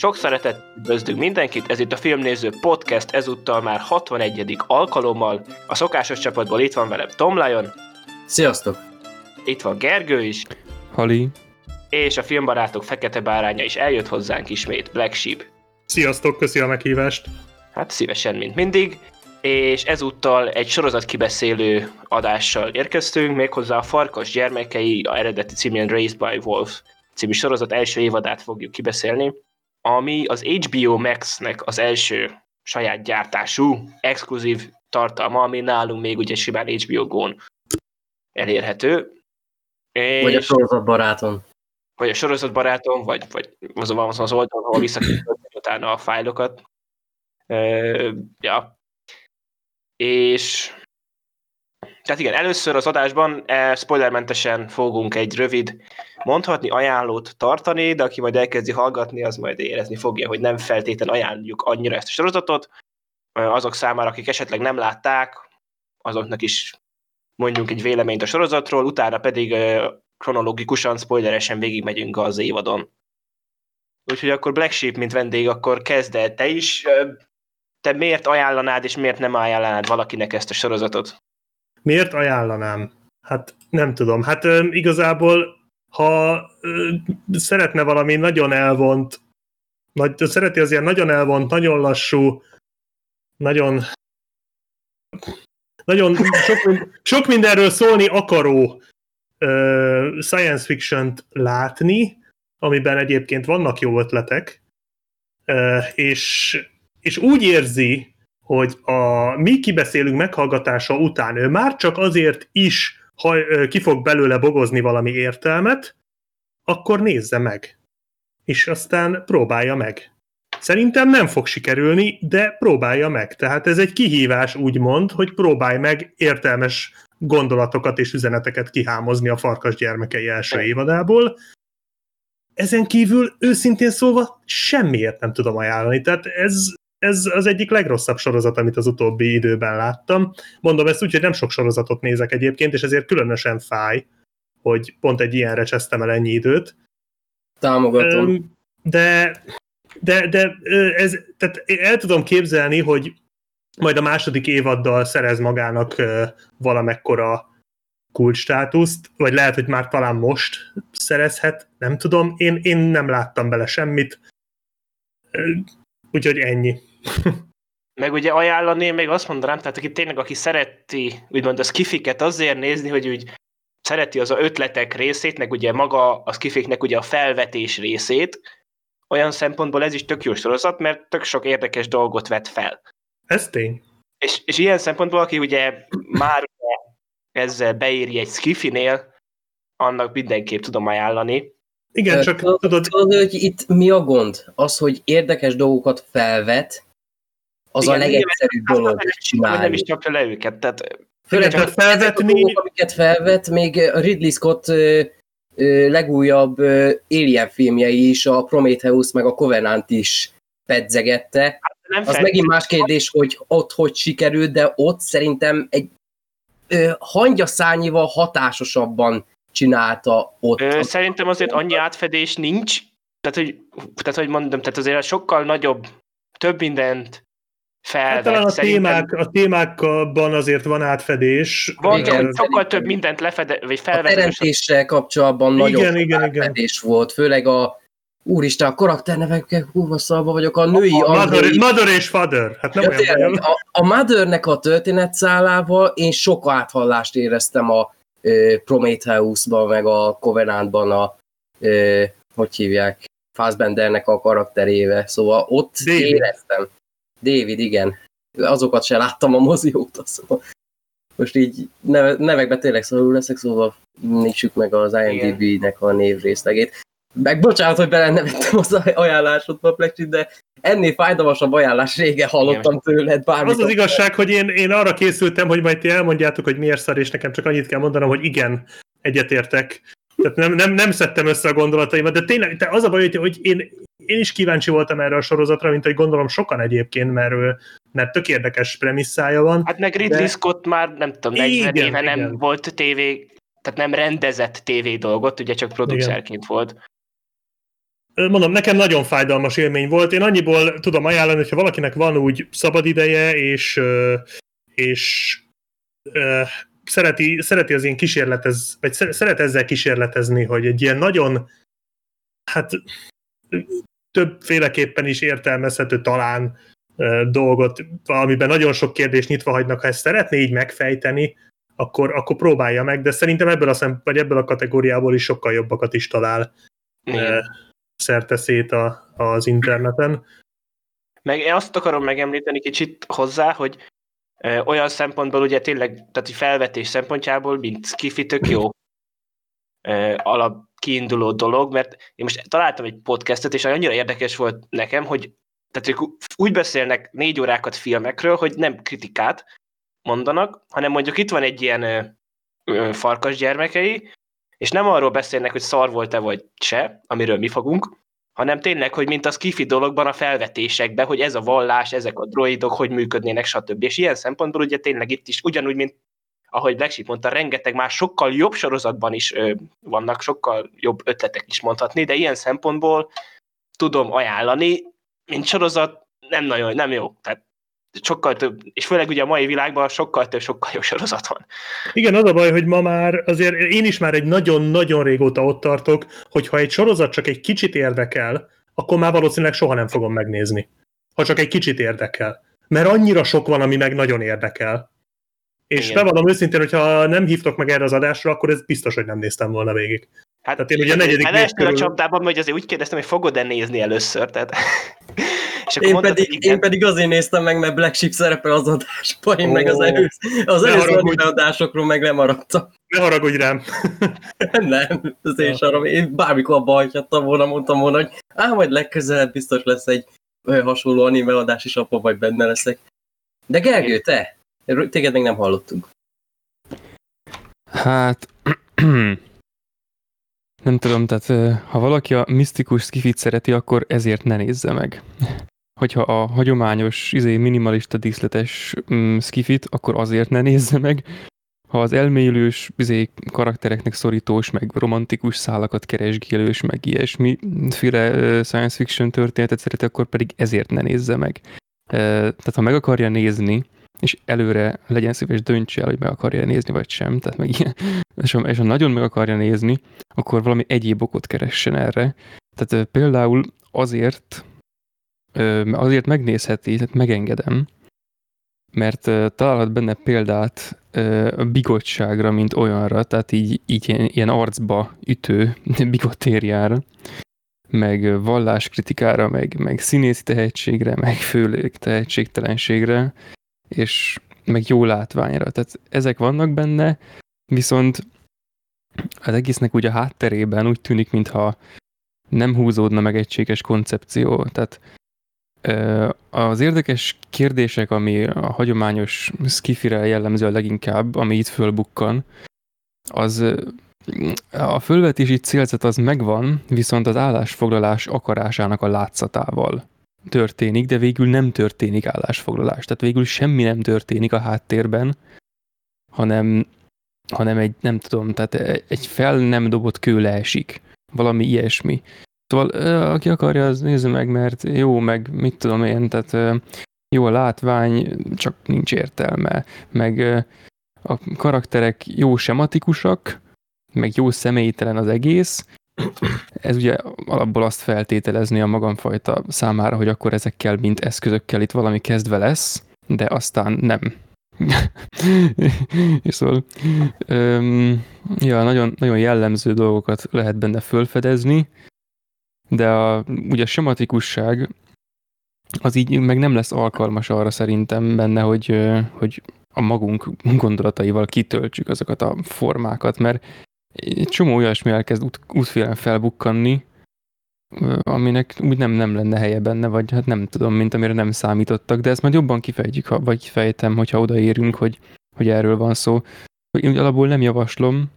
Sok szeretet üdvözlünk mindenkit, ez itt a Filmnéző Podcast, ezúttal már 61. alkalommal. A szokásos csapatból itt van velem Tom Lion. Sziasztok! Itt van Gergő is. Hali. És a filmbarátok fekete báránya is eljött hozzánk ismét, Black Sheep. Sziasztok, köszi a meghívást! Hát szívesen, mint mindig. És ezúttal egy sorozat kibeszélő adással érkeztünk, méghozzá a Farkas gyermekei, a eredeti címén Raised by Wolf című sorozat első évadát fogjuk kibeszélni, ami az HBO Max-nek az első saját gyártású, exkluzív tartalma, ami nálunk még ugye simán HBO Go-n elérhető. És... Vagy a sorozatbaráton. Vagy a sorozatbaráton, vagy, vagy az, az, az oldalon, ahol visszaküldik utána a fájlokat. Uh, ja. És tehát igen, először az adásban eh, spoilermentesen fogunk egy rövid mondhatni, ajánlót tartani, de aki majd elkezdi hallgatni, az majd érezni fogja, hogy nem feltétlen ajánljuk annyira ezt a sorozatot. Eh, azok számára, akik esetleg nem látták, azoknak is mondjunk egy véleményt a sorozatról, utána pedig eh, kronológikusan, spoileresen végigmegyünk az évadon. Úgyhogy akkor Black Sheep, mint vendég, akkor kezd el te is. Te miért ajánlanád, és miért nem ajánlanád valakinek ezt a sorozatot? Miért ajánlanám? Hát nem tudom. Hát igazából, ha szeretne valami nagyon elvont, nagy, szereti az ilyen nagyon elvont, nagyon lassú, nagyon nagyon sok, sok mindenről szólni akaró ö, science fiction-t látni, amiben egyébként vannak jó ötletek, ö, és, és úgy érzi, hogy a mi kibeszélünk meghallgatása után ő már csak azért is ha ki fog belőle bogozni valami értelmet, akkor nézze meg. És aztán próbálja meg. Szerintem nem fog sikerülni, de próbálja meg. Tehát ez egy kihívás úgymond, hogy próbálj meg értelmes gondolatokat és üzeneteket kihámozni a Farkas gyermekei első évadából. Ezen kívül őszintén szólva semmiért nem tudom ajánlani. Tehát ez ez az egyik legrosszabb sorozat, amit az utóbbi időben láttam. Mondom ezt úgy, hogy nem sok sorozatot nézek egyébként, és ezért különösen fáj, hogy pont egy ilyenre csesztem el ennyi időt. Támogatom. De, de, de ez, tehát el tudom képzelni, hogy majd a második évaddal szerez magának valamekkora kulcsstátuszt, vagy lehet, hogy már talán most szerezhet, nem tudom. Én, én nem láttam bele semmit, úgyhogy ennyi. Meg ugye ajánlani, még azt mondanám, tehát aki tényleg, aki szereti, úgymond a skifiket azért nézni, hogy úgy szereti az a ötletek részét, meg ugye maga a skifiknek ugye a felvetés részét, olyan szempontból ez is tök jó sorozat, mert tök sok érdekes dolgot vet fel. Ez tény. És, és ilyen szempontból, aki ugye már ezzel beéri egy skifinél, annak mindenképp tudom ajánlani. Igen, csak tudod... Tudod, hogy itt mi a gond? Az, hogy érdekes dolgokat felvet, az igen, a legegyszerűbb dolog csinálni. Nem is csapja le őket, tehát... Főleg csak felvetni... Dolgok, amiket felvet, még Ridley Scott ö, ö, legújabb ö, Alien filmjei is, a Prometheus meg a Covenant is pedzegette. Hát, nem az megint más kérdés, hogy ott hogy sikerült, de ott szerintem egy ö, hangyaszányival hatásosabban csinálta ott. Ö, szerintem azért annyi átfedés nincs, tehát hogy, tehát, hogy mondom, tehát azért sokkal nagyobb, több mindent felvet. Hát talán a, témák, a témákban azért van átfedés. Van, igen, sokkal több mindent lefede, vagy felvet. A teremtéssel kapcsolatban igen, nagyobb igen, átfedés igen. volt, főleg a Úristen, a karakternevekkel húva szalva vagyok, a női... A, a mother, mother és father. Hát nem ja, olyan a, a Mothernek a történetszálával én sok áthallást éreztem a Prometheusban, meg a Covenantban a, hogy hívják, Fassbendernek a karakteréve, szóval ott David. éreztem. David, igen. Azokat se láttam a mozióta, szóval most így neve, nevekbe tényleg szorul leszek, szóval nyissuk meg az IMDb-nek a névrészlegét. Meg bocsánat, hogy belenevettem az ajánlásodba, Plexit, de ennél fájdalmasabb ajánlás régen hallottam tőled bármit. Az az igazság, hogy én, én arra készültem, hogy majd ti elmondjátok, hogy miért szar, és nekem csak annyit kell mondanom, hogy igen, egyetértek. Tehát nem, nem, nem szedtem össze a gondolataimat, de tényleg de az a baj, hogy, hogy én, én is kíváncsi voltam erre a sorozatra, mint hogy gondolom sokan egyébként, mert, mert tök érdekes premisszája van. Hát meg Ridley de... Scott már nem tudom, 40 igen, éve igen. nem volt tévé, tehát nem rendezett tévé dolgot, ugye csak producerként volt. mondom, nekem nagyon fájdalmas élmény volt. Én annyiból tudom ajánlani, hogyha valakinek van úgy szabad ideje, és, és szereti, szereti az ilyen kísérletez, vagy szeret ezzel kísérletezni, hogy egy ilyen nagyon, hát többféleképpen is értelmezhető talán dolgot, amiben nagyon sok kérdést nyitva hagynak, ha ezt szeretné így megfejteni, akkor, akkor próbálja meg, de szerintem ebből a, szem, vagy ebből a kategóriából is sokkal jobbakat is talál Igen. szerte szét a, az interneten. Meg én azt akarom megemlíteni kicsit hozzá, hogy olyan szempontból ugye tényleg, tehát felvetés szempontjából, mint Skiffy tök jó alap kiinduló dolog, mert én most találtam egy podcastet, és annyira érdekes volt nekem, hogy tehát ők úgy beszélnek négy órákat filmekről, hogy nem kritikát mondanak, hanem mondjuk itt van egy ilyen ö, ö, farkas gyermekei, és nem arról beszélnek, hogy szar volt-e vagy se, amiről mi fogunk, hanem tényleg, hogy mint az kifi dologban a felvetésekben, hogy ez a vallás, ezek a droidok, hogy működnének, stb. És ilyen szempontból ugye tényleg itt is ugyanúgy, mint ahogy Black Sheep mondta, rengeteg már sokkal jobb sorozatban is ö, vannak, sokkal jobb ötletek is mondhatni, de ilyen szempontból tudom ajánlani, mint sorozat nem nagyon, nem jó. Tehát sokkal több, és főleg ugye a mai világban sokkal több, sokkal jobb sorozat van. Igen, az a baj, hogy ma már azért én is már egy nagyon-nagyon régóta ott tartok, hogy ha egy sorozat csak egy kicsit érdekel, akkor már valószínűleg soha nem fogom megnézni. Ha csak egy kicsit érdekel. Mert annyira sok van, ami meg nagyon érdekel. És Igen. bevallom őszintén, hogyha nem hívtok meg erre az adásra, akkor ez biztos, hogy nem néztem volna végig. Hát tehát én ugye a negyedik körül... a csapdában, hogy azért úgy kérdeztem, hogy fogod-e nézni először, tehát... És akkor én, mondtad, pedig, én pedig azért néztem meg, mert Black Sheep szerepel az adásban, én oh, meg az előző, az előző adásokról meg lemaradtam. Ne haragudj rám! nem, az én sarom. Én bármikor abba hagyhattam volna, mondtam volna, hogy á, majd legközelebb biztos lesz egy hasonló anime adás is, abban vagy benne leszek. De Gergő, te? Téged még nem hallottunk. Hát, nem tudom, tehát ha valaki a misztikus skifit szereti, akkor ezért ne nézze meg. Hogyha a hagyományos, izé, minimalista díszletes mm, skifit, akkor azért ne nézze meg. Ha az elmélyülős izé, karaktereknek szorítós, meg romantikus szálakat keresgélős, meg ilyesmiféle science fiction történetet szereti, akkor pedig ezért ne nézze meg. Tehát ha meg akarja nézni, és előre legyen szíves döntse el, hogy meg akarja nézni, vagy sem, tehát meg ilyen, és ha, és ha nagyon meg akarja nézni, akkor valami egyéb okot keressen erre. Tehát például azért, azért megnézheti, tehát megengedem, mert találhat benne példát a bigottságra, mint olyanra, tehát így, így ilyen, ilyen arcba ütő bigotériára, meg valláskritikára, meg, meg színészi tehetségre, meg főleg tehetségtelenségre, és meg jó látványra. Tehát ezek vannak benne, viszont az egésznek úgy a hátterében úgy tűnik, mintha nem húzódna meg egységes koncepció. Tehát az érdekes kérdések, ami a hagyományos skifire jellemző a leginkább, ami itt fölbukkan, az a fölvetési célzat az megvan, viszont az állásfoglalás akarásának a látszatával történik, de végül nem történik állásfoglalás. Tehát végül semmi nem történik a háttérben, hanem, hanem egy, nem tudom, tehát egy fel nem dobott kő leesik. Valami ilyesmi. Szóval aki akarja, az nézze meg, mert jó, meg mit tudom én, tehát jó a látvány, csak nincs értelme. Meg a karakterek jó sematikusak, meg jó személytelen az egész, ez ugye alapból azt feltételezni a magamfajta számára, hogy akkor ezekkel, mint eszközökkel itt valami kezdve lesz, de aztán nem. és szóval öm, ja, nagyon, nagyon jellemző dolgokat lehet benne fölfedezni, de a, ugye a sematikusság az így meg nem lesz alkalmas arra szerintem benne, hogy, hogy a magunk gondolataival kitöltsük azokat a formákat, mert egy csomó olyasmi elkezd út, útfélen felbukkanni, aminek úgy nem, nem lenne helye benne, vagy hát nem tudom, mint amire nem számítottak, de ezt majd jobban kifejtjük, ha, vagy fejtem, hogyha odaérünk, hogy, hogy erről van szó. Én alapból nem javaslom,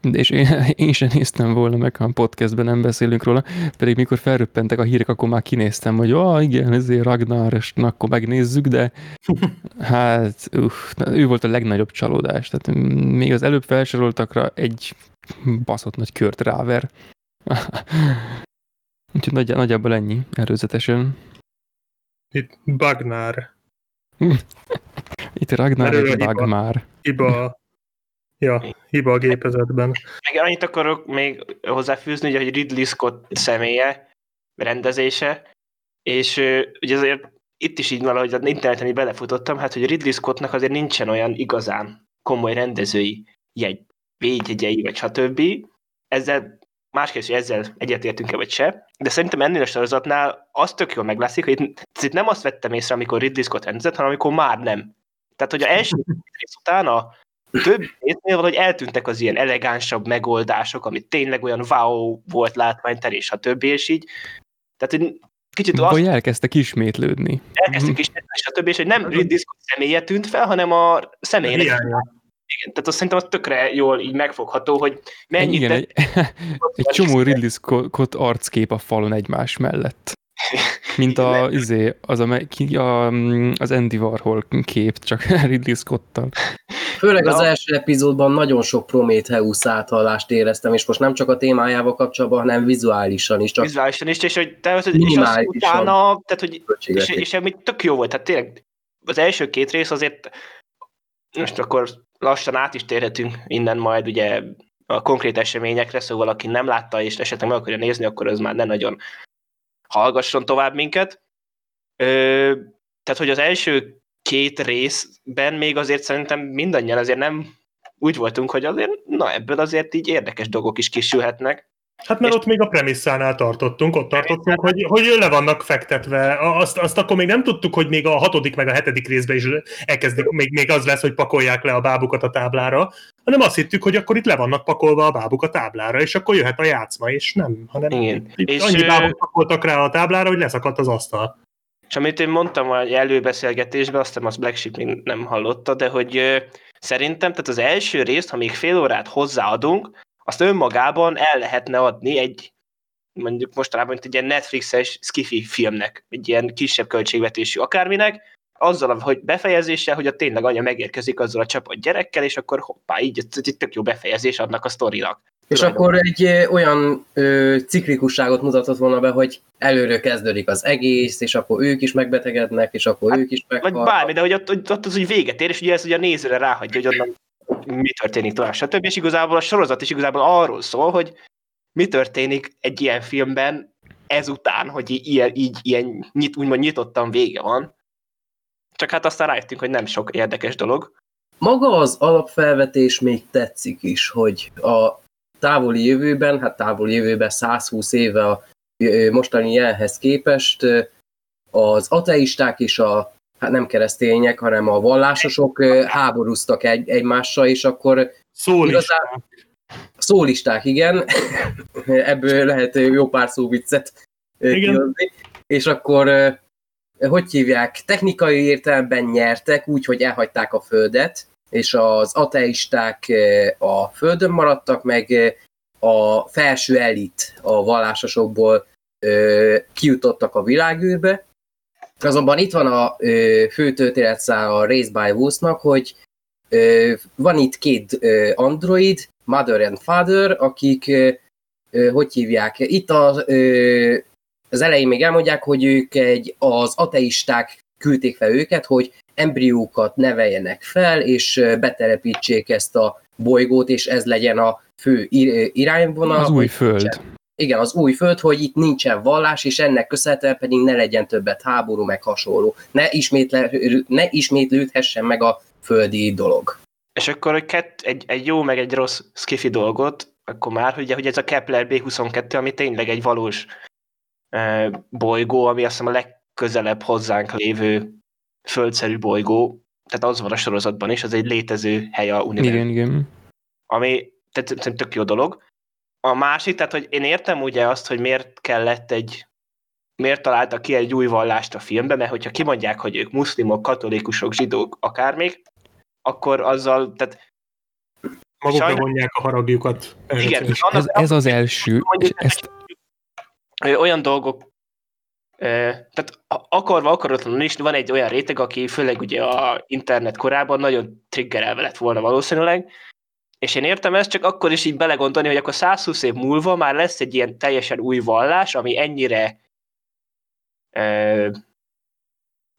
és én, én sem néztem volna meg, ha a podcastben nem beszélünk róla, pedig mikor felröppentek a hírek, akkor már kinéztem, hogy ah, igen, ezért Ragnar, és na, akkor megnézzük, de hát uff, ő volt a legnagyobb csalódás. Tehát még az előbb felsoroltakra egy baszott nagy kört ráver. Úgyhogy nagy, nagyjából ennyi, előzetesen. Itt Bagnár. Itt Ragnar Erről a egy hiba. Hiba, ja, hiba a gépezetben. Meg annyit akarok még hozzáfűzni, ugye, hogy Ridley Scott személye, rendezése, és ugye azért itt is így valahogy az interneten így belefutottam, hát hogy Ridley Scottnak azért nincsen olyan igazán komoly rendezői jegy, védjegyei, vagy stb. Ezzel más kérdés, hogy ezzel egyetértünk-e vagy se, de szerintem ennél a sorozatnál az tök jól meglászik, hogy itt, itt nem azt vettem észre, amikor Ridley Scott rendezett, hanem amikor már nem. Tehát, hogy a első rész után a több résznél valahogy eltűntek az ilyen elegánsabb megoldások, amit tényleg olyan wow volt látványterés, stb. és így. Tehát, hogy kicsit azt Vagy elkezdtek ismétlődni. elkezdtük is, stb. és hogy nem Ridley Scott személye tűnt fel, hanem a személyének. Hiánya. Igen, tehát azt szerintem az tökre jól így megfogható, hogy mennyit Igen, egy, egy csomó Ridley Scott arckép a falon egymás mellett. Mint a, izé, az, a, a, az Andy Warhol kép, csak Ridley Scottal. Főleg az első epizódban nagyon sok Prometheus áthallást éreztem, és most nem csak a témájával kapcsolatban, hanem vizuálisan is, csak vizuálisan is, és hogy te, és az utána, tehát hogy és, és ami tök jó volt, tehát tényleg az első két rész azért, most akkor lassan át is térhetünk innen majd ugye a konkrét eseményekre, szóval aki nem látta és esetleg meg akarja nézni, akkor az már ne nagyon hallgasson tovább minket. Ö, tehát, hogy az első két részben még azért szerintem mindannyian azért nem úgy voltunk, hogy azért, na ebből azért így érdekes dolgok is kisülhetnek. Hát mert És- ott még a premisszánál tartottunk, ott tartottunk, hogy, hogy le vannak fektetve. Azt, azt akkor még nem tudtuk, hogy még a hatodik meg a hetedik részben is elkezdik, még, még az lesz, hogy pakolják le a bábukat a táblára, hanem azt hittük, hogy akkor itt le vannak pakolva a bábuk a táblára, és akkor jöhet a játszma, és nem, hanem Igen. itt És, annyi bábuk pakoltak rá a táblára, hogy leszakadt az asztal. És amit én mondtam a előbeszélgetésben, aztán az Black Sheep még nem hallotta, de hogy szerintem, tehát az első részt, ha még fél órát hozzáadunk, azt önmagában el lehetne adni egy mondjuk mostanában egy ilyen Netflixes skifi filmnek, egy ilyen kisebb költségvetésű akárminek, azzal, hogy befejezéssel, hogy a tényleg anya megérkezik azzal a csapat gyerekkel, és akkor hoppá, így egy tök jó befejezés adnak a sztorinak. És akkor egy olyan ö, ciklikusságot mutatott volna be, hogy előről kezdődik az egész, és akkor ők is megbetegednek, és akkor Hát, ők is Vagy meghalnak. bármi, de hogy ott, ott, ott az úgy véget ér, és ugye ez ugye a nézőre ráhagyja, hogy onnan mi történik tovább, stb. És igazából a sorozat is igazából arról szól, hogy mi történik egy ilyen filmben ezután, hogy ilyen, így ilyen nyit, úgymond nyitottan vége van. Csak hát aztán rájöttünk, hogy nem sok érdekes dolog. Maga az alapfelvetés még tetszik is, hogy a távoli jövőben, hát távoli jövőben 120 éve a mostani jelenhez képest az ateisták és a hát nem keresztények, hanem a vallásosok háborúztak egy, egymással, és akkor Szól is. Igazán- szólisták, igen, ebből lehet jó pár szóviccet ö, Igen. kihozni, és akkor hogy hívják, technikai értelemben nyertek, úgy, hogy elhagyták a földet, és az ateisták ö, a földön maradtak, meg ö, a felső elit a vallásosokból ö, kijutottak a világűrbe. Azonban itt van a fő történetszál a Race by Wolves-nak, hogy van itt két android, Mother and Father, akik, hogy hívják, itt a, az elején még elmondják, hogy ők egy, az ateisták küldték fel őket, hogy embriókat neveljenek fel, és betelepítsék ezt a bolygót, és ez legyen a fő ir- irányvonal. Az új hogy föld. nincsen- Igen, az új föld, hogy itt nincsen vallás, és ennek köszönhetően pedig ne legyen többet háború, meg hasonló. Ne, ismétle, ne ismétlődhessen meg a földi dolog. És akkor hogy kett, egy, egy jó meg egy rossz skifi dolgot, akkor már, ugye, hogy ez a Kepler B22, ami tényleg egy valós e, bolygó, ami azt hiszem a legközelebb hozzánk lévő földszerű bolygó, tehát az van a sorozatban is, az egy létező hely a univerzumban. Igen, igen. ami tehát szerintem tök jó dolog. A másik, tehát hogy én értem ugye azt, hogy miért kellett egy, miért találtak ki egy új vallást a filmbe, mert hogyha kimondják, hogy ők muszlimok, katolikusok, zsidók, akármik, akkor azzal, tehát Magukra Sajnos- vonják a haragjukat. igen, Ez, ez az első, és mondjuk, ezt olyan dolgok, tehát akarva akaratlanul is van egy olyan réteg, aki főleg ugye a internet korában nagyon triggerelve lett volna valószínűleg, És én értem ezt, csak akkor is így belegondolni, hogy akkor 120 év múlva már lesz egy ilyen teljesen új vallás, ami ennyire... Ö,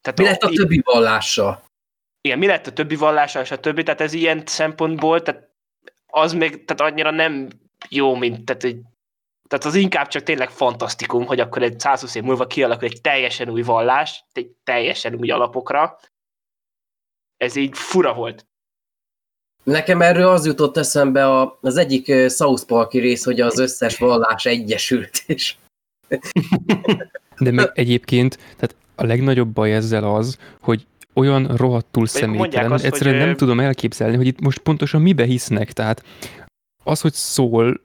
tehát Mi lett a többi vallása? Igen, mi lett a többi vallása, és a többi, tehát ez ilyen szempontból, tehát az még tehát annyira nem jó, mint, tehát, egy, tehát az inkább csak tényleg fantasztikum, hogy akkor egy 120 év múlva kialakul egy teljesen új vallás, egy teljesen új alapokra. Ez így fura volt. Nekem erről az jutott eszembe a, az egyik South Parki rész, hogy az összes vallás egyesült, és... De meg egyébként, tehát a legnagyobb baj ezzel az, hogy olyan rohadtul személytelen, azt, egyszerűen hogy... nem tudom elképzelni, hogy itt most pontosan mibe hisznek, tehát az, hogy szól,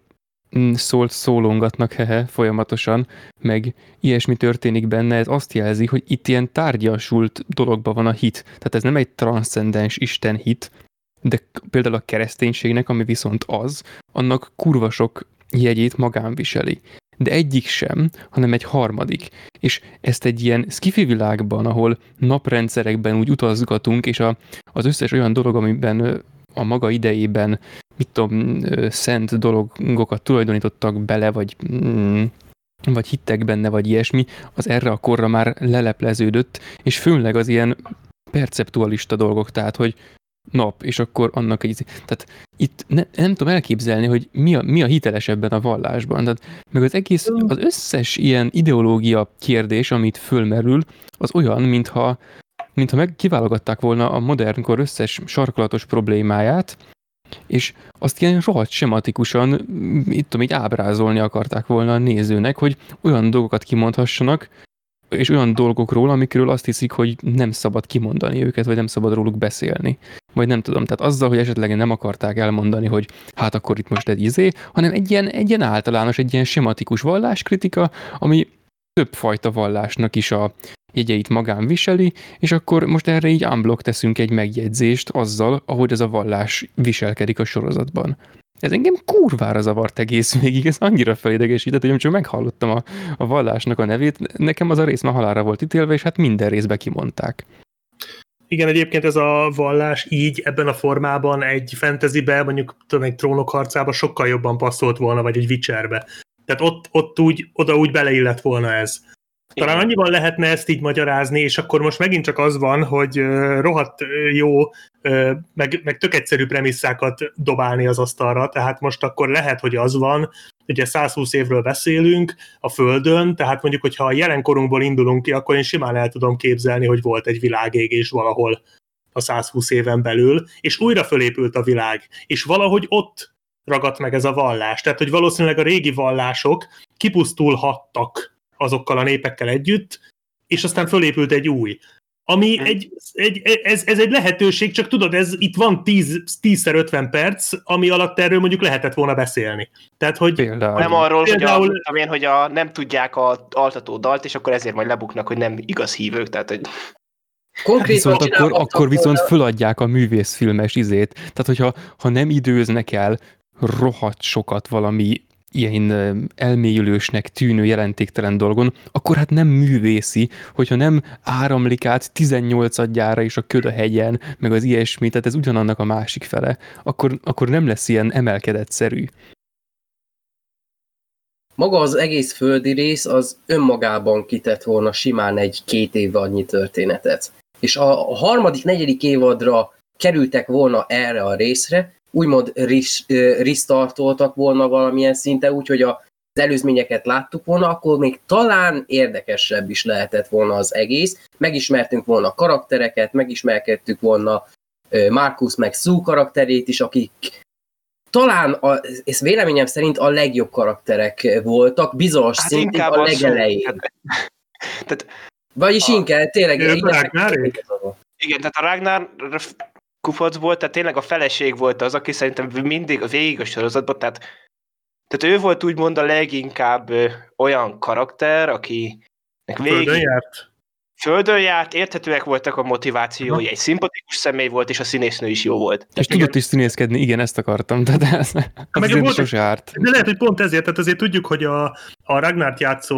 szólt szólongatnak hehe folyamatosan, meg ilyesmi történik benne, ez azt jelzi, hogy itt ilyen tárgyasult dologban van a hit. Tehát ez nem egy transzcendens Isten hit, de például a kereszténységnek, ami viszont az, annak kurva sok jegyét magán viseli. De egyik sem, hanem egy harmadik. És ezt egy ilyen skifi világban, ahol naprendszerekben úgy utazgatunk, és a, az összes olyan dolog, amiben a maga idejében, mit tudom, szent dologokat tulajdonítottak bele, vagy mm, vagy hittek benne, vagy ilyesmi, az erre a korra már lelepleződött, és főleg az ilyen perceptualista dolgok, tehát, hogy nap, és akkor annak egy... Tehát itt ne, nem tudom elképzelni, hogy mi a, mi a hiteles ebben a vallásban. Tehát meg az egész, az összes ilyen ideológia kérdés, amit fölmerül, az olyan, mintha mintha meg kiválogatták volna a modern kor összes sarkalatos problémáját, és azt ilyen rohadt sematikusan, itt tudom, így ábrázolni akarták volna a nézőnek, hogy olyan dolgokat kimondhassanak, és olyan dolgokról, amikről azt hiszik, hogy nem szabad kimondani őket, vagy nem szabad róluk beszélni. Vagy nem tudom, tehát azzal, hogy esetleg nem akarták elmondani, hogy hát akkor itt most egy izé, hanem egy ilyen, egy ilyen általános, egy ilyen sematikus valláskritika, ami többfajta vallásnak is a jegyeit magán viseli, és akkor most erre így unblock teszünk egy megjegyzést azzal, ahogy ez a vallás viselkedik a sorozatban. Ez engem kurvára zavart egész végig, ez annyira felidegesített, hogy amikor meghallottam a, a vallásnak a nevét, nekem az a rész már halára volt ítélve, és hát minden részbe kimondták. Igen, egyébként ez a vallás így ebben a formában egy fantasybe, mondjuk tudom, egy trónok harcába sokkal jobban passzolt volna, vagy egy Witcherbe. Tehát ott, ott úgy, oda úgy beleillett volna ez. Talán annyiban lehetne ezt így magyarázni, és akkor most megint csak az van, hogy rohadt jó, meg, meg tök egyszerű premisszákat dobálni az asztalra, tehát most akkor lehet, hogy az van, ugye 120 évről beszélünk a Földön, tehát mondjuk, hogyha a jelenkorunkból indulunk ki, akkor én simán el tudom képzelni, hogy volt egy világégés valahol a 120 éven belül, és újra fölépült a világ, és valahogy ott ragadt meg ez a vallás. Tehát, hogy valószínűleg a régi vallások kipusztulhattak azokkal a népekkel együtt, és aztán fölépült egy új. Ami egy, egy, ez, ez egy lehetőség, csak tudod, ez itt van 10, 10-50 perc, ami alatt erről mondjuk lehetett volna beszélni. Tehát, hogy például. Nem arról, például... hogy, a, én, hogy a, nem tudják a altató dalt, és akkor ezért majd lebuknak, hogy nem igaz hívők, tehát hogy Konkrétan viszont akkor, akkor viszont föladják a művészfilmes izét. Tehát, hogyha ha nem időznek el rohadt sokat valami ilyen elmélyülősnek tűnő jelentéktelen dolgon, akkor hát nem művészi, hogyha nem áramlik át 18 adjára is a köd a hegyen, meg az ilyesmi, tehát ez ugyanannak a másik fele, akkor, akkor nem lesz ilyen emelkedett-szerű. Maga az egész földi rész az önmagában kitett volna simán egy-két év annyi történetet. És a harmadik, negyedik évadra kerültek volna erre a részre, úgymond restartoltak volna valamilyen szinte, úgyhogy a az előzményeket láttuk volna, akkor még talán érdekesebb is lehetett volna az egész. Megismertünk volna karaktereket, megismerkedtük volna Markus meg Sue karakterét is, akik talán, a, és véleményem szerint a legjobb karakterek voltak, bizonyos hát szintén a legelején. Hát, tehát, Vagyis a, inkább, tényleg... Igen, tehát a Ragnar kufac volt, tehát tényleg a feleség volt az, aki szerintem mindig a végig a sorozatban, tehát, tehát ő volt úgymond a leginkább ö, olyan karakter, aki végig... Földön járt. Földön járt, érthetőek voltak a motivációi, egy szimpatikus személy volt, és a színésznő is jó volt. És igen. tudott is színészkedni, igen, ezt akartam, de ez, meg volt, sose árt. De lehet, hogy pont ezért, tehát azért tudjuk, hogy a, a Ragnárt játszó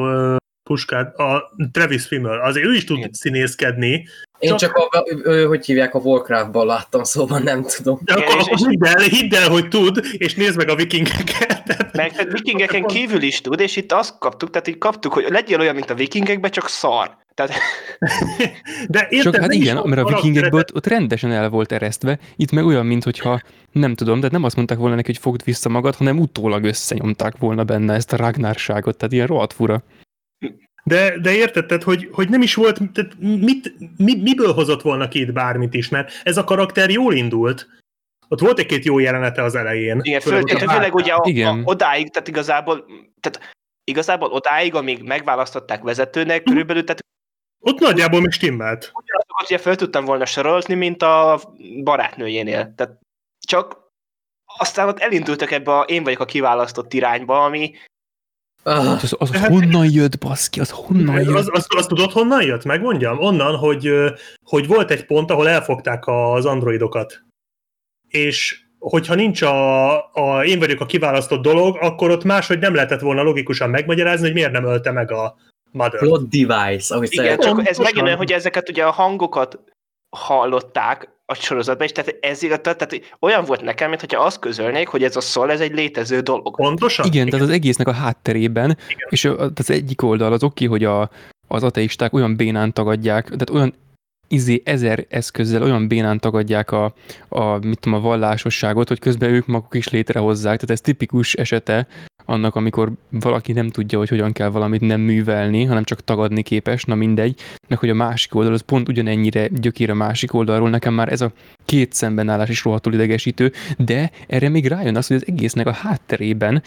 puskát, a Travis Fimmel, azért ő is tud Igen. színészkedni, Én Csak- csak, a, hogy hívják, a Warcraftban láttam, szóval nem tudom. De akkor, akkor hidd, el, hidd el, hogy tud, és nézd meg a vikingeket. Tehát- Meg tehát vikingeken kívül is tud, és itt azt kaptuk, tehát így kaptuk, hogy legyél olyan, mint a vikingekben, csak szar. Tehát De érted, Csak hát igen, mert a vikingekből ott, ott rendesen el volt eresztve, itt meg olyan, mintha nem tudom, de nem azt mondták volna neki, hogy fogd vissza magad, hanem utólag összenyomták volna benne ezt a ragnárságot, tehát ilyen rohadt fura. De, de érted, tehát, hogy, hogy nem is volt, tehát mit, mi, miből hozott volna ki itt bármit is, mert ez a karakter jól indult. Ott volt egy-két jó jelenete az elején. igen, Főleg föl, a főleg ugye a, a, Igen. odáig, tehát igazából, tehát igazából odáig, amíg megválasztották vezetőnek, Mhm. körülbelül, tehát Ott nagyjából még stimmelt. ugyanazokat ugye fel tudtam volna sorolni, mint a barátnőjénél. Tehát csak aztán ott elindultak ebbe a én vagyok a kiválasztott irányba, ami Ah, Az, az, az Hát- honnan jött, baszki, az honnan jött? Az, azt, azt tudod, honnan jött? Megmondjam? Onnan, hogy, hogy volt egy pont, ahol elfogták az androidokat. És hogyha nincs a, a én vagyok a kiválasztott dolog, akkor ott máshogy nem lehetett volna logikusan megmagyarázni, hogy miért nem ölte meg a mother. plot device, ahogy igen, csak ez megint olyan, hogy ezeket ugye a hangokat hallották a sorozatban, és tehát ez tehát olyan volt nekem, mintha azt közölnék, hogy ez a szól, ez egy létező dolog. Pontosan? Igen, tehát az egésznek a hátterében, Igen. és az egyik oldal az oké, hogy a, az ateisták olyan bénán tagadják, tehát olyan izé ezer eszközzel olyan bénán tagadják a, a, mit tudom, a vallásosságot, hogy közben ők maguk is létrehozzák. Tehát ez tipikus esete annak, amikor valaki nem tudja, hogy hogyan kell valamit nem művelni, hanem csak tagadni képes, na mindegy, meg hogy a másik oldal az pont ugyanennyire gyökér a másik oldalról, nekem már ez a két szembenállás is rohadtul idegesítő, de erre még rájön az, hogy az egésznek a hátterében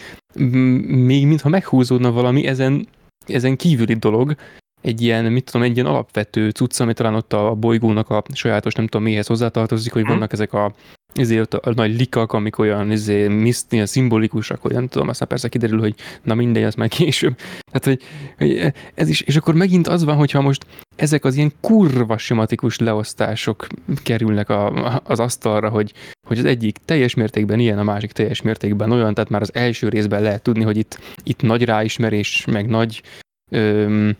még mintha meghúzódna valami ezen, ezen kívüli dolog, egy ilyen, mit tudom, egy ilyen alapvető cucc, ami talán ott a bolygónak a sajátos, nem tudom mihez hozzátartozik, hogy Mhm. vannak ezek a ezért a, a nagy likak, amik olyan izé, miszt, ilyen szimbolikusak, hogy nem tudom, aztán persze kiderül, hogy na mindegy, az már később. Tehát, hogy, hogy ez is, és akkor megint az van, hogyha most ezek az ilyen kurva sematikus leosztások kerülnek a, az asztalra, hogy, hogy az egyik teljes mértékben ilyen, a másik teljes mértékben olyan, tehát már az első részben lehet tudni, hogy itt, itt nagy ráismerés, meg nagy öm,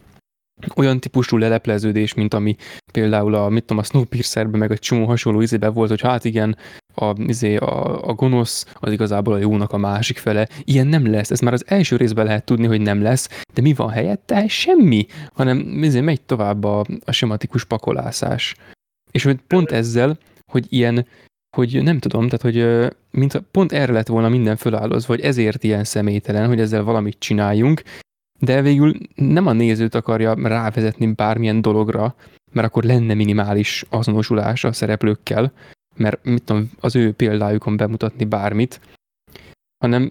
olyan típusú lelepleződés, mint ami például a, mit tudom, a Snowpiercerben, meg a csomó hasonló izében volt, hogy hát igen, a, izé, a, a gonosz az igazából a jónak a másik fele. Ilyen nem lesz. Ez már az első részben lehet tudni, hogy nem lesz, de mi van helyette? Semmi, hanem izé, megy tovább a, a sematikus pakolászás. És hogy pont ezzel, hogy ilyen, hogy nem tudom, tehát hogy mint pont erre lett volna minden fölállozva, hogy ezért ilyen személytelen, hogy ezzel valamit csináljunk, de végül nem a nézőt akarja rávezetni bármilyen dologra, mert akkor lenne minimális azonosulás a szereplőkkel, mert mit tudom, az ő példájukon bemutatni bármit, hanem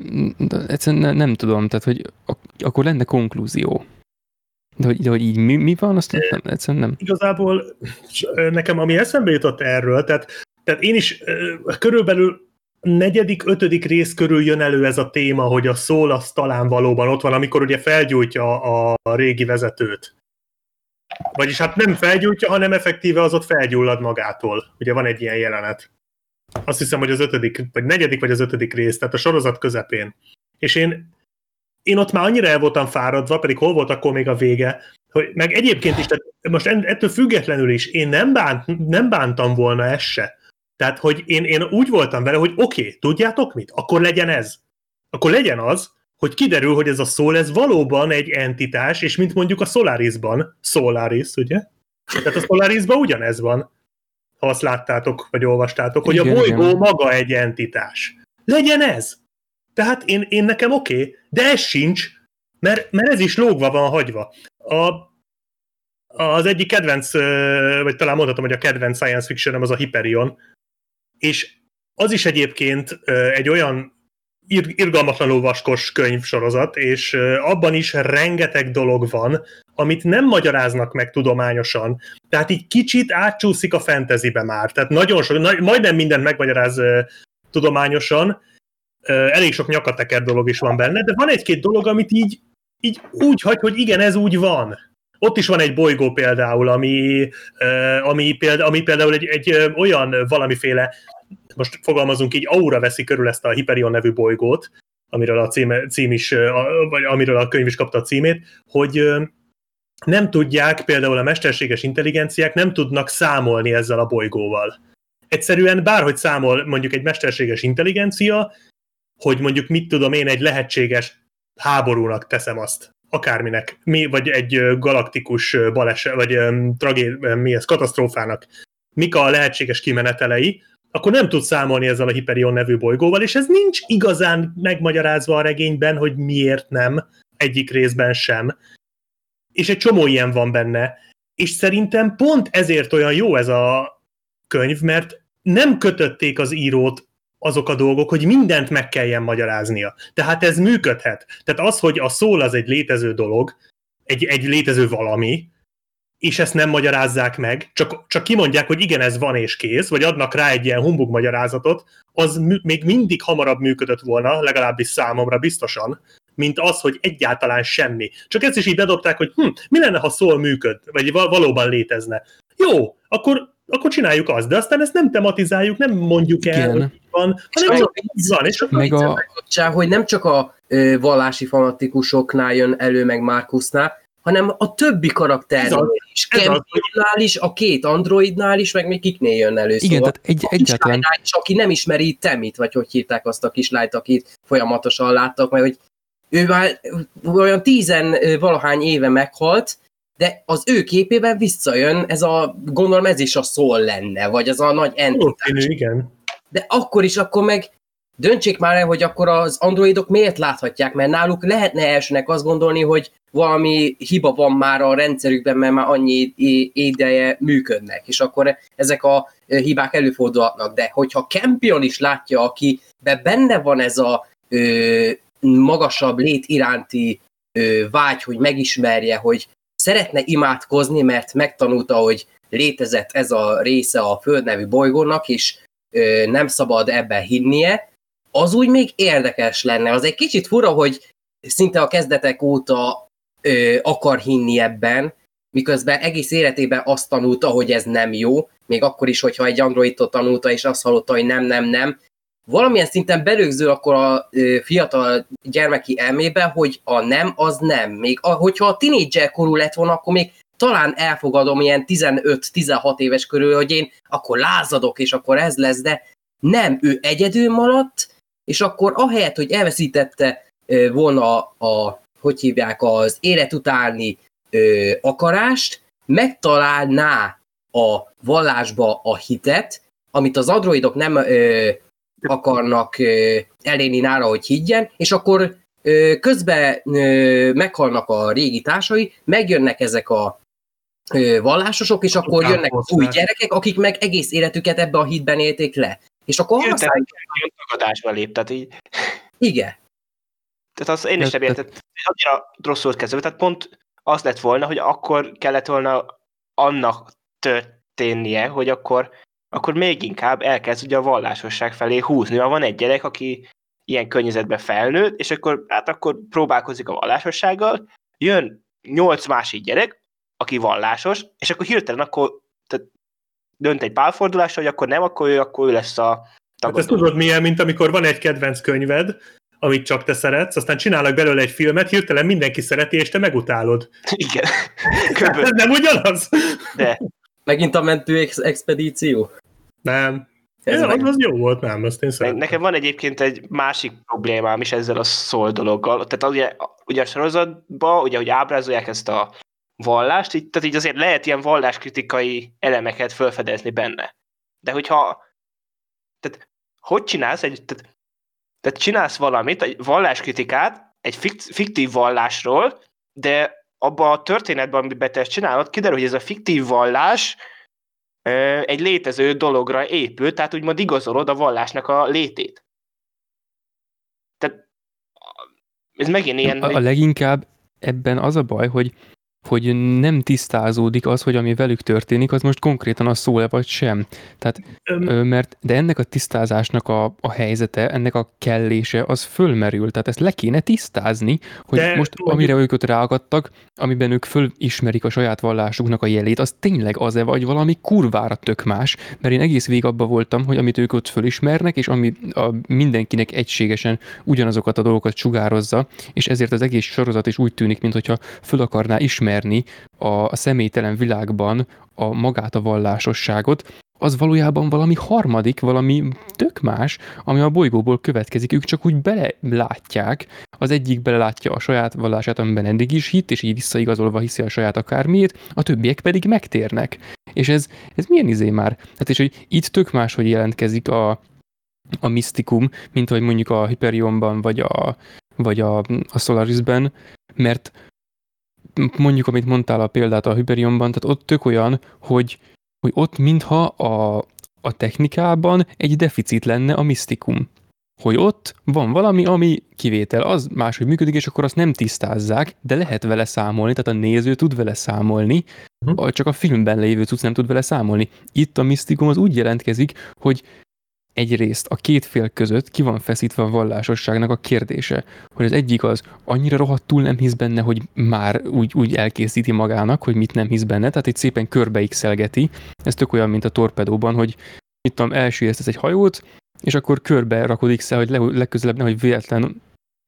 egyszerűen ne, nem tudom, tehát hogy ak- akkor lenne konklúzió. De hogy, de hogy így mi, mi van, azt nem, egyszerűen nem. igazából nekem ami eszembe jutott erről, tehát, tehát én is körülbelül negyedik, ötödik rész körül jön elő ez a téma, hogy a szól az talán valóban ott van, amikor ugye felgyújtja a, régi vezetőt. Vagyis hát nem felgyújtja, hanem effektíve az ott felgyullad magától. Ugye van egy ilyen jelenet. Azt hiszem, hogy az ötödik, vagy negyedik, vagy az ötödik rész, tehát a sorozat közepén. És én, én ott már annyira el voltam fáradva, pedig hol volt akkor még a vége, hogy meg egyébként is, tehát most ettől függetlenül is, én nem, bánt, nem bántam volna ezt se. Tehát, hogy én, én úgy voltam vele, hogy oké, okay, tudjátok mit? Akkor legyen ez. Akkor legyen az, hogy kiderül, hogy ez a szól, ez valóban egy entitás, és mint mondjuk a Solarisban, Solaris, ugye? Tehát a Solarisban ugyanez van, ha azt láttátok, vagy olvastátok, hogy Igen, a bolygó igen. maga egy entitás. Legyen ez! Tehát én, én nekem oké, okay, de ez sincs, mert, mert ez is lógva van hagyva. A, az egyik kedvenc, vagy talán mondhatom, hogy a kedvenc science fiction az a Hyperion, és az is egyébként egy olyan ir- irgalmatlanul vaskos könyvsorozat, és abban is rengeteg dolog van, amit nem magyaráznak meg tudományosan. Tehát így kicsit átcsúszik a fantasybe már. Tehát nagyon sok, na, majdnem mindent megmagyaráz tudományosan, elég sok nyakateker dolog is van benne, de van egy-két dolog, amit így, így úgy hagy, hogy igen, ez úgy van. Ott is van egy bolygó például, ami, ami, példa, ami például egy, egy olyan valamiféle, most fogalmazunk így, aura veszi körül ezt a Hyperion nevű bolygót, amiről a cím, cím is, vagy amiről a könyv is kapta a címét, hogy nem tudják, például a mesterséges intelligenciák nem tudnak számolni ezzel a bolygóval. Egyszerűen bárhogy számol mondjuk egy mesterséges intelligencia, hogy mondjuk mit tudom én, egy lehetséges háborúnak teszem azt, akárminek, mi, vagy egy galaktikus baleset, vagy tragé, mi ez, katasztrófának, mik a lehetséges kimenetelei, akkor nem tud számolni ezzel a Hyperion nevű bolygóval, és ez nincs igazán megmagyarázva a regényben, hogy miért nem, egyik részben sem. És egy csomó ilyen van benne. És szerintem pont ezért olyan jó ez a könyv, mert nem kötötték az írót azok a dolgok, hogy mindent meg kelljen magyaráznia. Tehát ez működhet. Tehát az, hogy a szól az egy létező dolog, egy, egy létező valami, és ezt nem magyarázzák meg, csak, csak kimondják, hogy igen, ez van és kész, vagy adnak rá egy ilyen humbug magyarázatot, az mű, még mindig hamarabb működött volna, legalábbis számomra biztosan, mint az, hogy egyáltalán semmi. Csak ezt is így bedobták, hogy hm, mi lenne, ha szól működ, vagy valóban létezne. Jó, akkor akkor csináljuk azt, de aztán ezt nem tematizáljuk, nem mondjuk el, Igen. hogy van, hanem csak van. És akkor meg a... hogy nem csak a ö, vallási fanatikusoknál jön elő, meg Markusnál, hanem a többi karakternél is. Campbellnál is, a két androidnál is, meg még kiknél jön elő. Igen, szóval tehát egy, egyáltalán... is, aki nem ismeri Temit, vagy hogy hívták azt a kislányt, akit folyamatosan láttak, mert hogy ő már olyan tizen valahány éve meghalt, de az ő képében visszajön, ez a, gondolom ez is a szól lenne, vagy az a nagy entitás. igen. De akkor is, akkor meg döntsék már el, hogy akkor az androidok miért láthatják, mert náluk lehetne elsőnek azt gondolni, hogy valami hiba van már a rendszerükben, mert már annyi ideje működnek, és akkor ezek a hibák előfordulhatnak. De hogyha Campion is látja, aki benne van ez a ö, magasabb lét iránti ö, vágy, hogy megismerje, hogy szeretne imádkozni, mert megtanulta, hogy létezett ez a része a Föld nevű bolygónak, és ö, nem szabad ebben hinnie, az úgy még érdekes lenne. Az egy kicsit fura, hogy szinte a kezdetek óta ö, akar hinni ebben, miközben egész életében azt tanulta, hogy ez nem jó, még akkor is, hogyha egy androidot tanulta, és azt hallotta, hogy nem, nem, nem, valamilyen szinten belőgző akkor a fiatal gyermeki elmébe, hogy a nem az nem. Még a, hogyha a tinédzser korú lett volna, akkor még talán elfogadom ilyen 15-16 éves körül, hogy én akkor lázadok, és akkor ez lesz, de nem, ő egyedül maradt, és akkor ahelyett, hogy elveszítette volna a, hogy hívják, az élet utáni ö, akarást, megtalálná a vallásba a hitet, amit az androidok nem ö, akarnak elérni nála, hogy higgyen, és akkor közben meghalnak a régi társai, megjönnek ezek a vallásosok, és akkor jönnek az új gyerekek, akik meg egész életüket ebbe a hitben élték le. És akkor használják... tagadásba lép, tehát így... Igen. Tehát az én is nem értem. Annyira rosszul kezdve, tehát pont az lett volna, hogy akkor kellett volna annak történnie, hogy akkor akkor még inkább elkezd ugye a vallásosság felé húzni. Ha van egy gyerek, aki ilyen környezetben felnőtt, és akkor, hát akkor próbálkozik a vallásossággal, jön nyolc másik gyerek, aki vallásos, és akkor hirtelen akkor tehát dönt egy pálfordulás, hogy akkor nem, akkor ő, akkor ő lesz a tagadó. Hát ezt tudod milyen, mint amikor van egy kedvenc könyved, amit csak te szeretsz, aztán csinálnak belőle egy filmet, hirtelen mindenki szereti, és te megutálod. Igen. Ez nem ugyanaz? De. Megint a mentő expedíció? Nem. Ez meg... az jó volt, nem, azt én szeretem. Nekem van egyébként egy másik problémám is ezzel a szól dologgal. Tehát ugye, ugye a sorozatban, ugye, hogy ábrázolják ezt a vallást, így, tehát így azért lehet ilyen valláskritikai elemeket felfedezni benne. De hogyha, tehát hogy csinálsz egy, tehát, tehát csinálsz valamit, egy valláskritikát, egy fiktív vallásról, de abban a történetben, amiben te ezt csinálod, kiderül, hogy ez a fiktív vallás egy létező dologra épül, tehát úgymond igazolod a vallásnak a létét. Tehát ez megint ilyen... A, a leginkább ebben az a baj, hogy hogy nem tisztázódik az, hogy ami velük történik, az most konkrétan a szól-e vagy sem. Tehát, Öm. mert, de ennek a tisztázásnak a, a helyzete, ennek a kellése, az fölmerül. Tehát ezt le kéne tisztázni, hogy de, most amire hogy... őket ráakadtak, amiben ők fölismerik a saját vallásuknak a jelét, az tényleg az-e vagy valami kurvára tök más, mert én egész végig abba voltam, hogy amit ők ott fölismernek, és ami a mindenkinek egységesen ugyanazokat a dolgokat sugározza, és ezért az egész sorozat is úgy tűnik, mintha föl akarná ismerni ismerni a, a személytelen világban a magát a vallásosságot, az valójában valami harmadik, valami tök más, ami a bolygóból következik. Ők csak úgy belelátják, az egyik belelátja a saját vallását, amiben eddig is hitt, és így visszaigazolva hiszi a saját akármiét, a többiek pedig megtérnek. És ez, ez milyen izé már? Hát és hogy itt tök más, hogy jelentkezik a, a misztikum, mint hogy mondjuk a Hyperionban, vagy a, vagy a, a Solarisben, mert mondjuk, amit mondtál a példát a Hyperionban, tehát ott tök olyan, hogy hogy ott mintha a, a technikában egy deficit lenne a misztikum. Hogy ott van valami, ami kivétel, az máshogy működik, és akkor azt nem tisztázzák, de lehet vele számolni, tehát a néző tud vele számolni, uh-huh. csak a filmben lévő cucc nem tud vele számolni. Itt a misztikum az úgy jelentkezik, hogy egyrészt a két fél között ki van feszítve a vallásosságnak a kérdése, hogy az egyik az annyira rohadtul nem hisz benne, hogy már úgy, úgy elkészíti magának, hogy mit nem hisz benne, tehát itt szépen körbeixelgeti. Ez tök olyan, mint a torpedóban, hogy itt tudom, elsüllyeszt egy hajót, és akkor körbe rakodik szel, hogy legközelebb nehogy véletlen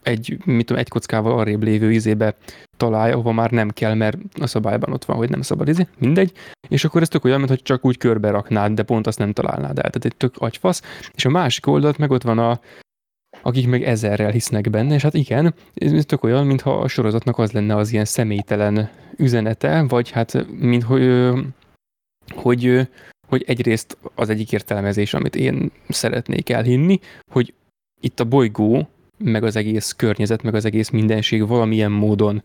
egy, mit tudom, egy kockával arrébb lévő izébe találja, ahova már nem kell, mert a szabályban ott van, hogy nem szabad izé, mindegy. És akkor ez tök olyan, mint hogy csak úgy körbe raknád, de pont azt nem találnád el. Tehát egy tök agyfasz. És a másik oldalt meg ott van a, akik meg ezerrel hisznek benne, és hát igen, ez tök olyan, mintha a sorozatnak az lenne az ilyen személytelen üzenete, vagy hát, mint hogy, hogy, hogy egyrészt az egyik értelmezés, amit én szeretnék elhinni, hogy itt a bolygó meg az egész környezet, meg az egész mindenség valamilyen módon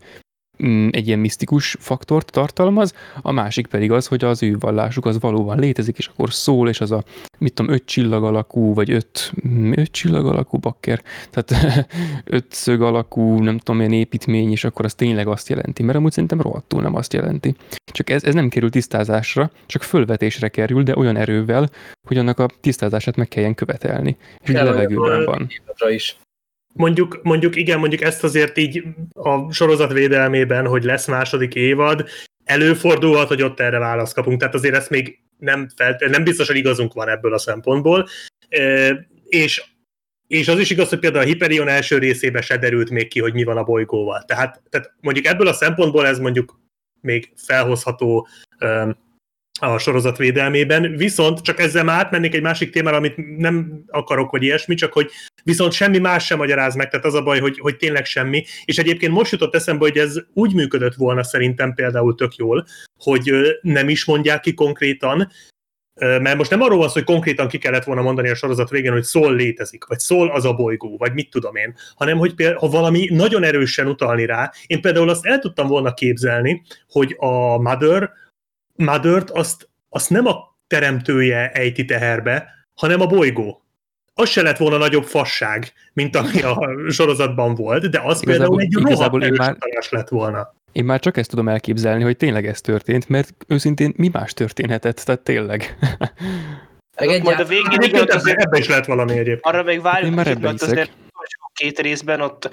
mm, egy ilyen misztikus faktort tartalmaz, a másik pedig az, hogy az ő vallásuk az valóban létezik, és akkor szól, és az a, mit tudom, öt csillag alakú, vagy öt, mm, öt csillag alakú bakker, tehát öt szög alakú, nem tudom, ilyen építmény, és akkor az tényleg azt jelenti, mert amúgy szerintem rohadtul nem azt jelenti. Csak ez, ez nem kerül tisztázásra, csak fölvetésre kerül, de olyan erővel, hogy annak a tisztázását meg kelljen követelni. És a levegőben van. Is mondjuk, mondjuk igen, mondjuk ezt azért így a sorozat védelmében, hogy lesz második évad, előfordulhat, hogy ott erre választ kapunk, tehát azért ezt még nem, felt, nem biztos, hogy igazunk van ebből a szempontból, e, és és az is igaz, hogy például a Hyperion első részében se derült még ki, hogy mi van a bolygóval. Tehát, tehát mondjuk ebből a szempontból ez mondjuk még felhozható a sorozat védelmében, viszont csak ezzel már átmennék egy másik témára, amit nem akarok, vagy ilyesmi, csak hogy viszont semmi más sem magyaráz meg, tehát az a baj, hogy, hogy tényleg semmi. És egyébként most jutott eszembe, hogy ez úgy működött volna szerintem például tök jól, hogy nem is mondják ki konkrétan, mert most nem arról van szó, hogy konkrétan ki kellett volna mondani a sorozat végén, hogy szól létezik, vagy szól az a bolygó, vagy mit tudom én, hanem hogy például, ha valami nagyon erősen utalni rá, én például azt el tudtam volna képzelni, hogy a Mother Mother-t azt, azt nem a teremtője ejti teherbe, hanem a bolygó. Az se lett volna nagyobb fasság, mint ami a sorozatban volt, de az igazából, például egy rohadt már, lett volna. Én már csak ezt tudom elképzelni, hogy tényleg ez történt, mert őszintén mi más történhetett, tehát tényleg. Meg majd a végén igen, azért, ebbe is lehet valami egyébként. Arra még várjuk, én már ebbe azért két részben ott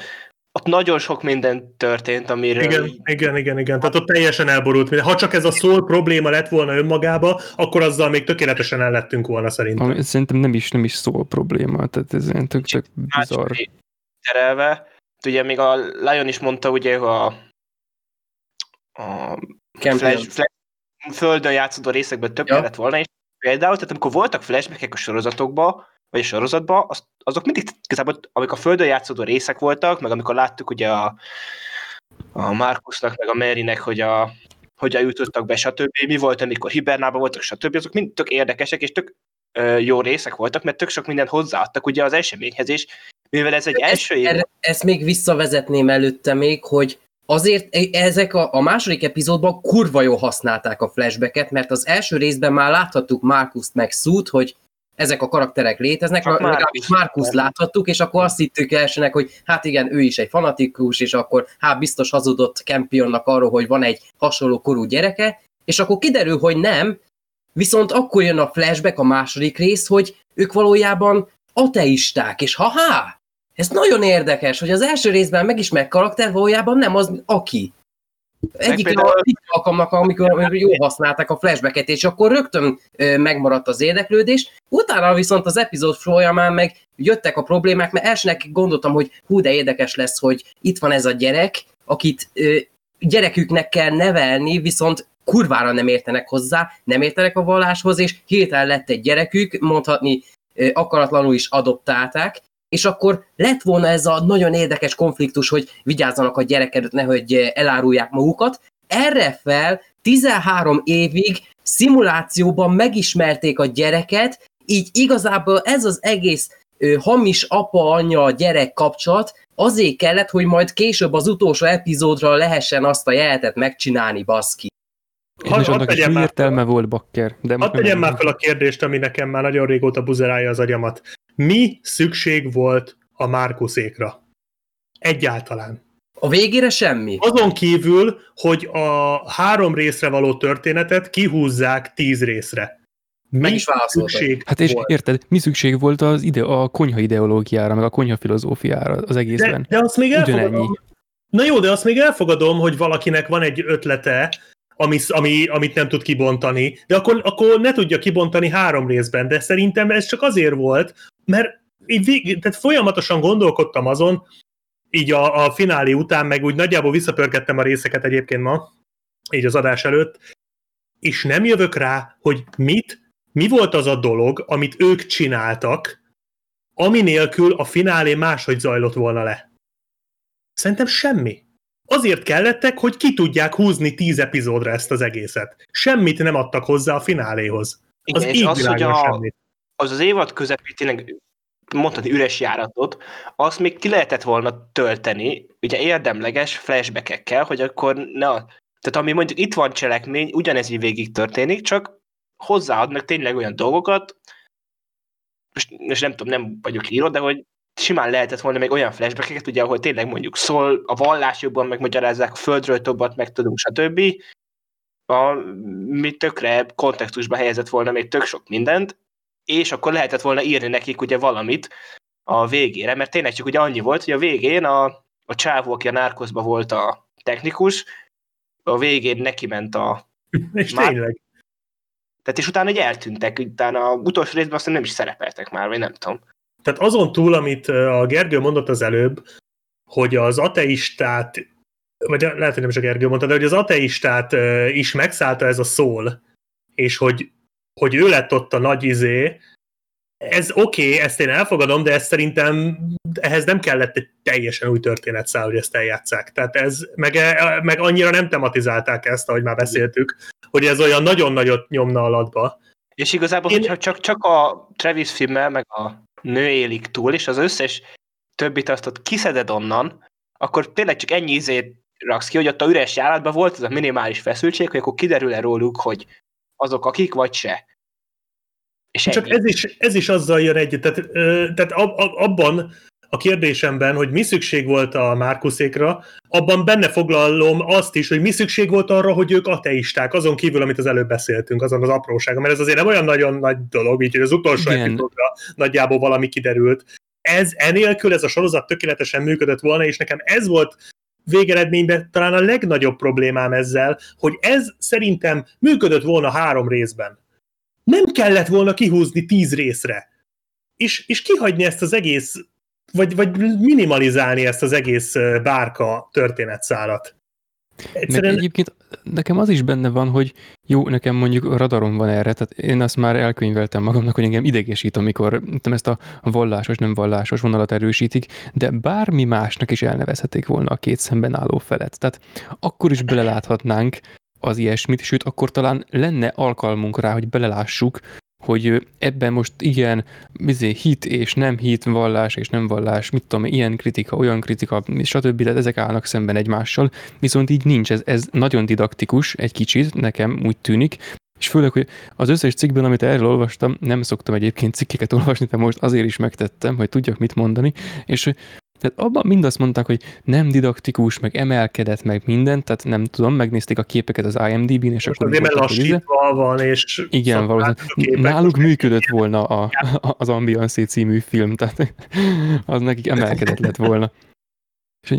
ott nagyon sok minden történt, amiről... Igen, így... igen, igen, igen. Tehát ott teljesen elborult. Ha csak ez a szól probléma lett volna önmagába, akkor azzal még tökéletesen el lettünk volna szerintem. Ami, szerintem nem is, nem is szól probléma, tehát ez ilyen tök, tök bizarr. Terelve. Ugye még a Lion is mondta, ugye, a, a flash, flash, földön játszódó részekben több ja. lett volna, és például, tehát amikor voltak flashbackek a sorozatokban, vagy a sorozatban, az, azok mindig igazából, amik a földön játszódó részek voltak, meg amikor láttuk ugye a, a Markusnak, meg a Marynek, hogy a, hogyan jutottak be, stb. Mi volt, amikor hibernában voltak, stb. Azok mind tök érdekesek, és tök ö, jó részek voltak, mert tök sok mindent hozzáadtak ugye az eseményhez, és mivel ez egy első év... Ezt még visszavezetném előtte még, hogy azért e- ezek a, a második epizódban kurva jó használták a flashbacket, mert az első részben már láthattuk Markuszt meg Szút, hogy ezek a karakterek léteznek, Csak legalábbis Markus láthattuk, és akkor azt hittük elsőnek, hogy hát igen, ő is egy fanatikus, és akkor hát biztos hazudott Campionnak arról, hogy van egy hasonló korú gyereke, és akkor kiderül, hogy nem, viszont akkor jön a flashback, a második rész, hogy ők valójában ateisták, és ha-ha, ez nagyon érdekes, hogy az első részben megismert karakter valójában nem az, aki. Egyik például... alkalmak, amikor, jó használták a flashbacket, és akkor rögtön megmaradt az érdeklődés. Utána viszont az epizód folyamán meg jöttek a problémák, mert elsőnek gondoltam, hogy hú, de érdekes lesz, hogy itt van ez a gyerek, akit gyereküknek kell nevelni, viszont kurvára nem értenek hozzá, nem értenek a valláshoz, és hirtelen lett egy gyerekük, mondhatni akaratlanul is adoptálták, és akkor lett volna ez a nagyon érdekes konfliktus, hogy vigyázzanak a gyerekedet, nehogy elárulják magukat. Erre fel 13 évig szimulációban megismerték a gyereket, így igazából ez az egész ö, hamis apa-anya-gyerek kapcsolat azért kellett, hogy majd később az utolsó epizódra lehessen azt a jeletet megcsinálni, baszki. Ha, és annak is mi értelme fel. volt, Bakker? De hadd tegyem már fel a kérdést, ami nekem már nagyon régóta buzerálja az agyamat. Mi szükség volt a Márkuszékra? Egyáltalán. A végére semmi? Azon kívül, hogy a három részre való történetet kihúzzák tíz részre. Mi Meg is szükség Hát és volt? érted, mi szükség volt az ide, a konyha ideológiára, meg a konyha filozófiára az egészben? De, de azt még elfogadom. Na jó, de azt még elfogadom, hogy valakinek van egy ötlete, ami, ami, amit nem tud kibontani, de akkor, akkor ne tudja kibontani három részben, de szerintem ez csak azért volt, mert így vég, tehát folyamatosan gondolkodtam azon, így a, a finálé után, meg úgy nagyjából visszapörgettem a részeket egyébként ma, így az adás előtt, és nem jövök rá, hogy mit, mi volt az a dolog, amit ők csináltak, ami nélkül a finálé máshogy zajlott volna le. Szerintem semmi. Azért kellettek, hogy ki tudják húzni tíz epizódra ezt az egészet. Semmit nem adtak hozzá a fináléhoz. Igen, az és az, hogy a, semmit. Az az évad közepén tényleg mondhatni üres járatot, azt még ki lehetett volna tölteni, ugye érdemleges flashbackekkel, hogy akkor ne a, tehát ami mondjuk itt van cselekmény, ugyanez így végig történik, csak hozzáadnak tényleg olyan dolgokat, és, és nem tudom, nem vagyok író, de hogy simán lehetett volna még olyan flashbackeket, ugye, ahol tényleg mondjuk szól, a vallás jobban megmagyarázzák, a földről többet megtudunk, stb. A, mi tökre kontextusba helyezett volna még tök sok mindent, és akkor lehetett volna írni nekik ugye valamit a végére, mert tényleg csak ugye annyi volt, hogy a végén a, a csávó, aki a nárkozba volt a technikus, a végén neki ment a... És már, tényleg. Tehát és utána egy eltűntek, utána a utolsó részben aztán nem is szerepeltek már, vagy nem tudom. Tehát azon túl, amit a Gergő mondott az előbb, hogy az ateistát, vagy lehet, hogy nem is a Gergő mondta, de hogy az ateistát is megszállta ez a szól, és hogy, hogy ő lett ott a nagy izé, ez oké, okay, ezt én elfogadom, de ez szerintem ehhez nem kellett egy teljesen új történetszál, hogy ezt eljátszák. Tehát ez, meg, meg annyira nem tematizálták ezt, ahogy már beszéltük, hogy ez olyan nagyon nagyot nyomna a latba. És igazából, én... hogyha csak, csak a Travis filmmel, meg a nő élik túl, és az összes többit azt ott kiszeded onnan, akkor tényleg csak ennyi izét raksz ki, hogy ott a üres járatban volt ez a minimális feszültség, hogy akkor kiderül-e róluk, hogy azok akik, vagy se. És Csak ez is, ez is azzal jön egyet, tehát, tehát abban a kérdésemben, hogy mi szükség volt a Márkuszékra, abban benne foglalom azt is, hogy mi szükség volt arra, hogy ők ateisták, azon kívül, amit az előbb beszéltünk, azon az apróságon, mert ez azért nem olyan nagyon nagy dolog, így hogy az utolsó Igen. epizódra nagyjából valami kiderült. Ez enélkül ez a sorozat tökéletesen működött volna, és nekem ez volt végeredményben talán a legnagyobb problémám ezzel, hogy ez szerintem működött volna három részben. Nem kellett volna kihúzni tíz részre. És, és kihagyni ezt az egész vagy, vagy minimalizálni ezt az egész bárka történetszálat. Egyszerűen... Meg egyébként nekem az is benne van, hogy jó, nekem mondjuk radarom van erre, tehát én azt már elkönyveltem magamnak, hogy engem idegesít, amikor ezt a vallásos, nem vallásos vonalat erősítik, de bármi másnak is elnevezhetik volna a két szemben álló felet. Tehát akkor is beleláthatnánk az ilyesmit, sőt, akkor talán lenne alkalmunk rá, hogy belelássuk, hogy ebben most igen, bizé hit és nem hit, vallás és nem vallás, mit tudom, ilyen kritika, olyan kritika, stb. De ezek állnak szemben egymással, viszont így nincs, ez, ez nagyon didaktikus egy kicsit, nekem úgy tűnik, és főleg, hogy az összes cikkben, amit erről olvastam, nem szoktam egyébként cikkeket olvasni, de most azért is megtettem, hogy tudjak mit mondani, és tehát abban mind azt mondták, hogy nem didaktikus, meg emelkedett, meg minden, tehát nem tudom, megnézték a képeket az IMDb-n, és Most akkor... Azért, mert lassítva van, és... Igen, valószínűleg. Náluk működött volna a, a, az Ambiance című film, tehát az nekik emelkedett lett volna. És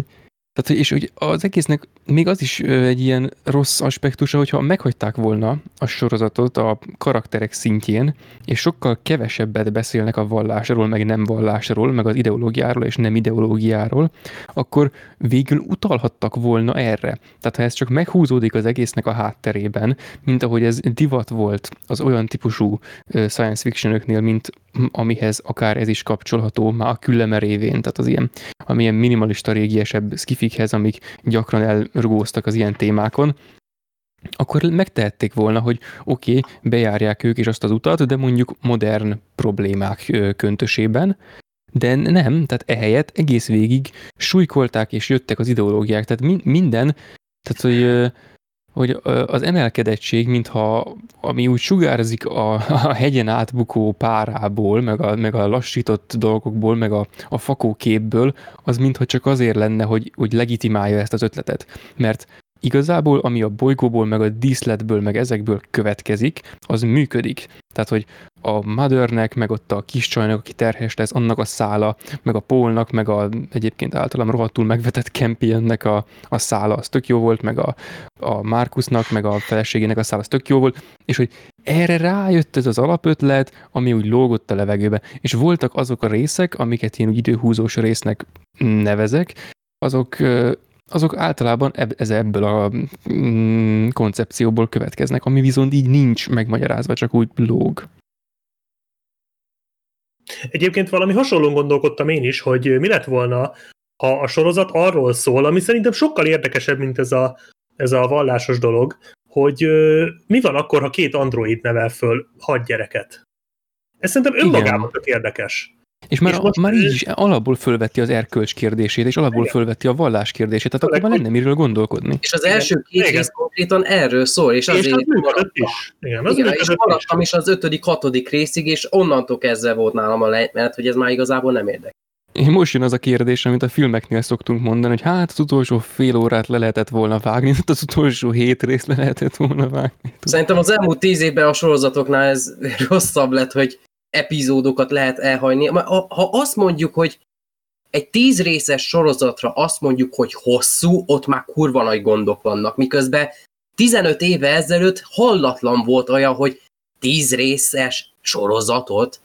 Tehát, és hogy az egésznek még az is egy ilyen rossz aspektusa, hogyha meghagyták volna a sorozatot a karakterek szintjén, és sokkal kevesebbet beszélnek a vallásról, meg nem vallásról, meg az ideológiáról és nem ideológiáról, akkor végül utalhattak volna erre. Tehát ha ez csak meghúzódik az egésznek a hátterében, mint ahogy ez divat volt az olyan típusú science fictionöknél, mint amihez akár ez is kapcsolható már a külleme révén, tehát az ilyen, amilyen minimalista régiesebb skifikhez, amik gyakran elrugóztak az ilyen témákon, akkor megtehették volna, hogy oké, okay, bejárják ők is azt az utat, de mondjuk modern problémák köntösében, de nem, tehát ehelyett egész végig súlykolták és jöttek az ideológiák, tehát min- minden, tehát hogy hogy az emelkedettség, mintha ami úgy sugárzik a, a hegyen átbukó párából, meg a, meg a lassított dolgokból, meg a, a fakóképből, az mintha csak azért lenne, hogy, hogy legitimálja ezt az ötletet. Mert igazából, ami a bolygóból, meg a díszletből, meg ezekből következik, az működik. Tehát, hogy a Mothernek, meg ott a kis csajnak, aki terhes lesz, annak a szála, meg a Paulnak, meg a egyébként általam rohadtul megvetett Campionnek a, a szála, az tök jó volt, meg a, a Markusnak, meg a feleségének a szála, az tök jó volt, és hogy erre rájött ez az alapötlet, ami úgy lógott a levegőbe, és voltak azok a részek, amiket én úgy időhúzós résznek nevezek, azok azok általában eb- ez ebből a mm, koncepcióból következnek, ami viszont így nincs megmagyarázva, csak úgy lóg. Egyébként valami hasonlóan gondolkodtam én is, hogy mi lett volna, ha a sorozat arról szól, ami szerintem sokkal érdekesebb, mint ez a, ez a vallásos dolog, hogy ö, mi van akkor, ha két android nevel föl hat gyereket. Ez szerintem önmagában tök érdekes. És már, És most már így is alapból fölvetti az erkölcs kérdését, és alapból Igen. fölvetti a vallás kérdését, tehát akkor már lenne miről gondolkodni. És az első két Igen. rész konkrétan erről szól, és És az azért működött maradtam. is. Igen, az Igen, és maradtam is az ötödik, hatodik részig, és onnantól kezdve volt nálam a lejtmenet, hogy ez már igazából nem érdekel. Én most jön az a kérdés, amit a filmeknél szoktunk mondani, hogy hát az utolsó fél órát le lehetett volna vágni, hát az utolsó hét részt le lehetett volna vágni. Szerintem az elmúlt tíz évben a sorozatoknál ez rosszabb lett, hogy epizódokat lehet elhagyni. Ha azt mondjuk, hogy egy tíz részes sorozatra azt mondjuk, hogy hosszú, ott már kurva nagy gondok vannak, miközben 15 éve ezelőtt hallatlan volt olyan, hogy tíz részes sorozatot,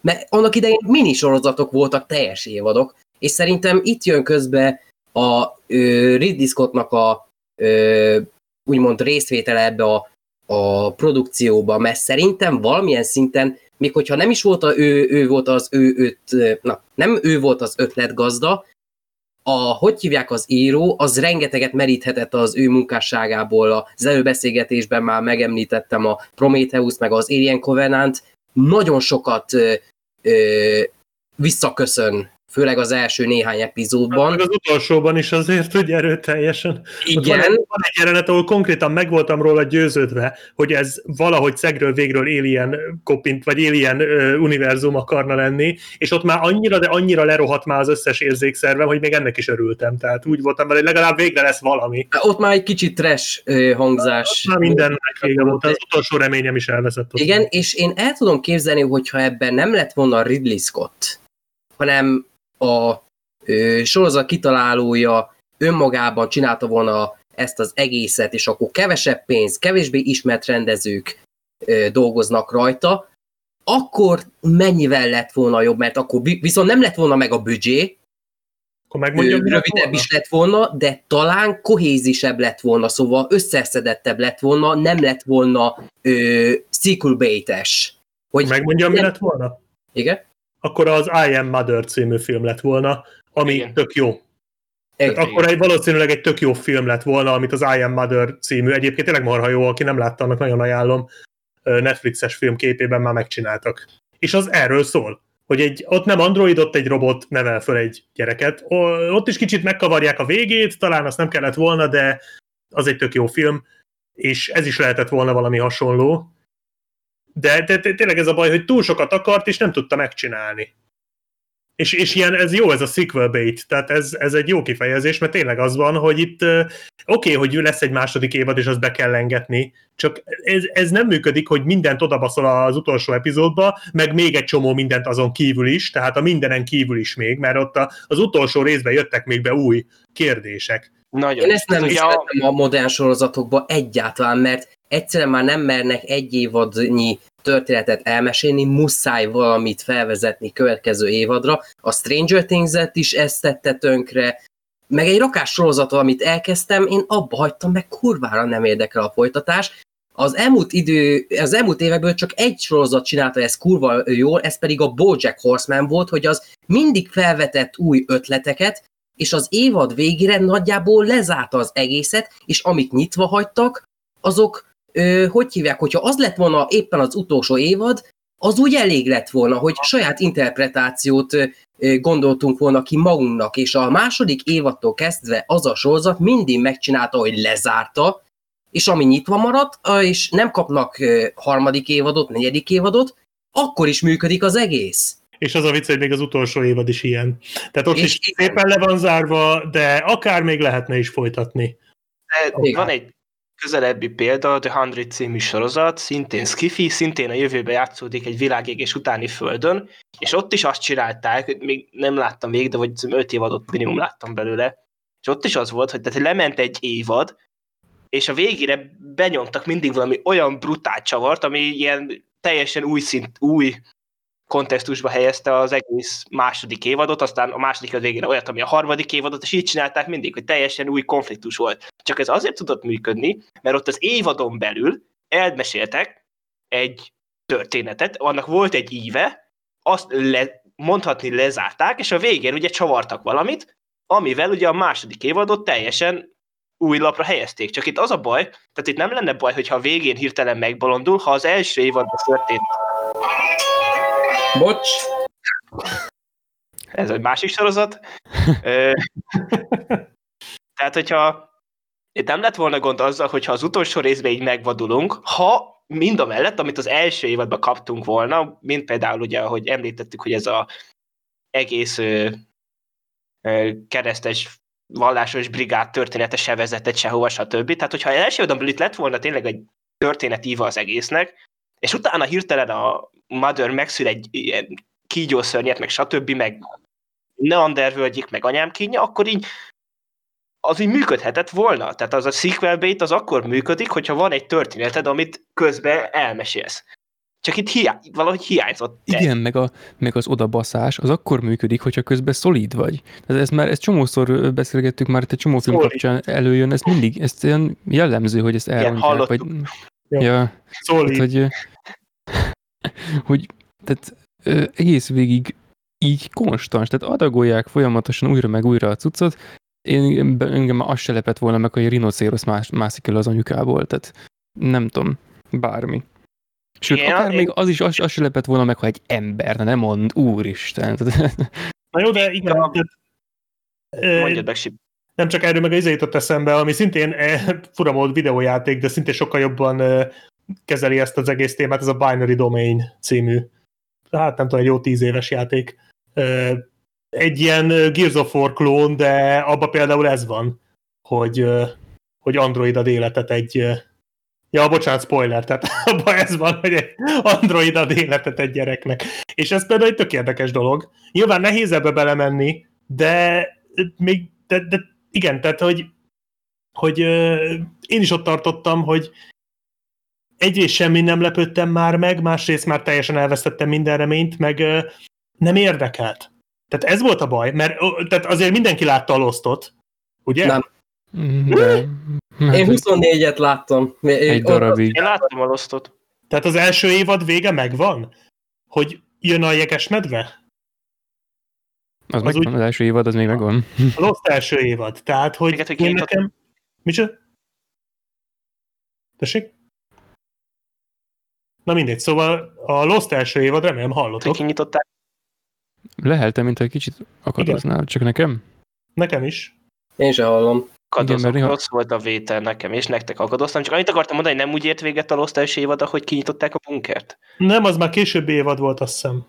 mert annak idején mini sorozatok voltak teljes évadok, és szerintem itt jön közbe a ö, Ridley Scottnak a ö, úgymond részvétele ebbe a, a produkcióba, mert szerintem valamilyen szinten, még hogyha nem is volt a, ő, ő volt az ő, őt, na, nem ő volt az ötletgazda, a, hogy hívják az író, az rengeteget meríthetett az ő munkásságából, az előbeszélgetésben már megemlítettem a Prometheus, meg az Alien Covenant, nagyon sokat ö, ö, visszaköszön, főleg az első néhány epizódban. Meg az utolsóban is azért, hogy erőteljesen. Ott Van Igen, egy, van egy jelenet, ahol konkrétan meg voltam róla győződve, hogy ez valahogy szegről végről alien kopint, vagy alien ö, univerzum akarna lenni, és ott már annyira, de annyira lerohadt már az összes érzékszervem, hogy még ennek is örültem. Tehát úgy voltam vele, hogy legalább végre lesz valami. ott már egy kicsit trash hangzás. Már mindennek vége volt, az utolsó reményem is elveszett. Ott. Igen, és én el tudom képzelni, hogyha ebben nem lett volna Ridley Scott, hanem a ö, sorozat kitalálója önmagában csinálta volna ezt az egészet, és akkor kevesebb pénz, kevésbé ismert rendezők ö, dolgoznak rajta, akkor mennyivel lett volna jobb, mert akkor vi- viszont nem lett volna meg a büdzsé, Akkor megmondjam, mi rövidebb volna? is lett volna, de talán kohézisebb lett volna, szóval összeszedettebb lett volna, nem lett volna ö, sequel bait-es. Hogy Megmondjam, mi nem- lett volna? Igen? Akkor az I Am Mother című film lett volna, ami Igen. tök jó. Tehát Igen. akkor egy, valószínűleg egy tök jó film lett volna, amit az I Am Mother című, egyébként tényleg marha jó, aki nem látta, annak nagyon ajánlom, Netflixes film képében már megcsináltak. És az erről szól, hogy egy, ott nem android, ott egy robot nevel föl egy gyereket. Ott is kicsit megkavarják a végét, talán azt nem kellett volna, de az egy tök jó film, és ez is lehetett volna valami hasonló. De, de, de tényleg ez a baj, hogy túl sokat akart, és nem tudta megcsinálni. És, és ilyen, ez jó, ez a sequel bait, tehát ez, ez egy jó kifejezés, mert tényleg az van, hogy itt oké, okay, hogy lesz egy második évad, és azt be kell lengetni, csak ez, ez nem működik, hogy mindent odabaszol az utolsó epizódba, meg még egy csomó mindent azon kívül is, tehát a mindenen kívül is még, mert ott a, az utolsó részben jöttek még be új kérdések. Nagyon. Én ezt nem is ja. a modern sorozatokban egyáltalán, mert egyszerűen már nem mernek egy évadnyi történetet elmesélni, muszáj valamit felvezetni következő évadra. A Stranger Things-et is ezt tette tönkre, meg egy rakás sorozatot, amit elkezdtem, én abba hagytam, meg kurvára nem érdekel a folytatás. Az elmúlt idő, az elmúlt évekből csak egy sorozat csinálta ezt kurva jól, ez pedig a BoJack Horseman volt, hogy az mindig felvetett új ötleteket, és az évad végére nagyjából lezárta az egészet, és amit nyitva hagytak, azok ö, hogy hívják, hogyha az lett volna éppen az utolsó évad, az úgy elég lett volna, hogy saját interpretációt ö, gondoltunk volna ki magunknak, és a második évadtól kezdve az a sorozat mindig megcsinálta, hogy lezárta, és ami nyitva maradt, és nem kapnak harmadik évadot, negyedik évadot, akkor is működik az egész. És az a vicc, hogy még az utolsó évad is ilyen. Tehát ott és is szépen le van zárva, de akár még lehetne is folytatni. De van egy közelebbi példa, a The Hundred című sorozat, szintén Skiffy, szintén a jövőbe játszódik egy világégés utáni földön, és ott is azt csinálták, még nem láttam végig, de vagy 5 évadot minimum láttam belőle, és ott is az volt, hogy tehát lement egy évad, és a végére benyomtak mindig valami olyan brutál csavart, ami ilyen teljesen új szint, új kontextusba helyezte az egész második évadot, aztán a második az végére olyat, ami a harmadik évadot, és így csinálták mindig, hogy teljesen új konfliktus volt. Csak ez azért tudott működni, mert ott az évadon belül elmeséltek egy történetet, annak volt egy íve, azt le, mondhatni lezárták, és a végén ugye csavartak valamit, amivel ugye a második évadot teljesen új lapra helyezték. Csak itt az a baj, tehát itt nem lenne baj, hogyha a végén hirtelen megbolondul, ha az első évadban történt Bocs. Ez egy másik sorozat. Tehát, hogyha nem lett volna gond azzal, hogyha az utolsó részben így megvadulunk, ha mind a mellett, amit az első évadban kaptunk volna, mint például ugye, ahogy említettük, hogy ez a egész ö, ö, keresztes vallásos brigád története se vezetett sehova, stb. Tehát, hogyha első évadban itt lett volna tényleg egy történetíva az egésznek, és utána hirtelen a Mother megszül egy ilyen kígyószörnyet, meg stb., meg Neandervölgyik, meg anyám kínja, akkor így az így működhetett volna. Tehát az a sequel bait az akkor működik, hogyha van egy történeted, amit közben elmesélsz. Csak itt hiá- valahogy hiányzott. Igen, meg, a, meg az odabaszás, az akkor működik, hogyha közben szolid vagy. Tehát ez már, ezt csomószor beszélgettük, már itt egy csomó film kapcsán előjön, ez mindig, ez olyan jellemző, hogy ezt elmondják. Vagy, Ja, ja tehát, hogy, hogy tehát egész végig így konstans, tehát adagolják folyamatosan újra meg újra a cuccot, én, engem az se lepett volna meg, hogy a rinocérosz más, mászik el az anyukából, tehát nem tudom, bármi. Sőt, Igen, akár én... még az is az, az se lepett volna meg, hogy egy ember, nem mond, úristen. Na jó, de igen, tehát, Mondjad meg, nem csak erről meg az jutott eszembe, ami szintén e, fura mód videójáték, de szintén sokkal jobban e, kezeli ezt az egész témát, ez a Binary Domain című, hát nem tudom, egy jó tíz éves játék. E, egy ilyen Gears of War klón, de abba például ez van, hogy, hogy Android ad életet egy Ja, bocsánat, spoiler, tehát abban ez van, hogy egy Android ad életet egy gyereknek. És ez például egy tök érdekes dolog. Nyilván nehéz ebbe belemenni, de még de, de igen, tehát, hogy, hogy én is ott tartottam, hogy egyrészt semmi nem lepődtem már meg, másrészt már teljesen elvesztettem minden reményt, meg nem érdekelt. Tehát ez volt a baj, mert tehát azért mindenki látta a Lostot, ugye? Nem. De, Én 24-et láttam. Egy darabig. Én láttam a Lostot. Tehát az első évad vége megvan? Hogy jön a jeges medve? Az, az, megvan, úgy, az első évad, az még megvan. A Lost első évad. Tehát, hogy Még, én nekem... Micsoda? Tessék? Na mindegy, szóval a Lost első évad, remélem hallottok. Kinyitották? Lehelte, mint egy kicsit akadoznál, csak nekem? Nekem is. Én se hallom. Akadozom, Igen, rossz volt a vétel nekem, és nektek akadoztam. Csak annyit akartam mondani, hogy nem úgy ért véget a Lost első évad, ahogy kinyitották a bunkert? Nem, az már későbbi évad volt, azt hiszem.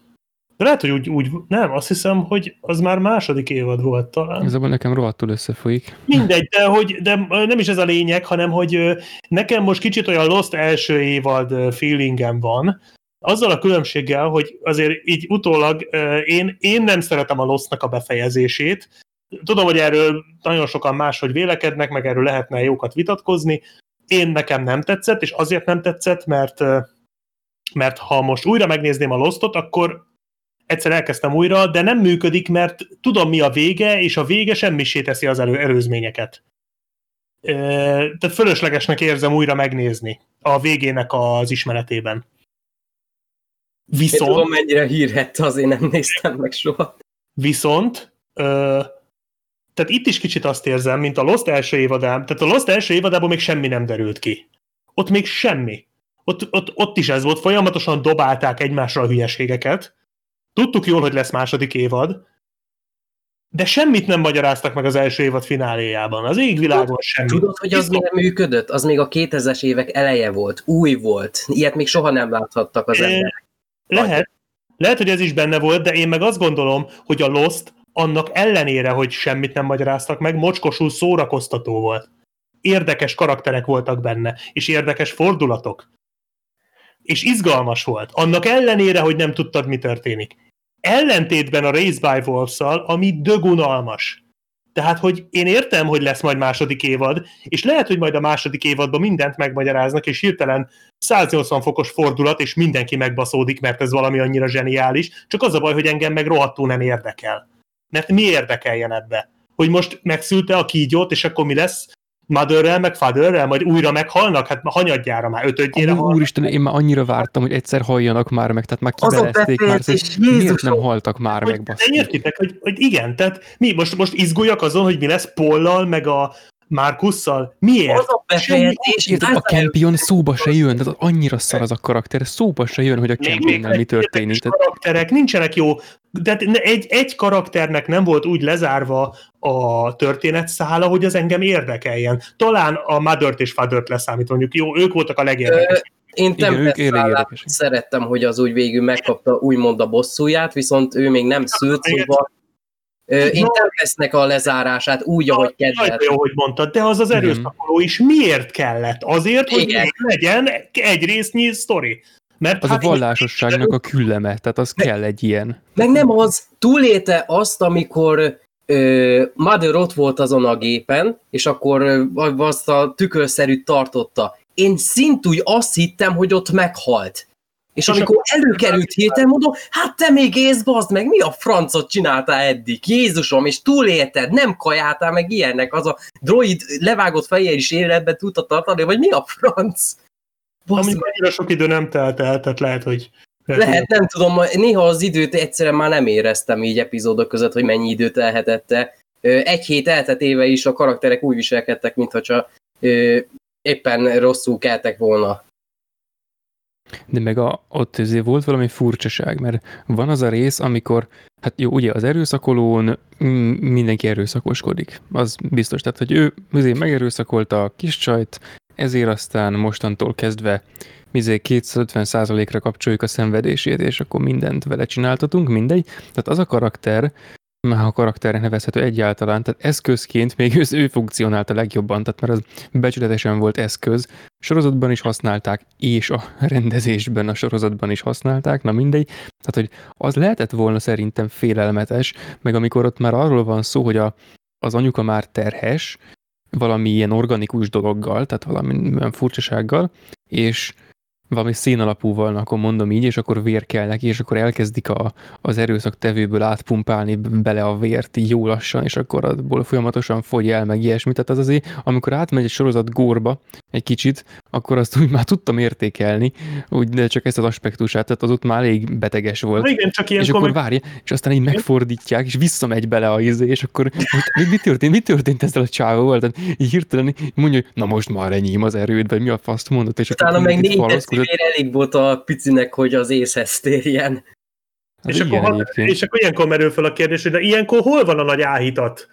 De lehet, hogy úgy, úgy, nem, azt hiszem, hogy az már második évad volt talán. Ez abban nekem rohadtul összefolyik. Mindegy, de, hogy, de nem is ez a lényeg, hanem hogy nekem most kicsit olyan Lost első évad feelingem van, azzal a különbséggel, hogy azért így utólag én, én nem szeretem a Lostnak a befejezését. Tudom, hogy erről nagyon sokan máshogy vélekednek, meg erről lehetne jókat vitatkozni. Én nekem nem tetszett, és azért nem tetszett, mert mert ha most újra megnézném a Lostot, akkor egyszer elkezdtem újra, de nem működik, mert tudom mi a vége, és a vége semmisé teszi az elő, előzményeket. Tehát fölöslegesnek érzem újra megnézni a végének az ismeretében. Én Viszont, tudom, mennyire hírhette, azért nem néztem meg soha. viszont ö, tehát itt is kicsit azt érzem, mint a Lost első évadában, tehát a Lost első évadában még semmi nem derült ki. Ott még semmi. Ott, ott, ott is ez volt, folyamatosan dobálták egymásra a hülyeségeket. Tudtuk jól, hogy lesz második évad, de semmit nem magyaráztak meg az első évad fináléjában. Az égvilágon semmi. Tudod, hogy az miért működött? Az még a 2000-es évek eleje volt, új volt. Ilyet még soha nem láthattak az emberek. Lehet, lehet, hogy ez is benne volt, de én meg azt gondolom, hogy a Lost annak ellenére, hogy semmit nem magyaráztak meg, mocskosul szórakoztató volt. Érdekes karakterek voltak benne, és érdekes fordulatok. És izgalmas volt. Annak ellenére, hogy nem tudtad, mi történik. Ellentétben a Race by wolves ami dögunalmas. Tehát, hogy én értem, hogy lesz majd második évad, és lehet, hogy majd a második évadban mindent megmagyaráznak, és hirtelen 180 fokos fordulat, és mindenki megbaszódik, mert ez valami annyira zseniális, csak az a baj, hogy engem meg rohadtul nem érdekel. Mert mi érdekeljen ebbe? Hogy most megszülte a kígyót, és akkor mi lesz? Motherrel, meg Fatherrel, majd újra meghalnak? Hát hanyadjára már, ötödjére halnak. úristen, én már annyira vártam, hogy egyszer halljanak már meg, tehát már kibelezték már, hogy miért nem haltak már hogy, meg, de basszus. értitek, hogy, hogy igen, tehát mi most, most izguljak azon, hogy mi lesz Pollal, meg a Markusszal? Miért? Az a befejezés, Érted, a Campion szóba se jön, tehát annyira szar az a karakter, szóba se jön, hogy a Campionnel mi történik. Tehát karakterek nincsenek jó, de ne- egy, egy karakternek nem volt úgy lezárva a történetszála, hogy az engem érdekeljen. Talán a Mother-t és Father-t leszámít, mondjuk jó, ők voltak a legérdekesebb. Én Igen, ők elég Tempest szerettem, hogy az úgy végül megkapta úgymond a bosszúját, viszont ő még nem szült, szóval No. Tempestnek a lezárását úgy, ahogy Nagyon kedvelt. jó, hogy mondtad, de az az erőszakoló is miért kellett? Azért, hogy Igen. legyen egy résznyi sztori. Mert az a hát vallásosságnak a külleme, tehát az kell egy ilyen. Meg nem az, túlélte azt, amikor ö, Mother ott volt azon a gépen, és akkor ö, azt a tükörszerűt tartotta. Én szintúgy azt hittem, hogy ott meghalt. És, És amikor akkor- előkerült hirtelen, mondom, hát te még ész, bazd meg, mi a francot csináltál eddig? Jézusom, és túlélted, nem kajáltál meg ilyennek, az a droid levágott fejjel is életben tudta tartani, vagy mi a franc? Bazd meg. annyira sok idő nem telt el, tehát lehet, hogy... Lehet, nem tudom, néha az időt egyszerűen már nem éreztem így epizódok között, hogy mennyi időt elhetette. Egy hét elteltéve is a karakterek úgy viselkedtek, mintha éppen rosszul keltek volna. De meg a, ott azért volt valami furcsaság, mert van az a rész, amikor, hát jó, ugye az erőszakolón mindenki erőszakoskodik. Az biztos, tehát, hogy ő azért megerőszakolta a kis csajt, ezért aztán mostantól kezdve mizé 250%-ra kapcsoljuk a szenvedését, és akkor mindent vele csináltatunk, mindegy. Tehát az a karakter, már a karakternek nevezhető egyáltalán, tehát eszközként még ő, ő funkcionált a legjobban, tehát mert az becsületesen volt eszköz, sorozatban is használták, és a rendezésben a sorozatban is használták, na mindegy. Tehát, hogy az lehetett volna szerintem félelmetes, meg amikor ott már arról van szó, hogy a, az anyuka már terhes, valami ilyen organikus dologgal, tehát valami olyan furcsasággal, és valami szénalapúval, akkor mondom így, és akkor vér kell neki, és akkor elkezdik a, az erőszak tevőből átpumpálni bele a vért így jó lassan, és akkor abból folyamatosan fogy el, meg ilyesmi. Tehát az azért, amikor átmegy egy sorozat górba egy kicsit, akkor azt úgy már tudtam értékelni, úgy, de csak ezt az aspektusát, tehát az ott már elég beteges volt. Na igen, csak És ilyenkor akkor várja, és aztán így megfordítják, és visszamegy bele a izé, és akkor mi, mi történt, mi történt ezzel a csávóval? Tehát így hirtelen mondja, hogy na most már enyém az erőd, vagy mi a faszt mondott, és Utána akkor meg falaszkodott. decibér elég volt a picinek, hogy az észhez térjen. Hát és, igen, akkor, egyébként. és akkor ilyenkor merül fel a kérdés, hogy de ilyenkor hol van a nagy áhítat?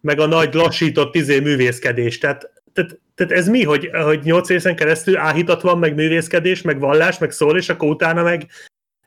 Meg a nagy lassított izé művészkedés? Tehát, tehát, tehát ez mi, hogy, hogy nyolc részen keresztül áhítat van, meg művészkedés, meg vallás, meg szól, és akkor utána meg,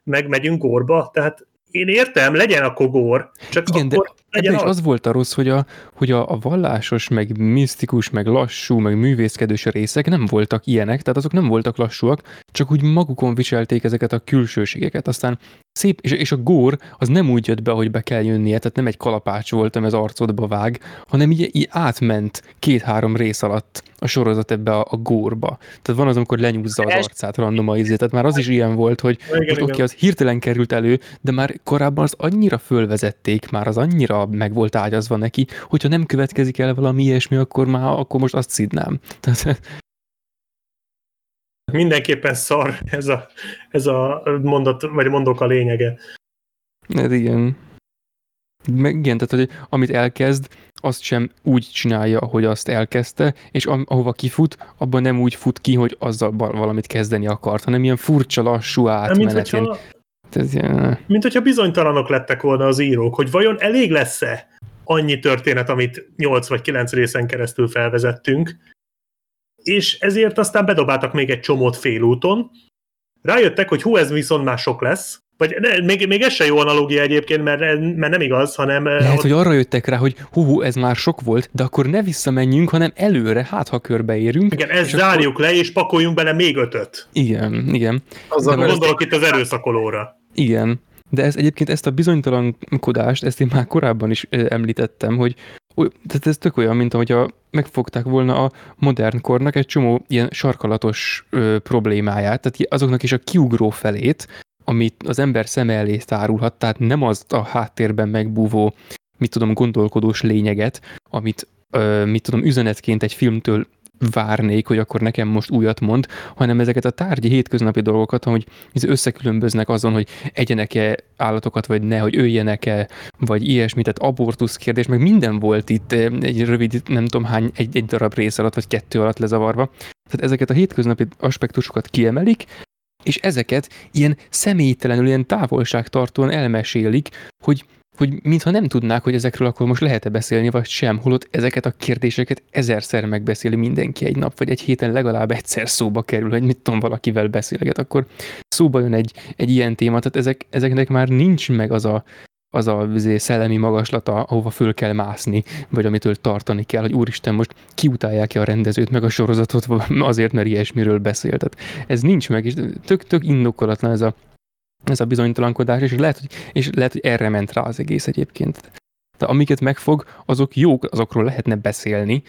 meg megyünk górba? Tehát én értem, legyen a kogór, csak Igen, akkor Ebben is az. volt a rossz, hogy a, hogy a, a vallásos, meg misztikus, meg lassú, meg művészkedős részek nem voltak ilyenek, tehát azok nem voltak lassúak, csak úgy magukon viselték ezeket a külsőségeket. Aztán szép, és, és a gór az nem úgy jött be, hogy be kell jönnie, tehát nem egy kalapács volt, ami az arcodba vág, hanem így, így átment két-három rész alatt a sorozat ebbe a, a górba. Tehát van az, amikor lenyúzza az arcát random a izét, tehát már az is ilyen volt, hogy oké, az hirtelen került elő, de már korábban az annyira fölvezették, már az annyira meg volt ágyazva neki, hogyha nem következik el valami ilyesmi, akkor már akkor most azt szidnám. Tehát, Mindenképpen szar ez a, ez a mondat, vagy mondok a lényege. hát igen. Meg igen, tehát hogy amit elkezd, azt sem úgy csinálja, ahogy azt elkezdte, és ahova kifut, abban nem úgy fut ki, hogy azzal val- valamit kezdeni akart, hanem ilyen furcsa, lassú mint, átmenetén. hogyha, Tehát, ilyen, mint hogyha bizonytalanok lettek volna az írók, hogy vajon elég lesz-e annyi történet, amit 8 vagy 9 részen keresztül felvezettünk, és ezért aztán bedobáltak még egy csomót félúton, rájöttek, hogy hú, ez viszont már sok lesz, vagy ne, még, még ez se jó analógia egyébként, mert, mert nem igaz, hanem eh, Lehet, ott- hogy arra jöttek rá, hogy hú, hú, ez már sok volt, de akkor ne visszamenjünk, hanem előre, hát ha körbeérünk. igen, ezt és akkor- zárjuk le, és pakoljunk bele még ötöt. Igen, igen. Azzal De Gondolok itt az erőszakolóra. Igen, de ez egyébként ezt a bizonytalankodást, ezt én már korábban is ö, említettem, hogy tehát ez tök olyan, mint ahogy megfogták volna a modern kornak egy csomó ilyen sarkalatos ö, problémáját, tehát azoknak is a kiugró felét, amit az ember szeme elé tárulhat, tehát nem az a háttérben megbúvó, mit tudom, gondolkodós lényeget, amit, ö, mit tudom, üzenetként egy filmtől várnék, hogy akkor nekem most újat mond, hanem ezeket a tárgyi hétköznapi dolgokat, hogy összekülönböznek azon, hogy egyenek-e állatokat, vagy ne, hogy öljenek-e, vagy ilyesmit, tehát abortusz kérdés, meg minden volt itt egy rövid, nem tudom hány, egy, egy darab rész alatt, vagy kettő alatt lezavarva. Tehát ezeket a hétköznapi aspektusokat kiemelik, és ezeket ilyen személytelenül, ilyen távolságtartóan elmesélik, hogy hogy mintha nem tudnák, hogy ezekről akkor most lehet-e beszélni, vagy sem, holott ezeket a kérdéseket ezerszer megbeszéli mindenki egy nap, vagy egy héten legalább egyszer szóba kerül, hogy mit tudom, valakivel beszélget, akkor szóba jön egy, egy ilyen téma, tehát ezek, ezeknek már nincs meg az a, az a izé, szellemi magaslata, ahova föl kell mászni, vagy amitől tartani kell, hogy úristen, most kiutálják ki a rendezőt, meg a sorozatot azért, mert ilyesmiről beszél. Tehát ez nincs meg, és tök, tök indokolatlan ez a, ez a bizonytalankodás, és lehet, hogy, és lehet, hogy erre ment rá az egész egyébként. De amiket megfog, azok jók, azokról lehetne beszélni,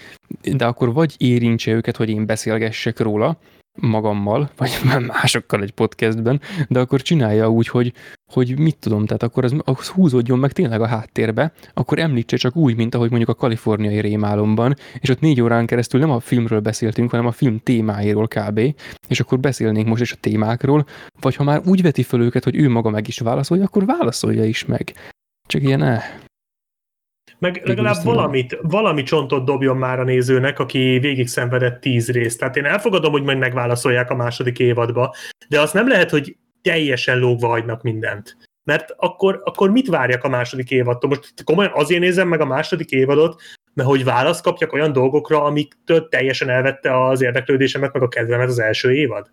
de akkor vagy érintse őket, hogy én beszélgessek róla, magammal, vagy másokkal egy podcastben, de akkor csinálja úgy, hogy, hogy mit tudom, tehát akkor az, az húzódjon meg tényleg a háttérbe, akkor említse csak úgy, mint ahogy mondjuk a kaliforniai rémálomban, és ott négy órán keresztül nem a filmről beszéltünk, hanem a film témáiról kb. És akkor beszélnénk most is a témákról, vagy ha már úgy veti föl őket, hogy ő maga meg is válaszolja, akkor válaszolja is meg. Csak ilyen, eh. Meg legalább is valamit, valami csontot dobjon már a nézőnek, aki végig szenvedett tíz részt. Tehát én elfogadom, hogy majd megválaszolják a második évadba, de azt nem lehet, hogy teljesen lógva hagynak mindent. Mert akkor, akkor mit várjak a második évadtól? Most komolyan azért nézem meg a második évadot, mert hogy választ kapjak olyan dolgokra, amiktől teljesen elvette az érdeklődésemet, meg a kedvemet az első évad.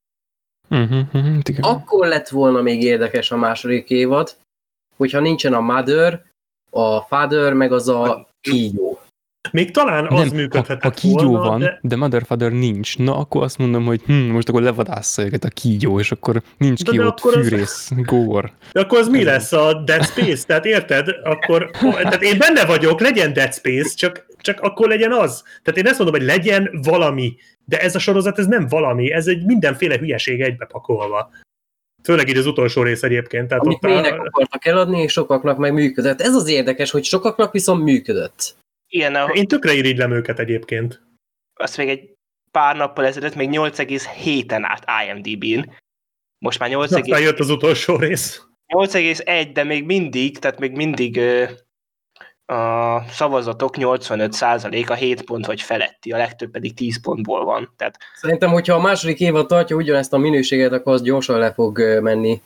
Uh-huh, uh-huh, igen. Akkor lett volna még érdekes a második évad, hogyha nincsen a Mother, a Father, meg az a kígyó. Még talán az nem, ha, működhetett ha kígyó volna, van, de, de Mother Father nincs, na akkor azt mondom, hogy hm, most akkor levadásza őket a kígyó, és akkor nincs De- ki de ott akkor az- fűrész, gór. de akkor az mi lesz a Dead Space? Tehát érted? Akkor, tehát én benne vagyok, legyen Dead Space, csak, csak akkor legyen az. Tehát én ezt mondom, hogy legyen valami, de ez a sorozat ez nem valami, ez egy mindenféle hülyeség egybepakolva. Főleg így az utolsó rész egyébként. Tehát Amit ott a, akartak eladni, és sokaknak meg működött. Ez az érdekes, hogy sokaknak viszont működött. Igen, a, én tökre irigylem őket egyébként. azt még egy pár nappal ezelőtt még 8,7-en át IMDb-n. Most már 8,1, Aztán jött az utolsó rész. 8,1, de még mindig, tehát még mindig a szavazatok 85%-a 7 pont vagy feletti, a legtöbb pedig 10 pontból van. Tehát Szerintem, hogyha a második évad tartja ugyanezt a minőséget, akkor az gyorsan le fog menni.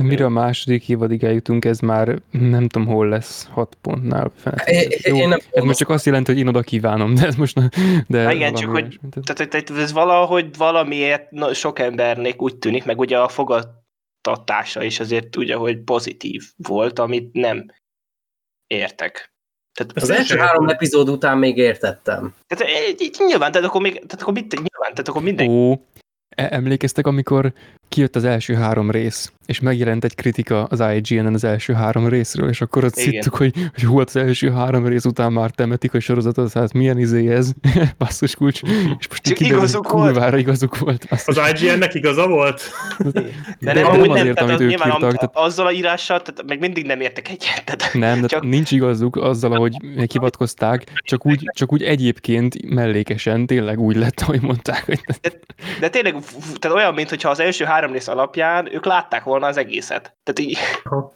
Mire a második évadig eljutunk, ez már nem tudom hol lesz, hat pontnál. Fent. É- Jó, én nem ez most csak azt jelenti, hogy én oda kívánom, de ez most... De Na igen, csak hogy-. Tehát- Tehát, ez valahogy valamiért na, sok embernek úgy tűnik, meg ugye a fogad, folytatása is azért ugye, hogy pozitív volt, amit nem értek. Tehát, Az első három epizód után még értettem. tehát eh, így nyilván, tehát akkor, még, tehát akkor mit, nyilván, tehát akkor minden. Ó, e- emlékeztek, amikor kijött az első három rész, és megjelent egy kritika az IGN-en az első három részről, és akkor ott szittük, hogy, hogy hú, az első három rész után már temetik a sorozatot, hát milyen izé ez, basszus kulcs, és most Csak kiderül, hogy igazuk volt. kurvára igazuk volt. basszus. Az IGN-nek igaza volt? De de nem, nem nem, azért, tehát amit ők nyilván írtak, am- tehát- azzal a írással, tehát meg mindig nem értek egyet. Tehát, Nem, de Csak- nincs igazuk azzal, ahogy hivatkozták, csak úgy, csak úgy egyébként mellékesen tényleg úgy lett, ahogy mondták, hogy de tényleg f- f- tehát olyan, mintha az első három rész alapján ők látták volna az egészet. Tehát így,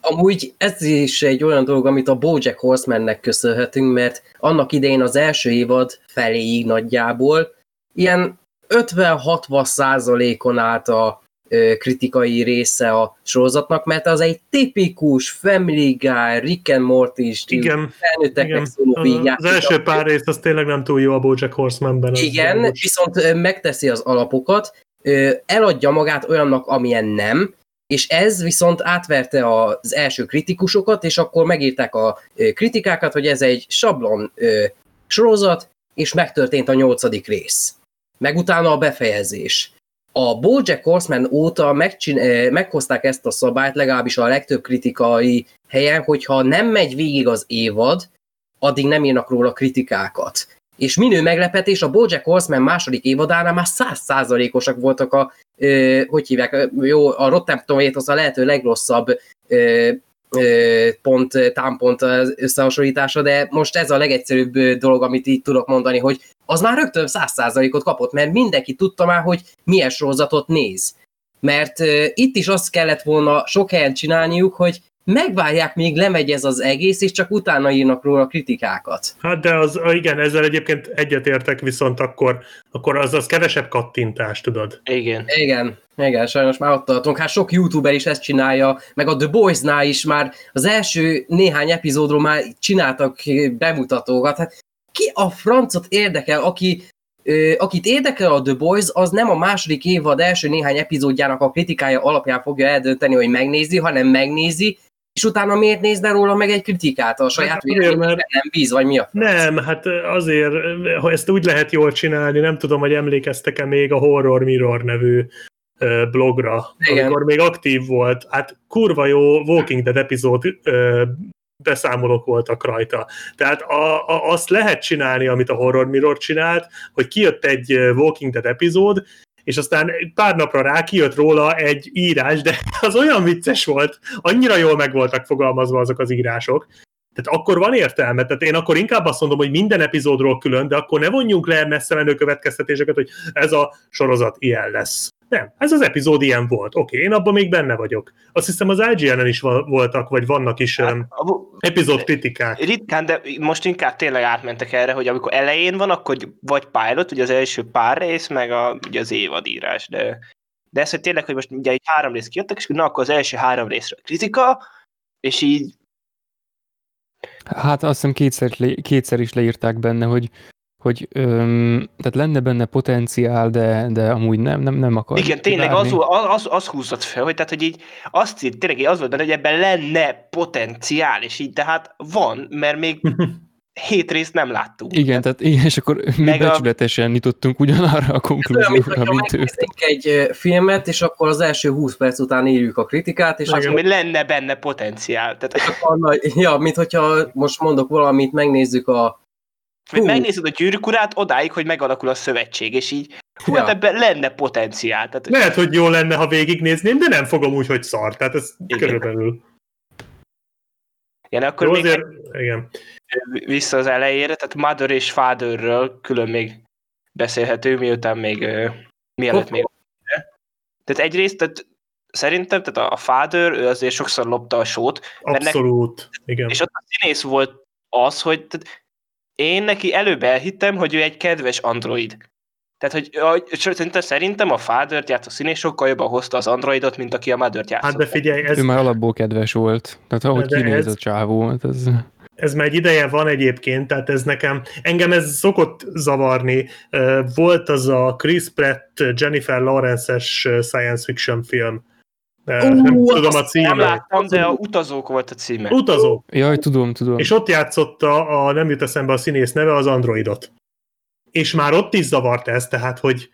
Amúgy ez is egy olyan dolog, amit a Bojack Horsemannek köszönhetünk, mert annak idején az első évad feléig nagyjából ilyen 50-60 százalékon állt a kritikai része a sorozatnak, mert az egy tipikus Family Guy, Rick and Morty stílus, Igen. felnőtteknek igen. szóló Az, végjáték. az első pár rész az tényleg nem túl jó a Bojack Horsemanben. Igen, viszont megteszi az alapokat, eladja magát olyannak, amilyen nem, és ez viszont átverte az első kritikusokat, és akkor megírták a kritikákat, hogy ez egy sablon sorozat, és megtörtént a nyolcadik rész. Meg utána a befejezés. A Bojack Horseman óta megcsin- meghozták ezt a szabályt, legalábbis a legtöbb kritikai helyen, hogyha nem megy végig az évad, addig nem írnak róla kritikákat. És minő meglepetés, a Bojack Horseman második évadánál már százszázalékosak voltak a, ö, hogy hívják, jó, a Rotten Tomatoes a lehető legrosszabb ö, ö, pont, támpont összehasonlítása, de most ez a legegyszerűbb dolog, amit így tudok mondani, hogy az már rögtön száz százalékot kapott, mert mindenki tudta már, hogy milyen sorozatot néz. Mert ö, itt is azt kellett volna sok helyen csinálniuk, hogy megvárják, míg lemegy ez az egész, és csak utána írnak róla kritikákat. Hát de az, igen, ezzel egyébként egyetértek, viszont akkor, akkor az, az kevesebb kattintás, tudod. igen. Igen, igen, sajnos már ott tartunk. Hát sok youtuber is ezt csinálja, meg a The Boys-nál is már az első néhány epizódról már csináltak bemutatókat. Hát ki a francot érdekel, aki, ö, akit érdekel a The Boys, az nem a második évad első néhány epizódjának a kritikája alapján fogja eldönteni, hogy megnézi, hanem megnézi, és utána miért nézne róla meg egy kritikát a saját Hát azért, véleményében mert- nem bíz, vagy mi a franc? Nem, hát azért, ha ezt úgy lehet jól csinálni, nem tudom, hogy emlékeztek-e még a Horror Mirror nevű blogra, Igen. amikor még aktív volt. Hát kurva jó Walking Dead epizód beszámolók voltak rajta. Tehát a, a, azt lehet csinálni, amit a Horror Mirror csinált, hogy kijött egy Walking Dead epizód, és aztán pár napra rá kijött róla egy írás, de az olyan vicces volt, annyira jól meg voltak fogalmazva azok az írások, tehát akkor van értelme. Tehát én akkor inkább azt mondom, hogy minden epizódról külön, de akkor ne vonjunk le messze menő következtetéseket, hogy ez a sorozat ilyen lesz. Nem, ez az epizód ilyen volt. Oké, én abban még benne vagyok. Azt hiszem az IGN-en is voltak, vagy vannak is Hát, um, epizód kritikák. ritkán, de most inkább tényleg átmentek erre, hogy amikor elején van, akkor vagy pilot, ugye az első pár rész, meg a, ugye az évadírás, de, de ez, hogy tényleg, hogy most ugye így három rész kijöttek, és na, akkor az első három részre kritika, és így Hát azt hiszem kétszer, kétszer is leírták benne, hogy, hogy öm, tehát lenne benne potenciál, de, de amúgy nem, nem, nem akar. Igen, tényleg az, az, az húzott fel, hogy, tehát, hogy így azt írt, tényleg az volt benne, hogy ebben lenne potenciál, és így tehát van, mert még hét részt nem láttuk. Igen, tehát igen, és akkor mi Meg a- becsületesen jutottunk ugyanarra a konklúzióra, mint ő. egy filmet, és akkor az első 20 perc után írjuk a kritikát, és mondom, hogy lenne benne potenciál. Tehát, a ja, mint hogyha most mondok valamit, megnézzük a Hú. megnézed a gyűrűkurát odáig, hogy megalakul a szövetség, és így hú, hát Ja. ebben lenne potenciál. Tehát, Lehet, hogy jó lenne, ha végignézném, de nem fogom úgy, hogy szar. Tehát ez Igen. körülbelül. igen, akkor Jó, még azért, igen. vissza az elejére, tehát Mother és Fatherről külön még beszélhető, miután még, ö, mielőtt még... Tehát egyrészt, tehát szerintem tehát a Father, ő azért sokszor lopta a sót, Mert nek- Abszolút. Igen. és ott a színész volt az, hogy tehát én neki előbb elhittem, hogy ő egy kedves android. Tehát, hogy, szerintem, szerintem a Father-t játszó színész sokkal jobban hozta az androidot, mint aki a Mother-t játszott. Hát de figyelj, ez, Ő már alapból kedves volt. Tehát ahogy De kinéz ez- a csávó, hát ez... ez már egy ideje van egyébként, tehát ez nekem, engem ez szokott zavarni. Volt az a Chris Pratt, Jennifer Lawrence-es science fiction film, De Ú, nem tudom a azt Nem címet. láttam, de a utazók volt a címe. Utazó. Jaj, tudom, tudom. És ott játszotta, a nem jut eszembe a színész neve, az androidot. És már ott is zavart ez, tehát, hogy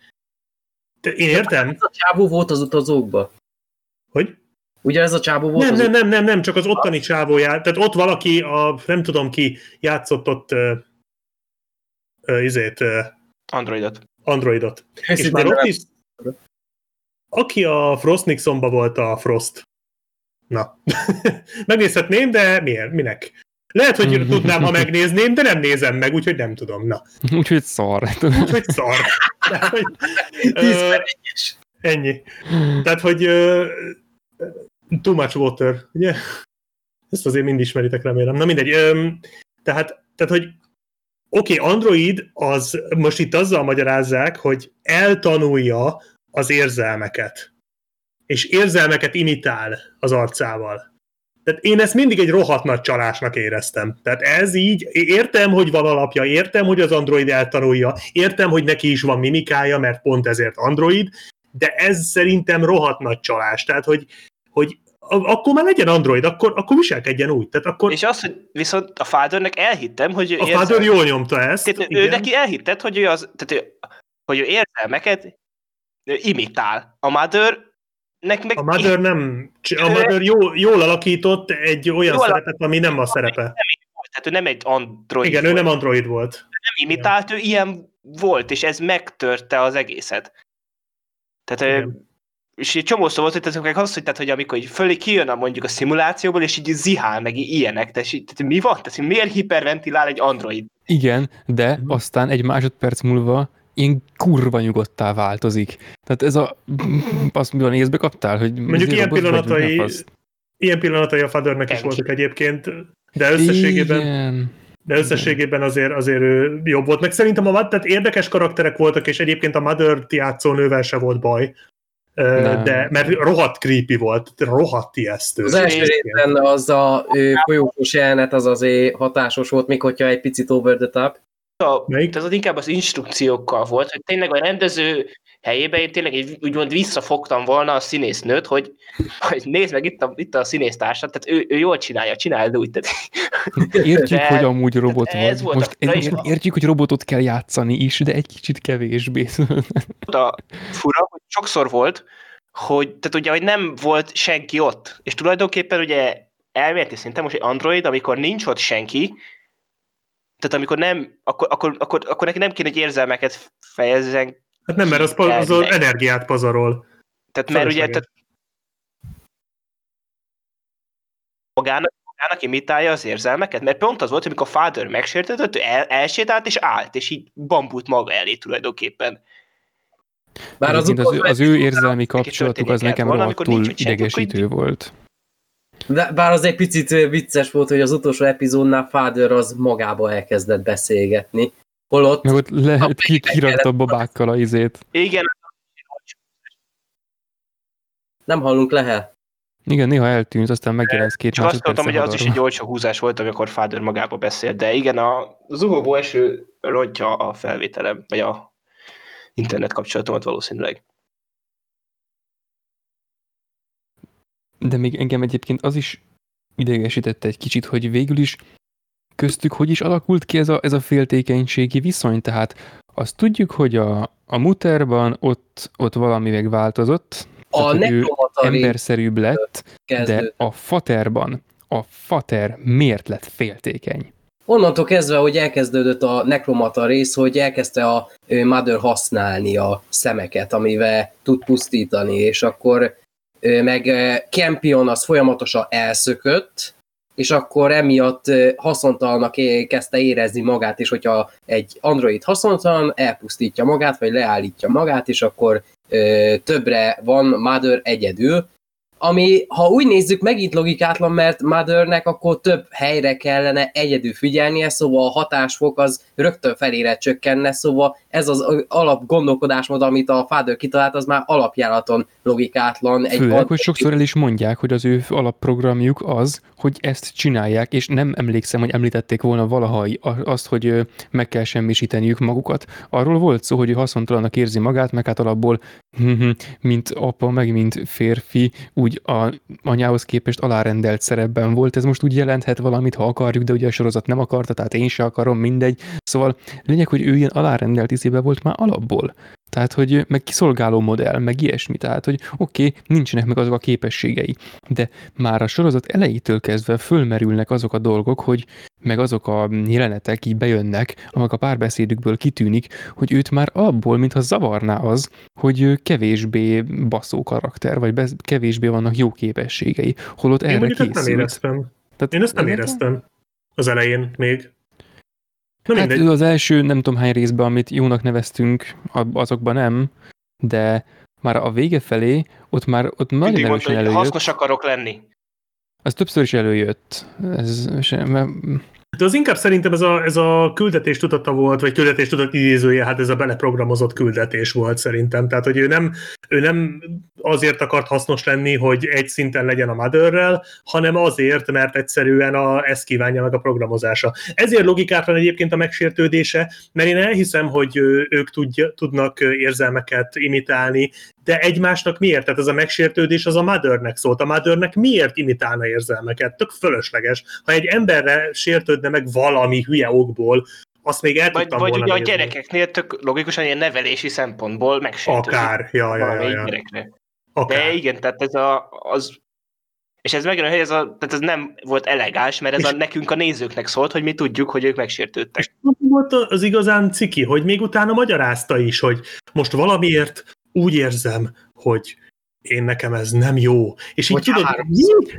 te, én értem, Ez a csávó volt az utazókba. hogy Ugye ez a csávó volt nem, az nem, nem, nem, nem, csak az ottani csávójá, tehát ott valaki, a, nem tudom ki, játszott ott ö, ö, izét, ö, Androidot. androidot. És Őszintén már ott nem- is, aki a Frost Nixonba volt a Frost. Na, megnézhetném, de miért, minek? Lehet, hogy tudnám, ha megnézném, de nem nézem meg, úgyhogy nem tudom. Na, Úgyhogy szar. úgyhogy szar. Hogy, ö, egyes. ennyi. Tehát, hogy ö, too much water, ugye? Ezt azért mind ismeritek, remélem. Na mindegy. Ö, tehát, tehát, hogy oké, okay, Android az most itt azzal magyarázzák, hogy eltanulja az érzelmeket. És érzelmeket imitál az arcával. Tehát én ezt mindig egy rohadt nagy csalásnak éreztem. Tehát ez így, értem, hogy van alapja, értem, hogy az Android eltanulja, értem, hogy neki is van mimikája, mert pont ezért Android, de ez szerintem rohadt nagy csalás. Tehát, hogy, hogy akkor már legyen Android, akkor, akkor viselkedjen úgy. Tehát akkor És az, hogy viszont a Fathernek elhittem, hogy a Father jól nyomta ezt. Tehát ő neki elhitted, hogy ő, az, tehát ő, hogy ő érzelmeket imitál. A Mother nek meg A Mother nem, a Mother jó, jól alakított egy olyan Jól szerepet, ami nem a szerepe. tehát ő nem egy android Igen, ő volt. nem Android volt. nem imitált, ő ilyen volt, és ez megtörte az egészet. Tehát, Igen. és egy csomószor volt, hogy tehát az, hogy, tehát, hogy amikor így fölé kijön a, mondjuk a szimulációból, és így zihál, meg ilyenek, tehát, így- tehát mi van? Tehát miért hiperventilál egy android? Igen, de Mhm. aztán egy másodperc múlva ilyen kurva nyugodtá változik. Tehát ez a... Azt mi van, észbe kaptál? Hogy Mondjuk ilyen pillanatai, ilyen pillanatai a Fathernek is voltak egyébként, de összességében, Igen. de összességében azért, azért ő jobb volt. Meg szerintem a Mother, tehát érdekes karakterek voltak, és egyébként a Mother-t játszó nővel se volt baj. Nem. De, mert rohadt creepy volt, rohadt ijesztő. Az első És- részben az a ő, folyósós jelenet az azért hatásos volt, még hogyha egy picit over the top. A, Melyik? ez az inkább az instrukciókkal volt, hogy tényleg a rendező helyében én tényleg egy, úgymond visszafogtam volna a színésznőt, hogy, hogy nézd meg itt a, itt a színésztársat, tehát ő, ő jól csinálja, csináld úgy. Tehát, Értjük, De- hogy amúgy robot ez vagy. volt Most a- egy, értjük, hogy robotot kell játszani is, de egy kicsit kevésbé. a fura, hogy sokszor volt, hogy, tehát ugye, hogy nem volt senki ott. És tulajdonképpen ugye elméleti szinten most egy Android, amikor nincs ott senki, tehát amikor nem, akkor, akkor, akkor, akkor neki nem kéne, hogy érzelmeket fejezzen. Hát nem, mert az, pa- az, az energiát pazarol. Tehát mert ugye tehát magának, magának imitálja az érzelmeket, mert pont az volt, amikor a Father megsértődött, ő el, elsétált és állt, és így bambult maga elé tulajdonképpen. Bár az, az, az ő érzelmi kapcsolatuk az nekem rohadtul idegesítő volt. De bár az egy picit vicces volt, hogy az utolsó epizódnál Father az magába elkezdett beszélgetni. Holott Meg ott lehet A ki, kirakta a babákkal a izét. Igen, nem hallunk lehel. Igen, néha eltűnt, aztán megjelent két csak azt mondtam, hogy az is egy olcsó húzás volt, amikor Father magába beszélt, de igen, a zuhogó eső rontja a felvételem, vagy a internet kapcsolatomat valószínűleg. De még engem egyébként az is idegesítette egy kicsit, hogy végül is köztük hogy is alakult ki ez a, ez a féltékenységi viszony. Tehát azt tudjuk, hogy a, a muterban ott, ott valami megváltozott, A Tehát, ő emberszerűbb lett, de kezdődött. a faterban a fater miért lett féltékeny? Onnantól kezdve, hogy elkezdődött a nekromata rész, hogy elkezdte a Mother használni a szemeket, amivel tud pusztítani, és akkor meg ö, Campion az folyamatosan elszökött, és akkor emiatt haszontalannak kezdte érezni magát, és hogyha egy android haszontalan, elpusztítja magát, vagy leállítja magát, és akkor többre van Mother egyedül, ami, ha úgy nézzük, megint logikátlan, mert Mothernek akkor több helyre kellene egyedül figyelnie, szóval a hatásfok az rögtön felére csökkenne, szóval ez az alap gondolkodásmód, amit a Father kitalált, az már alapjáraton logikátlan. Egy Főleg, ad- hogy sokszor el is mondják, hogy az ő alapprogramjuk az, hogy ezt csinálják, és nem emlékszem, hogy említették volna valaha azt, hogy meg kell semmisíteniük magukat. Arról volt szó, hogy haszontalannak érzi magát, meg hát alapból, mint apa, meg mint férfi, úgy a anyához képest alárendelt szerepben volt. Ez most úgy jelenthet valamit, ha akarjuk, de ugye a sorozat nem akarta, tehát én se akarom, mindegy. Szóval lényeg, hogy ő ilyen alárendelt izébe volt már alapból. Tehát, hogy meg kiszolgáló modell, meg ilyesmi. Tehát, hogy oké, okay, nincsenek meg azok a képességei. De már a sorozat elejétől kezdve fölmerülnek azok a dolgok, hogy meg azok a jelenetek így bejönnek, amik a párbeszédükből kitűnik, hogy őt már abból, mintha zavarná az, hogy kevésbé baszó karakter, vagy be, kevésbé vannak jó képességei, holott Én erre készült. nem éreztem. Tehát Én ezt nem éreztem az elején még. Na Hát mindegy. ő az első nem tudom hány részben, amit jónak neveztünk, azokban nem, de már a vége felé, ott már ott nagyon Mindig mondta, erősen hogy előjött. hasznos akarok lenni. Az többször is előjött. Ez, se- mert, De az inkább szerintem ez a, ez a küldetés tudata volt, vagy küldetés tudat idézője, hát ez a beleprogramozott küldetés volt szerintem. Tehát, hogy ő nem, ő nem azért akart hasznos lenni, hogy egy szinten legyen a Motherrel, hanem azért, mert egyszerűen a, ezt kívánja meg a programozása. Ezért logikátlan egyébként a megsértődése, mert én elhiszem, hogy ők tudja, tudnak érzelmeket imitálni, de egymásnak miért? Tehát ez a megsértődés az a Mothernek szólt. A Mothernek miért imitálna érzelmeket? Tök fölösleges. Ha egy emberre sértődne meg valami hülye okból, azt még el Vagy, vagy volna ugye a nézni. gyerekeknél tök logikusan ilyen nevelési szempontból megsértődik. Akár, ja, ja, ja, ja. gyerekre. Akár. De igen, tehát ez a, az, és ez megjön, hogy ez, a, tehát ez nem volt elegáns, mert ez a, nekünk a nézőknek szólt, hogy mi tudjuk, hogy ők megsértődtek. És volt az igazán ciki, hogy még utána magyarázta is, hogy most valamiért úgy érzem, hogy én nekem ez nem jó. És így Hogy tudod,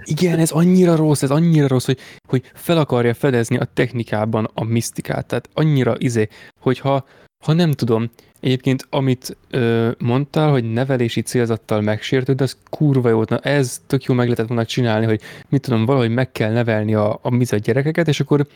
igen, ez annyira rossz, ez annyira rossz, hogy, hogy fel akarja fedezni a technikában a misztikát. Tehát annyira izé, hogyha ha nem tudom, egyébként amit ö, mondtál, hogy nevelési célzattal megsértőd, az kurva jó, na ez tök jó meg lehetett volna csinálni, hogy mit tudom, valahogy meg kell nevelni a, a mizet gyerekeket, és akkor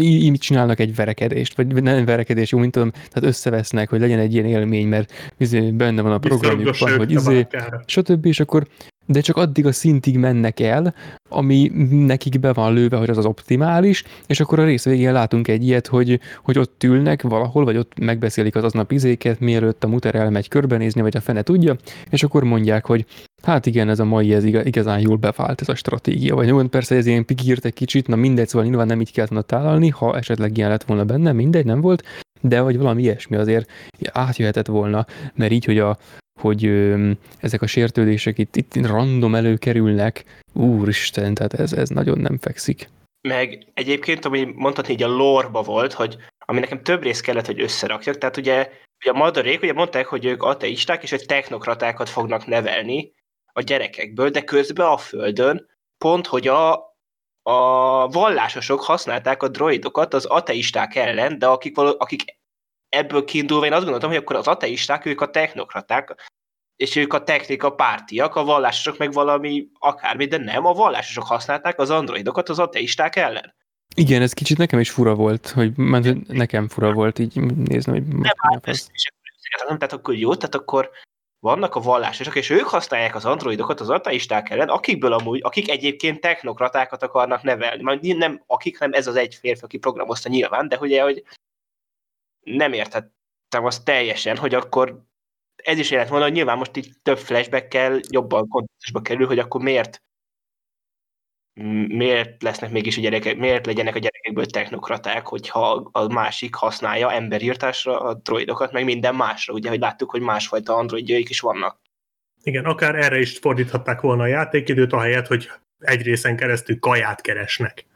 így csinálnak egy verekedést, vagy nem verekedés, jó, mint tudom, tehát összevesznek, hogy legyen egy ilyen élmény, mert izé, benne van a programjukban, hogy izé, stb. És akkor, de csak addig a szintig mennek el, ami nekik be van lőve, hogy az az optimális, és akkor a rész végén látunk egy ilyet, hogy, hogy ott ülnek valahol, vagy ott megbeszélik az aznap izéket, mielőtt a muter elmegy körbenézni, vagy a fene tudja, és akkor mondják, hogy hát igen, ez a mai ez iga- igazán jól bevált ez a stratégia, vagy jó, persze ez ilyen pikírt egy kicsit, na mindegy, szóval nyilván nem így kellett volna tálalni, ha esetleg ilyen lett volna benne, mindegy, nem volt, de hogy valami ilyesmi azért átjöhetett volna, mert így, hogy a hogy ö, ezek a sértődések itt, itt random előkerülnek, úristen, tehát ez, ez nagyon nem fekszik. Meg egyébként, ami mondhatni így a lorba volt, hogy ami nekem több rész kellett, hogy összerakjak, tehát ugye, ugye a madarék ugye mondták, hogy ők ateisták, és hogy technokratákat fognak nevelni a gyerekekből, de közben a Földön pont, hogy a, a vallásosok használták a droidokat az ateisták ellen, de akik, való, akik ebből kiindulva én azt gondoltam, hogy akkor az ateisták, ők a technokraták, és ők a technika pártiak, a vallásosok meg valami akármi, de nem, a vallásosok használták az androidokat az ateisták ellen. Igen, ez kicsit nekem is fura volt, hogy mert nekem fura volt így nézni, hogy nem állt össze, és akkor tehát akkor jó, tehát akkor vannak a vallásosok, és ők használják az androidokat az ateisták ellen, akikből amúgy, akik egyébként technokratákat akarnak nevelni. Majd nem akik, nem ez az egy férfi, aki programozta nyilván, de ugye, hogy nem értettem azt teljesen, hogy akkor ez is jelent volna, hogy nyilván most így több flashbackkel jobban kontextusba kerül, hogy akkor miért miért lesznek mégis a gyerekek, miért legyenek a gyerekekből technokraták, hogyha a másik használja emberírtásra a droidokat, meg minden másra, ugye, hogy láttuk, hogy másfajta androidjaik is vannak. Igen, akár erre is fordíthatták volna a játékidőt, ahelyett, hogy egy részen keresztül kaját keresnek.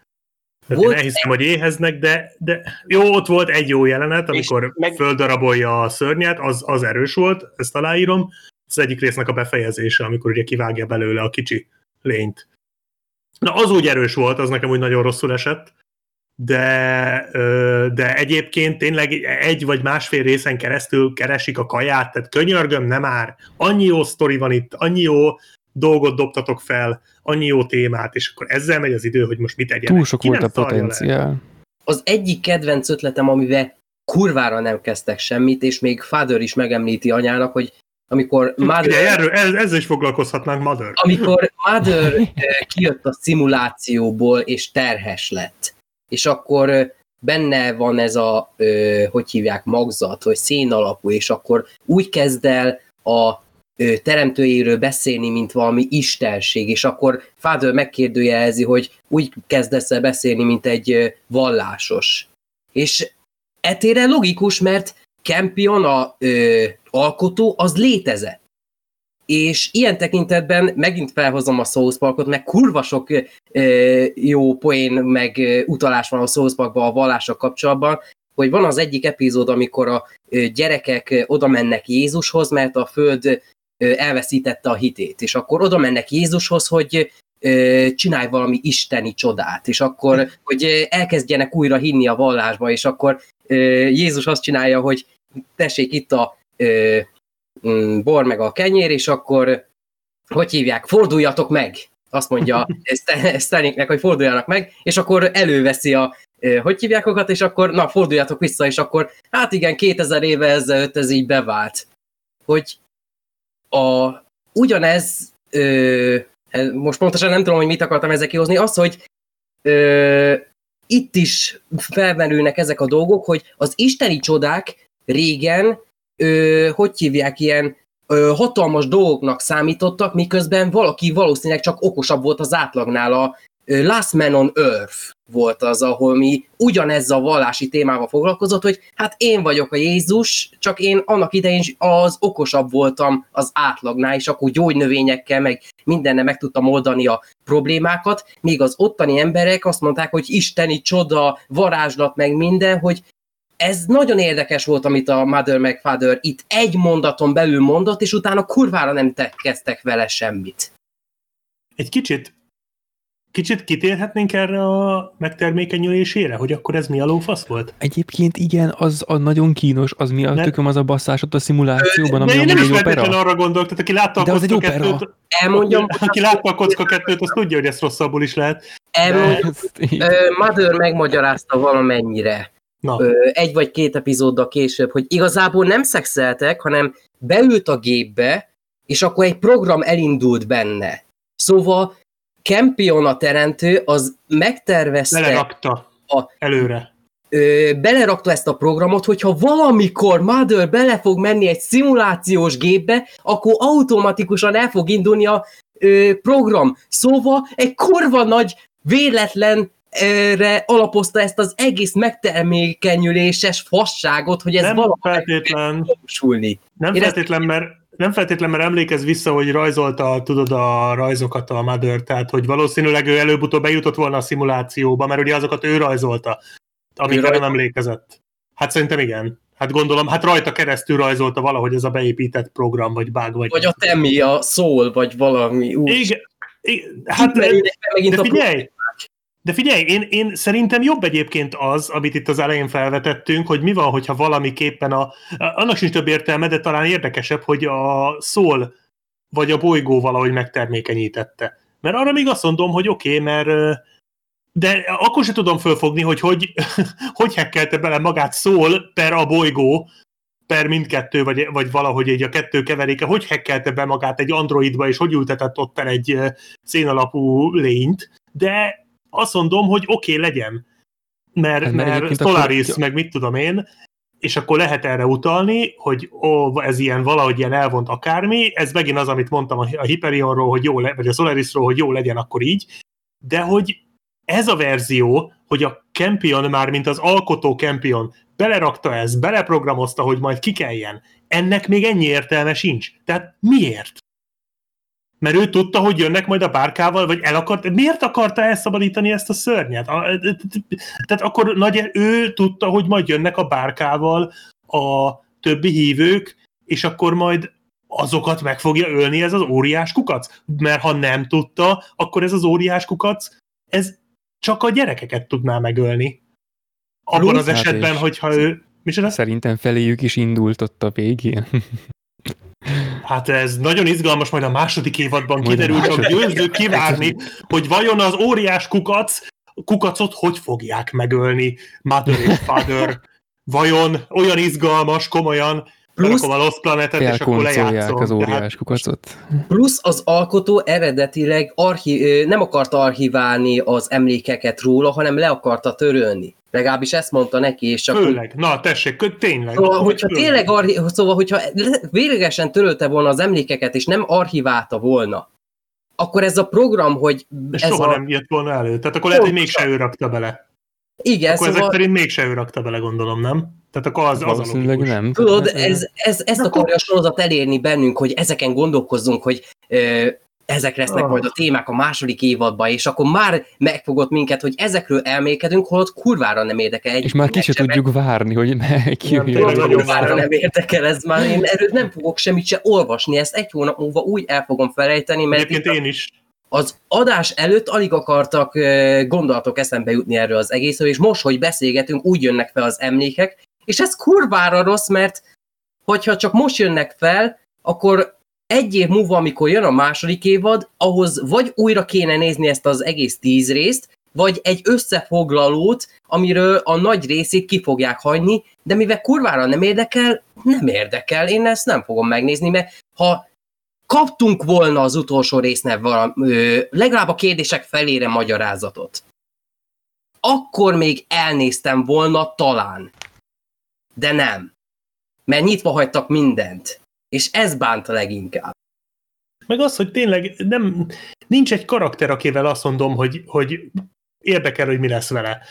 Tehát én Volt elhiszem, hogy éheznek, de, de jó, ott volt egy jó jelenet, amikor meg- földarabolja a szörnyet, az, az erős volt, ezt aláírom. Az egyik résznek a befejezése, amikor ugye kivágja belőle a kicsi lényt. Na, az úgy erős volt, az nekem úgy nagyon rosszul esett, de, de egyébként tényleg egy vagy másfél részen keresztül keresik a kaját, tehát könyörgöm, nem már. Annyi jó sztori van itt, annyi jó dolgot dobtatok fel, annyi jó témát, és akkor ezzel megy az idő, hogy most mit tegyenek. túl sok Ki volt a szarja le? potenciál. Az egyik kedvenc ötletem, amivel kurvára nem kezdtek semmit, és még Father is megemlíti anyának, hogy amikor Ugye, Mother, erről, ez, ezzel is foglalkozhatnánk, Mother. amikor Mother eh, kijött a szimulációból, és terhes lett, és akkor eh, benne van ez a, ö, hogy hívják, magzat, vagy szén alapú, és akkor úgy kezd el a teremtőjéről beszélni, mint valami istenség, és akkor Father megkérdőjelezi, hogy úgy kezdesz el beszélni, mint egy vallásos. És etére logikus, mert Campion, a ö, alkotó, az létezett. És ilyen tekintetben megint felhozom a South Parkot, meg kurva sok ö, jó poén, meg ö, utalás van a South Parkban a vallások kapcsolatban, hogy van az egyik epizód, amikor a gyerekek ö, oda mennek Jézushoz, mert a föld elveszítette a hitét, és akkor oda mennek Jézushoz, hogy csinálj valami isteni csodát, és akkor, hogy elkezdjenek újra hinni a vallásba, és akkor Jézus azt csinálja, hogy tessék itt a mm, bor meg a kenyér, és akkor hogy hívják, forduljatok meg! Azt mondja Sta- Stanleynek, hogy forduljanak meg, és akkor előveszi a, hogy hívják okat, és akkor na, forduljatok vissza, és akkor hát igen, 2000 éve ezelőtt ez így bevált. Hogy a, ugyanez, ö, ez- most pontosan nem tudom, hogy mit akartam ezzel kihozni, az, hogy ö, itt is felmerülnek ezek a dolgok, hogy az isteni csodák régen, ö, hogy hívják, ilyen ö, hatalmas dolgoknak számítottak, miközben valaki valószínűleg csak okosabb volt az átlagnál. A Last Man on Earth volt az, ahol mi ugyanezzel a vallási témával foglalkozott, hogy hát én vagyok a Jézus, csak én annak idején az okosabb voltam az átlagnál, és akkor gyógynövényekkel, meg mindennel meg tudtam oldani a problémákat, míg az ottani emberek azt mondták, hogy isteni csoda, varázslat, meg minden, hogy ez nagyon érdekes volt, amit a Mother meg Father itt egy mondaton belül mondott, és utána kurvára nem te- kezdtek vele semmit. Egy kicsit, kicsit kitérhetnénk erre a megtermékenyülésére, hogy akkor ez mi a lófasz volt? Egyébként igen, az a nagyon kínos, az mi a Ne- tököm az a basszás ott a szimulációban, ami nem amúgy is egy opera. arra gondolok, tehát aki látta a De az egy kocka opera. kettőt, Elmondjam, aki, látta a kocka kettőt, az tudja, hogy ez rosszabbul is lehet. elmondjam Mother megmagyarázta valamennyire, Na, ö, egy vagy két epizóddal később, hogy igazából nem szexeltek, hanem beült a gépbe, és akkor egy program elindult benne. Szóval Campion a teremtő, az megtervezte, belerakta a- előre. ö, belerakta ezt a programot, hogyha valamikor Mother bele fog menni egy szimulációs gépbe, akkor automatikusan el fog indulni a ö, program. Szóval egy kurva nagy véletlenre alapozta ezt az egész megtermékenyüléses fasságot, hogy ez Nem valahogy feltétlen, nem Én ezt- feltétlen, mert nem feltétlen, mert emlékezz vissza, hogy rajzolta, tudod, a rajzokat a Mother, tehát hogy valószínűleg ő előbb-utóbb bejutott volna a szimulációba, mert ugye azokat ő rajzolta, amikre nem emlékezett. Hát szerintem igen. Hát gondolom, hát rajta keresztül rajzolta valahogy ez a beépített program, vagy bug, vagy... Vagy a Temi, a Soul, vagy valami úgy. Igen, igen, hát, megint de a figyelj, de figyelj, én, én szerintem jobb egyébként az, amit itt az elején felvetettünk, hogy mi van, hogyha valamiképpen a, annak sincs több értelme, de talán érdekesebb, hogy a szól vagy a bolygó valahogy megtermékenyítette. Mert arra még azt mondom, hogy oké, okay, mert de akkor se tudom fölfogni, hogy hogy, hogy hekkelte bele magát szól per a bolygó, per mindkettő, vagy, vagy valahogy egy a kettő keveréke, hogy hekkelte be magát egy androidba, és hogy ültetett ott el egy szénalapú lényt, de azt mondom, hogy oké, okay, legyen. Mert, Hát, mert mert, Solaris, akkor- meg mit tudom én, és akkor lehet erre utalni, hogy ó, ez ilyen valahogy ilyen elvont akármi, ez megint az, amit mondtam a a Hyperionról, hogy jó le, vagy a Solarisról, hogy jó legyen akkor így, de hogy ez a verzió, hogy a Campion már, mint az alkotó Campion, belerakta ezt, beleprogramozta, hogy majd kikeljen, ennek még ennyi értelme sincs. Tehát miért? Mert ő tudta, hogy jönnek majd a bárkával, vagy el akart, miért akarta elszabadítani ezt a szörnyet? Tehát akkor nagy, ő tudta, hogy majd jönnek a bárkával a többi hívők, és akkor majd azokat meg fogja ölni ez az óriás kukac. Mert ha nem tudta, akkor ez az óriás kukac, ez csak a gyerekeket tudná megölni. Abban az Hát esetben, hogyha ő... Micsoda? Szerintem feléjük is indult ott a végén. Hát ez nagyon izgalmas, majd a második évadban Majd kiderül, második. győző kivárni, hogy vajon az óriás kukac, kukacot hogy fogják megölni Mother és Father. Vajon olyan izgalmas, komolyan, Plusz, a Lost Planetet, és akkor lejátszom. az De óriás kukacot. plusz az alkotó eredetileg archi, nem akarta archiválni az emlékeket róla, hanem le akarta törölni. Legalábbis ezt mondta neki, és csak Főleg. Na, tessék, kö- tényleg. Szóval, hogyha Főleg. tényleg archi- szóval, hogyha le- véglegesen törölte volna az emlékeket, és nem archiválta volna, akkor ez a program, hogy És ez soha a... nem jött volna elő. Tehát akkor lehet, hogy mégse ő rakta bele. Igen, Akkor ezek szóval szerint mégse ő rakta bele, gondolom, nem? Tehát akkor az, az a logikus. nem. tudod, ez, ez, ezt akarja a sorozat elérni bennünk, hogy ezeken gondolkozzunk, hogy ö, ezek lesznek Ah. majd a témák a második évadban, és akkor már megfogott minket, hogy ezekről elmékedünk, holott kurvára nem érdekel. Egy És már ki se meccsen tudjuk várni, hogy ne, ki Nem, jön. tényleg Tudod, nagyon kurvára nem érdekel ez már, én erről nem fogok semmit se olvasni, ezt egy hónap múlva úgy el fogom felejteni, mert Egyébként én is. Az adás előtt alig akartak gondolatok eszembe jutni erről az egészről, és most, hogy beszélgetünk, úgy jönnek fel az emlékek, és ez kurvára rossz, mert hogyha csak most jönnek fel, akkor egy év múlva, amikor jön a második évad, ahhoz vagy újra kéne nézni ezt az egész tíz részt, vagy egy összefoglalót, amiről a nagy részét ki fogják hagyni, de mivel kurvára nem érdekel, nem érdekel, én ezt nem fogom megnézni, mert ha kaptunk volna az utolsó résznél valami, legalább a kérdések felére magyarázatot, akkor még elnéztem volna talán. De nem. Mert nyitva hagytak mindent. És ez bánta leginkább. Meg az, hogy tényleg nem, nincs egy karakter, akivel azt mondom, hogy, hogy érdekel, hogy mi lesz vele.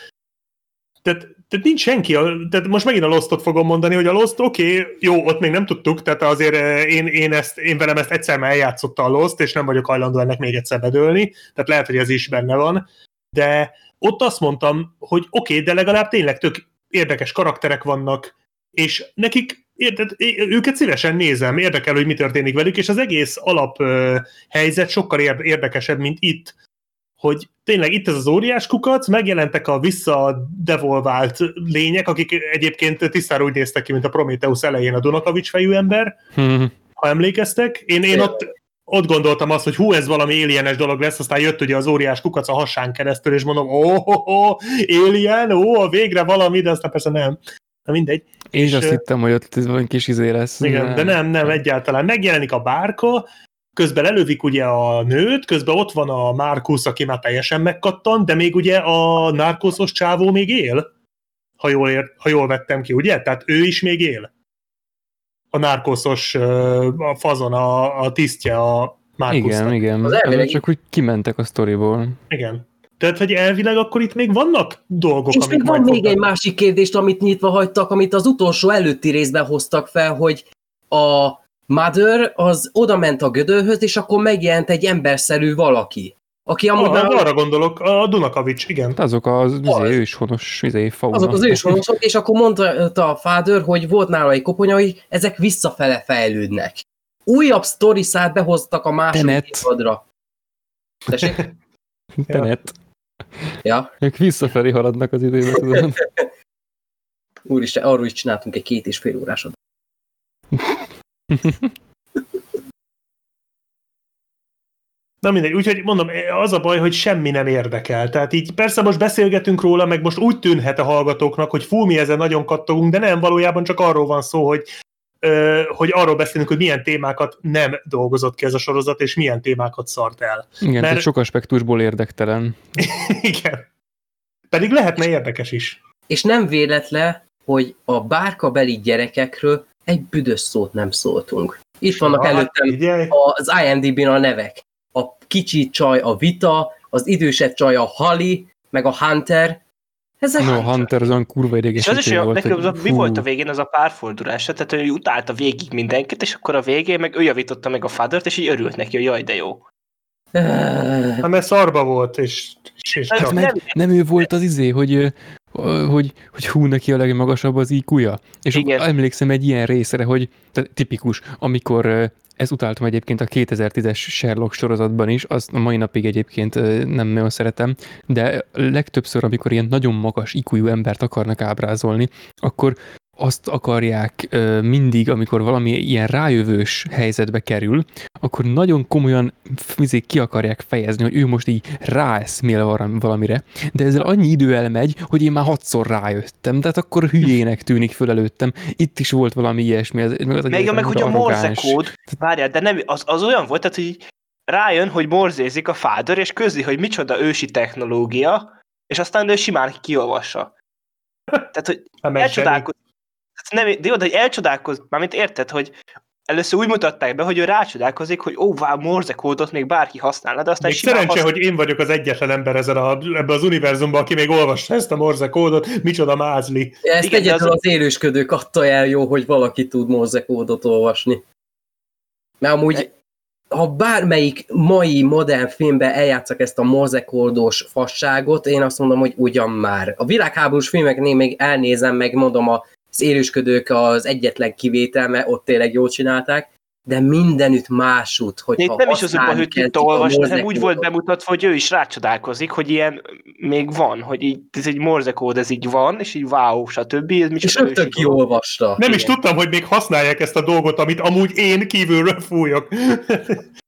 Tehát, tehát nincs senki, tehát most megint a Lostot fogom mondani, hogy a Lost, oké, okay, jó, ott még nem tudtuk, tehát azért eh, én, én, ezt, én velem ezt egyszer már eljátszotta a Lost, és nem vagyok hajlandó ennek még egyszer bedőlni, tehát lehet, hogy ez is benne van, de ott azt mondtam, hogy oké, okay, de legalább tényleg tök érdekes karakterek vannak, és nekik, érted, őket szívesen nézem, érdekel, hogy mi történik velük, és az egész alap ö, helyzet sokkal ér- érdekesebb, mint itt, hogy tényleg itt ez az óriás kukac, megjelentek a visszadevolvált lények, akik egyébként tisztára úgy néztek ki, mint a Prometheus elején a Dunakavics fejű ember, Hm, ha emlékeztek. Én, én ott, ott gondoltam azt, hogy hú, ez valami alienes dolog lesz, aztán jött ugye az óriás kukac a hasán keresztül, és mondom, ó, oh, oh, alien, ó, a végre valami, de aztán persze nem. Na mindegy. Én És, azt hittem, hogy ott valami kis izé lesz. Igen, de nem, nem, egyáltalán. Megjelenik a bárka, közben elővik ugye a nőt, közben ott van a Markus, aki már teljesen megkattan, de még ugye a narkoszos csávó még él, ha jól, ér, ha jól vettem ki, ugye? Tehát ő is még él. A narkoszos ö, a fazon, a, a tisztje a Markusnak. Igen, igen. Az elvileg- Csak úgy kimentek a sztoriból. igen. Tehát, hogy elvileg akkor itt még vannak dolgok, És amik még van még fognak- egy másik kérdést, amit nyitva hagytak, amit az utolsó előtti részben hoztak fel, hogy a Mother az oda ment a gödörhöz, és akkor megjelent egy emberszerű valaki. Aki amúgy Ah, már arra gondolok, a Dunakavics, igen. Hát azok az, Az. az. őshonos izé, fauna. azok az őshonosok, és akkor mondta a Father, hogy volt nála egy koponya, hogy ezek visszafele fejlődnek. Újabb sztori szállt behoztak a második Tenet. évadra. Tessék? Tenet. Ja, Ők visszafelé haladnak az időben, úristen, arról is csináltunk egy két és fél órás adást. Na mindegy, úgyhogy mondom, az a baj, hogy semmi nem érdekel. Tehát így persze most beszélgetünk róla, meg most úgy tűnhet a hallgatóknak, hogy fú, mi ezen nagyon kattogunk, de nem, valójában csak arról van szó, hogy, ö, hogy arról beszélünk, hogy milyen témákat nem dolgozott ki ez a sorozat, és milyen témákat szart el. Igen, Mert- tehát sok aspektusból érdektelen. Igen. Pedig lehetne érdekes is. És nem véletlen, hogy a bárkabeli gyerekekről egy büdös szót nem szóltunk. Itt vannak Na, hát előttem Figyelj, az IMDb-n a nevek. A kicsi csaj a Vita, az idősebb csaj a Hali, meg a Hunter. Ezek No, Hunter az olyan kurva És az is olyan, volt. hogy az a, mi volt a végén az a párfordulása, tehát ő utálta végig mindenkit, és akkor a végén meg ő javította meg a fadert, és így örült neki, hogy jaj, de jó. Öh, hát mert szarba volt, és, és, és Hát csak. nem- Nem ő volt az izé, hogy, hogy, hogy hú, neki a legmagasabb az IQ-ja. És Igen. Emlékszem egy ilyen részre, hogy tehát tipikus, amikor ez utáltam egyébként a 2010-es Sherlock sorozatban is, azt a mai napig egyébként nem nagyon szeretem, de legtöbbször, amikor ilyen nagyon magas IQ-jú embert akarnak ábrázolni, akkor azt akarják ö, mindig, amikor valami ilyen rájövős helyzetbe kerül, akkor nagyon komolyan izé ki akarják fejezni, hogy ő most így ráeszmél valam- valamire, de ezzel annyi idő elmegy, hogy én már hatszor rájöttem, tehát akkor hülyének tűnik föl előttem. Itt is volt valami ilyesmi. Ez, meg, az Meg, meg hogy a morze kód, várjál, de nem, az, az olyan volt, tehát, hogy rájön, hogy morzézik a fádor, és közli, hogy micsoda ősi technológia, és aztán ő simán kiolvassa. Tehát, hogy elcsodálkozik. Nem, de jó, de hogy elcsodálkozik, mármint érted, hogy először úgy mutatták be, hogy ő rácsodálkozik, hogy ó, wow, morze kódot még bárki használna, de aztán Még szerencse, használ- hogy én vagyok az egyetlen ember ezen a, ebben az univerzumban, aki még olvasta ezt a morze kódot, micsoda mázli. Ezt Igen, de egyedül az- az élősködők adta el jó, hogy valaki tud Morse kódot olvasni. Mert amúgy, ha bármelyik mai modern filmben eljátszak ezt a Morse kódos fasságot, én azt mondom, hogy ugyan már. A világháborús filmeknél még elnézem, meg mondom, az élősködők az egyetlen kivétel, mert ott tényleg jól csinálták, de mindenütt másút, hogy Itt nem is az, hogy tudta olvasni, hanem úgy volt bemutatva, hogy ő is rácsodálkozik, hogy ilyen még van, hogy így, ez egy morze kód, ez így van, és így wow, stb. Ez És rögtön kiolvasta. Nem is Igen. tudtam, hogy még használják ezt a dolgot, amit amúgy én kívülről fújok.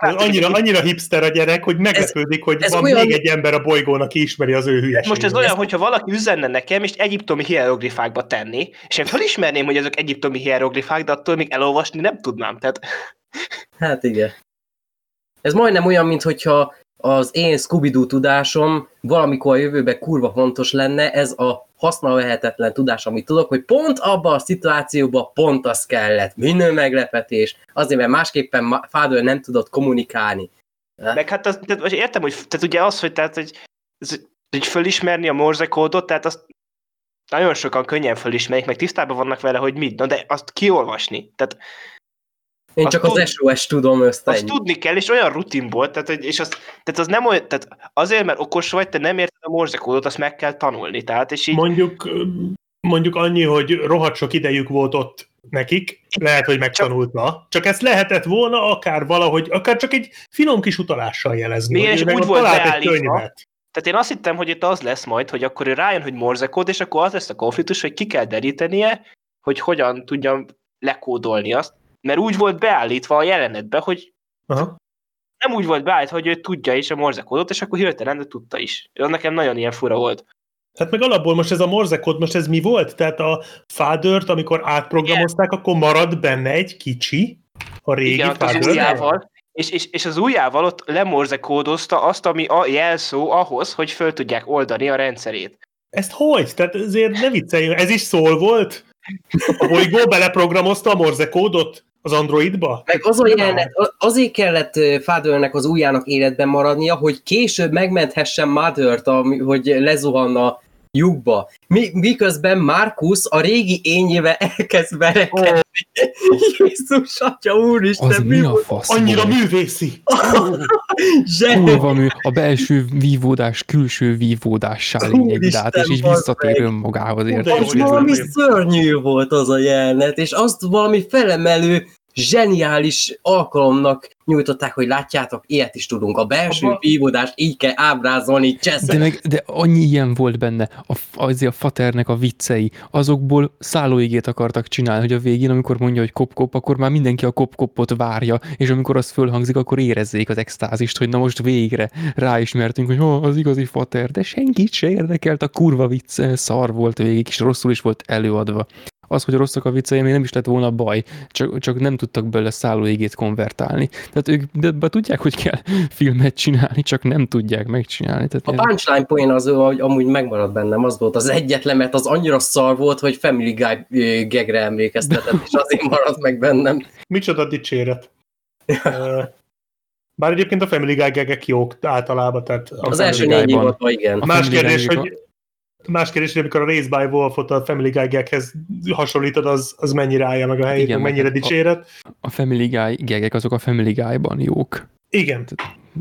Annyira, annyira hipster a gyerek, hogy meglepődik, hogy ez van olyan- még egy ember a bolygón, aki ismeri az ő hülyeségét. Most ez olyan, hogyha valaki üzenne nekem, és egyiptomi hieroglifákba tenni, és én felismerném, hogy ezek egyiptomi hieroglifák, de attól még elolvasni nem tudnám. Tehát Hát igen. Ez majdnem olyan, mint hogyha az én scooby tudásom valamikor a jövőben kurva fontos lenne, ez a használhetetlen tudás, amit tudok, hogy pont abban a szituációban pont az kellett. Minden meglepetés. Azért, mert másképpen Fádor nem tudott kommunikálni. Meg hát az, tehát, értem, hogy tehát ugye az, hogy, tehát, hogy, hogy fölismerni a morze kódot, tehát azt nagyon sokan könnyen fölismerik, meg tisztában vannak vele, hogy mit, na de azt kiolvasni. Tehát Én Azt csak tud- az SOS tudom össze. azt tudni kell, és olyan rutin volt, tehát, hogy- és az, tehát az nem olyan, tehát azért, mert okos vagy, te nem érted a morze kódot, azt meg kell tanulni, tehát, és így, Mondjuk, mondjuk annyi, hogy rohadt sok idejük volt ott nekik, lehet, hogy megtanulta, csak ezt lehetett volna akár valahogy, akár csak egy finom kis utalással jelezni. Igen, hogy és úgy volt beállítva, könyvet. Tehát én azt hittem, hogy itt az lesz majd, hogy akkor ő rájön, hogy morze kód, és akkor az lesz a konfliktus, hogy ki kell derítenie, hogy hogyan tudjam lekódolni azt, mert úgy volt beállítva a jelenetbe, hogy Aha. nem úgy volt beállítva, hogy ő tudja is a morze kódot, és akkor hirtelen tudta is. Az nekem nagyon ilyen fura volt. Hát meg alapból most ez a morze kód, most ez mi volt? Tehát a fádört, amikor átprogramozták, akkor marad benne egy kicsi, a régi Igen, az ujjával, és, és, és az ujjával ott lemorze kódozta azt, ami a jelszó ahhoz, hogy föl tudják oldani a rendszerét. Ezt hogy? Tehát ezért ne vicceljünk, ez is szól volt? A bolygó beleprogramozta a morze kódot az Androidba? Meg az a azért kellett Fathernek az ujjának életben maradnia, hogy később megmenthessen Mother-t, hogy lezuhanna lyukba. Mi, miközben Markus a régi ényével elkezd verekedni. Jézus, atya úristen, Az mi a fasz Annyira volt? művészi! Kurva mű, a belső vívódás külső vívódássá lényegbe át, és így visszatér meg. önmagához, érted? Az valami szörnyű volt az a jelenet, és azt valami felemelő, zseniális alkalomnak nyújtották, hogy látjátok, ilyet is tudunk. A belső Abba- vívódást így kell ábrázolni, De, cseszen. meg, de annyi ilyen volt benne, a, azért a faternek a viccei, azokból szállóigét akartak csinálni, hogy a végén, amikor mondja, hogy kop-kop, akkor már mindenki a kop-kopot várja, és amikor az fölhangzik, akkor érezzék az extázist, hogy na most végre ráismertünk, hogy oh, az igazi fater, de senkit se érdekelt, a kurva vicc szar volt végig, és rosszul is volt előadva. Az, hogy rosszak a viccei, még nem is lett volna baj, csak, csak nem tudtak belőle szállóigét konvertálni. Tehát ők de, de tudják, hogy kell filmet csinálni, csak nem tudják megcsinálni. Tehát A ilyen- punchline point az, hogy amúgy megmaradt bennem, az volt az egyetlen, mert az annyira szar volt, hogy Family Guy gegre emlékeztetett, és azért maradt meg bennem. Micsoda dicséret. Bár egyébként a Family Guy gegek jók általában, tehát Az első négy évadban igen. A Más kérdés, hogy más kérdés, hogy amikor a Race by Wolfot a Family Guy geghez hasonlítod, az, az mennyire állja meg a helyét, Igen, mennyire a- dicséret. A Family Guy gegek azok a Family Guy-ban jók. Igen.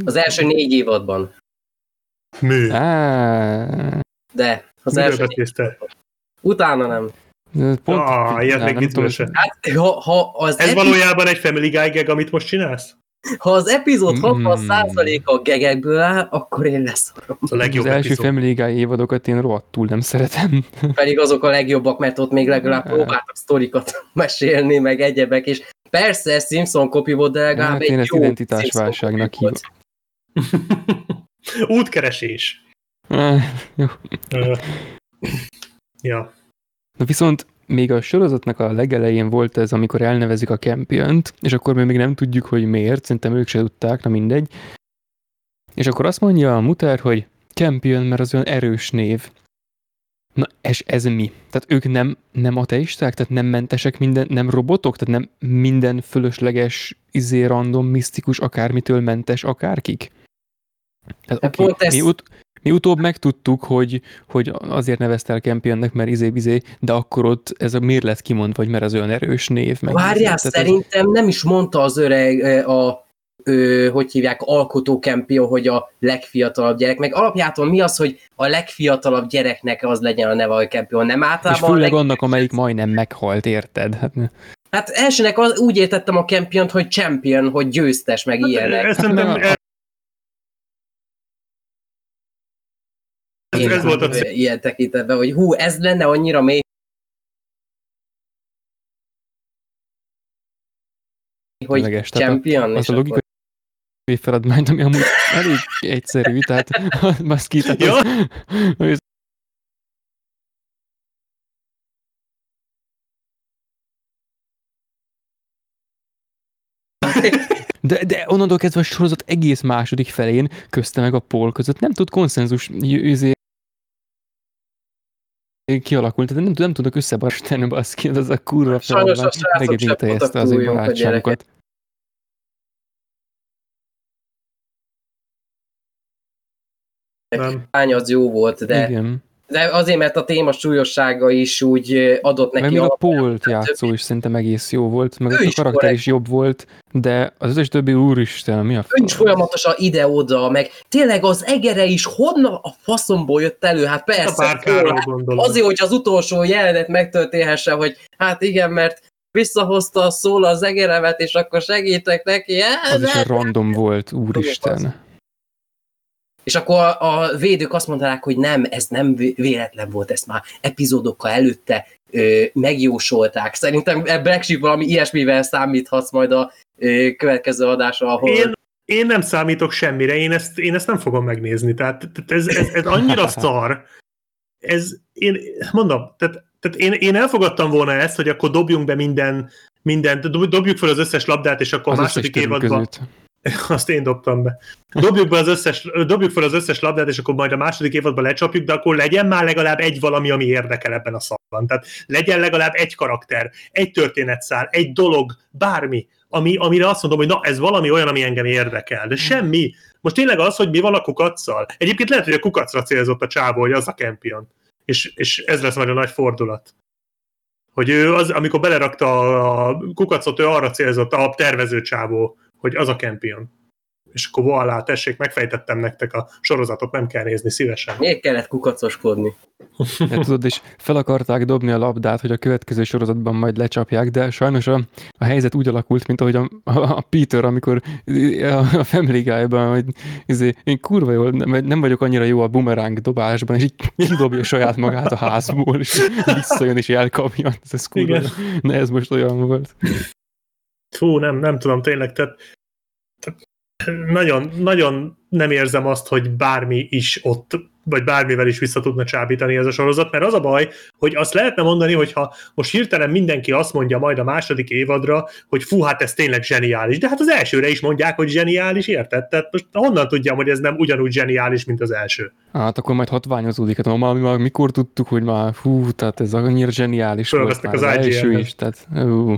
Az első négy évadban. Mű. De az Miről első te? Utána nem. pont, Ah, ilyet még nem tudom. Hát, ha, ha az Ez epi- valójában egy Family Guy gag, amit most csinálsz? Ha az epizód Mm. 60%-a gegekből áll, akkor én leszarom. Az a legjobb az első epizód. Family Guy évadokat én rohadtul nem szeretem. Pedig azok a legjobbak, mert ott még legalább próbáltak sztorikat mesélni, meg egyebek, és persze Simpson kopi volt, de legalább Hát egy én ezt jó identitásválságnak volt. Útkeresés. Eh, ja. Na viszont még a sorozatnak a legelején volt ez, amikor elnevezik a campiont, és akkor még nem tudjuk, hogy miért, szerintem ők se tudták, na mindegy. És akkor azt mondja a muter, hogy campion, mert az olyan erős név. Na, és ez mi? Tehát ők nem, nem ateisták? Tehát nem mentesek minden, nem robotok? Tehát nem minden fölösleges, izé random, misztikus, akármitől mentes akárkik? Tehát Hát oké, pont ezt- mi, ut- mi utóbb megtudtuk, hogy, hogy azért nevezte el Campionnek, mert izé izé, de akkor ott ez a miért lett kimondva, vagy mert az olyan erős név. Meg izé. Várjál, Tehát ez- szerintem nem is mondta az öreg, a, ö, hogy hívják, alkotó campion, hogy a legfiatalabb gyerek, meg alapjától mi az, hogy a legfiatalabb gyereknek az legyen a neve a campion, nem És általában a főleg leg... annak, amelyik majdnem meghalt, érted? Hát, Hát elsőnek az, úgy értettem a campion, hogy champion, hogy győztes, meg ilyenek. Ez szerintem ez, ez volt a ö, ilyen tekintetben, hogy hú, ez lenne annyira mély, hogy Tényleges, champion, az a logikai feladmányt, ami amúgy elég egyszerű, tehát baszki, tehát Ja. az, az, De, de onnantól kezdve a sorozat egész második felén, közte meg a Paul között. Nem tud konszenzus j- izé, kialakult, tehát nem, nem tudok összebarstani baszki, az a kurva Sajnos a srácok sem voltak az túl ő jók a nem. lány az jó volt, de, Igen. De azért, mert a téma súlyossága is úgy adott neki még a Paul játszó is szerintem egész jó volt, meg a karakter korrekt. is jobb volt, de az összes többi úristen, mi a ő is folyamatosan ide-oda, meg tényleg az egere is honnan a faszomból jött elő, hát persze, párkáról Paul, gondolom. azért, hogy az utolsó jelenet megtörténhessen, hogy hát igen, mert visszahozta a szól az egeremet, és akkor segítek neki. Az is Ez- a random volt, úristen. És akkor a, a védők azt mondanák, hogy nem, ez nem vé- véletlen volt, ezt már epizódokkal előtte ö, megjósolták. Szerintem e Black Sheep valami ilyesmivel számíthatsz majd a ö, következő adásra, ahol... Én, én nem számítok semmire, én ezt, én ezt nem fogom megnézni. Tehát, ez, ez, ez annyira szar. Ez, én mondom, tehát, tehát én, én elfogadtam volna ezt, hogy akkor dobjunk be minden, mindent, dob- dobjuk fel az összes labdát, és akkor Az második évadban között. azt én dobtam be. Dobjuk, be az összes, dobjuk fel az összes labdát, és akkor majd a második évadban lecsapjuk, de akkor legyen már legalább egy valami, ami érdekel ebben a szarban. Tehát legyen legalább egy karakter, egy történetszál, egy dolog, bármi, ami, amire azt mondom, hogy na, ez valami olyan, ami engem érdekel. De semmi. Most tényleg az, hogy mi van a kukacsal. Egyébként lehet, hogy a kukacra célzott a csávó, hogy az a campion. És, és ez lesz majd a nagy fordulat. Hogy ő az, amikor belerakta a kukacot, ő arra célzott, a tervező csávó, hogy az a campion. És akkor voilà, tessék, megfejtettem nektek a sorozatot, nem kell nézni szívesen. Miért kellett kukacoskodni? De tudod, és fel akarták dobni a labdát, hogy a következő sorozatban majd lecsapják, de sajnos a, a helyzet úgy alakult, mint ahogy a, a Peter, amikor a, a Family Guy-ban, hogy izé, én kurva jól, nem, nem vagyok annyira jó a bumerang dobásban, és így kidobja saját magát a házból, és visszajön és elkapja. Ez, ez kurva. Igen. Ne, ez most olyan volt. Fú, nem, nem tudom, tényleg, tehát, tehát nagyon, nagyon nem érzem azt, hogy bármi is ott, vagy bármivel is vissza tudna csábítani ez a sorozat, mert az a baj, hogy azt lehetne mondani, hogy ha most hirtelen mindenki azt mondja majd a második évadra, hogy fú, hát ez tényleg zseniális, de hát az elsőre is mondják, hogy zseniális, érted? Tehát most honnan tudjam, hogy ez nem ugyanúgy zseniális, mint az első? Hát akkor majd hatványozódik. Hát már, már mikor tudtuk, hogy már hú, tehát ez annyira zseniális volt Fölvesznek már az, az első is. Tehát, ú,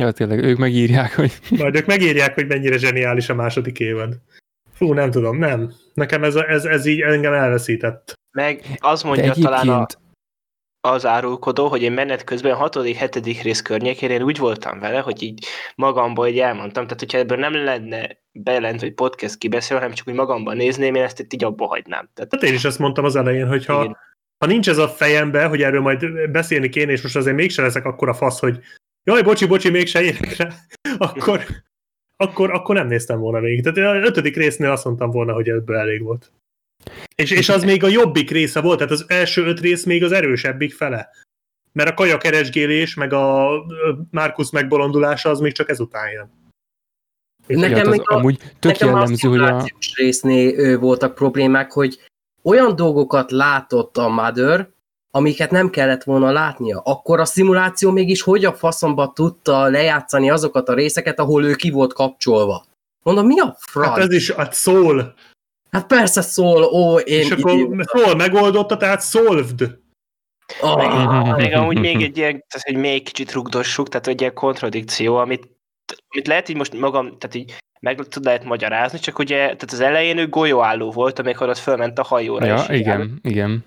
ja, tényleg, ők megírják, hogy Majd ők megírják, hogy mennyire zseniális a második évad. Fú, nem tudom, nem. Nekem ez, ez, ez így engem elveszített. Meg az de mondja talán a, az árulkodó, hogy én menet közben 6.-7. rész környékén én úgy voltam vele, hogy így magamból így elmondtam, tehát hogyha ebből nem lenne bejelent, hogy podcast kibeszél, hanem csak úgy magamban nézném, én ezt itt így abba hagynám. Tehát Hát én is ezt mondtam az elején, hogy ha, ha nincs ez a fejembe, hogy erről majd beszélni kéne, és most azért mégse leszek akkora fasz, hogy jaj, bocsi, bocsi, mégse érek rá, akkor, akkor, akkor nem néztem volna végig. Tehát a ötödik résznél azt mondtam volna, hogy ebből elég volt. És, és az még a jobbik része volt, tehát az első öt rész még az erősebbik fele. Mert a kajakeresgélés, meg a Markus megbolondulása az még csak ezután jön. Nekem az még a- amúgy tök Nekem jellemző, hogy a... résznél voltak problémák, hogy olyan dolgokat látott a Mother, amiket nem kellett volna látnia. Akkor a szimuláció mégis hogy a faszomba tudta lejátszani azokat a részeket, ahol ő ki volt kapcsolva. Mondom, mi a franc? Hát ez is, hát szól. hát persze szól, ó, én... És akkor szól megoldotta, tehát solved. Ah, Meg amúgy még egy ilyen, tehát, hogy még kicsit rugdossuk, tehát egy ilyen kontradikció, amit, amit lehet így most magam, tehát így meg tud lehet magyarázni, csak ugye, tehát az elején ő golyóálló volt, amikor ott fölment a hajóra. Ja, igen, igen.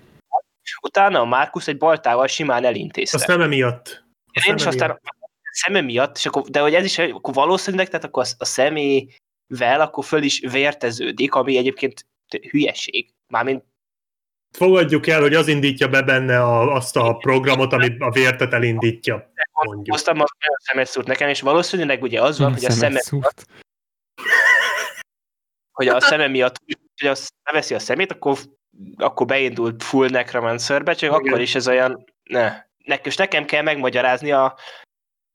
Utána a Márkusz egy baltával simán A elintézte. szeme miatt. A Én is szeme aztán miatt. a szeme miatt, és akkor, de hogy ez is, akkor valószínűleg, tehát akkor a szemével akkor föl is vérteződik, ami egyébként hülyeség. Mármint Fogadjuk el, hogy az indítja be benne a, azt a programot, amit a vértet elindítja. Mondjuk. hoztam a szemet szúrt nekem, és valószínűleg ugye az van, hogy a Szemet szeme, szúrt. hogy a szeme miatt, hogy azt leveszi a szemét, akkor, akkor beindult full necromancerbe, csak Igen. akkor is ez olyan, ne. Nek, és nekem kell megmagyarázni a,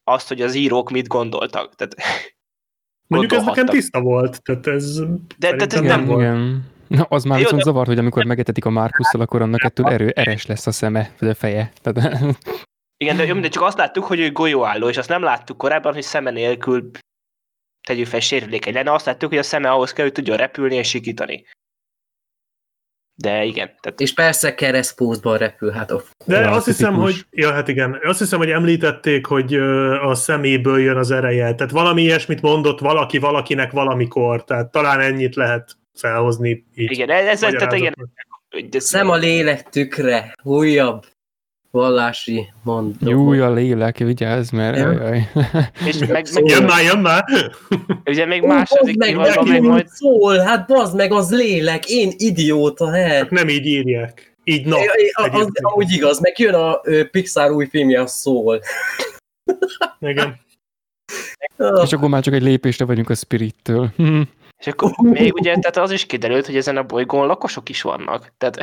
azt, hogy az írók mit gondoltak. Tehát, Mondjuk ez nekem tiszta volt, tehát ez de szerintem ez nem volt. Igen. Na, az már Jó, viszont de- zavart, hogy amikor megetetik a Márkusszal, akkor annak ettől erő, eres lesz a szeme, vagy a feje. Tehát, Igen, de, jó, de csak azt láttuk, hogy ő golyóálló, és azt nem láttuk korábban, hogy szeme nélkül tegyük fel sérülékeny lenne. Azt láttuk, hogy a szeme ahhoz kell, hogy tudjon repülni és sikítani. De igen, tehát és persze keresztpózban repül, hát of De azt hiszem, hogy, ja, hát igen, azt hiszem, hogy említették, hogy a szeméből jön az ereje. Tehát valami ilyesmit mondott valaki valakinek valamikor, tehát talán ennyit lehet felhozni így. igen, ez, tehát igen, ez, Szem a lélek tükre, újabb vallási mondó. Jó, a lélek, vigyázz, mert Ja. ajaj. és meg, meg, Jön már, jön már! ugye még második meg, meg úgy majd szól, hát bazd meg, az lélek, én idióta, he. Nem így írják. Így na. Ja, ja, az, amúgy igaz, meg jön a ö, Pixar új filmje, a szól. Igen. És akkor már csak egy lépésre vagyunk a Spirittől. Hm. És akkor még ugye, tehát az is kiderült, hogy ezen a bolygón lakosok is vannak. Tehát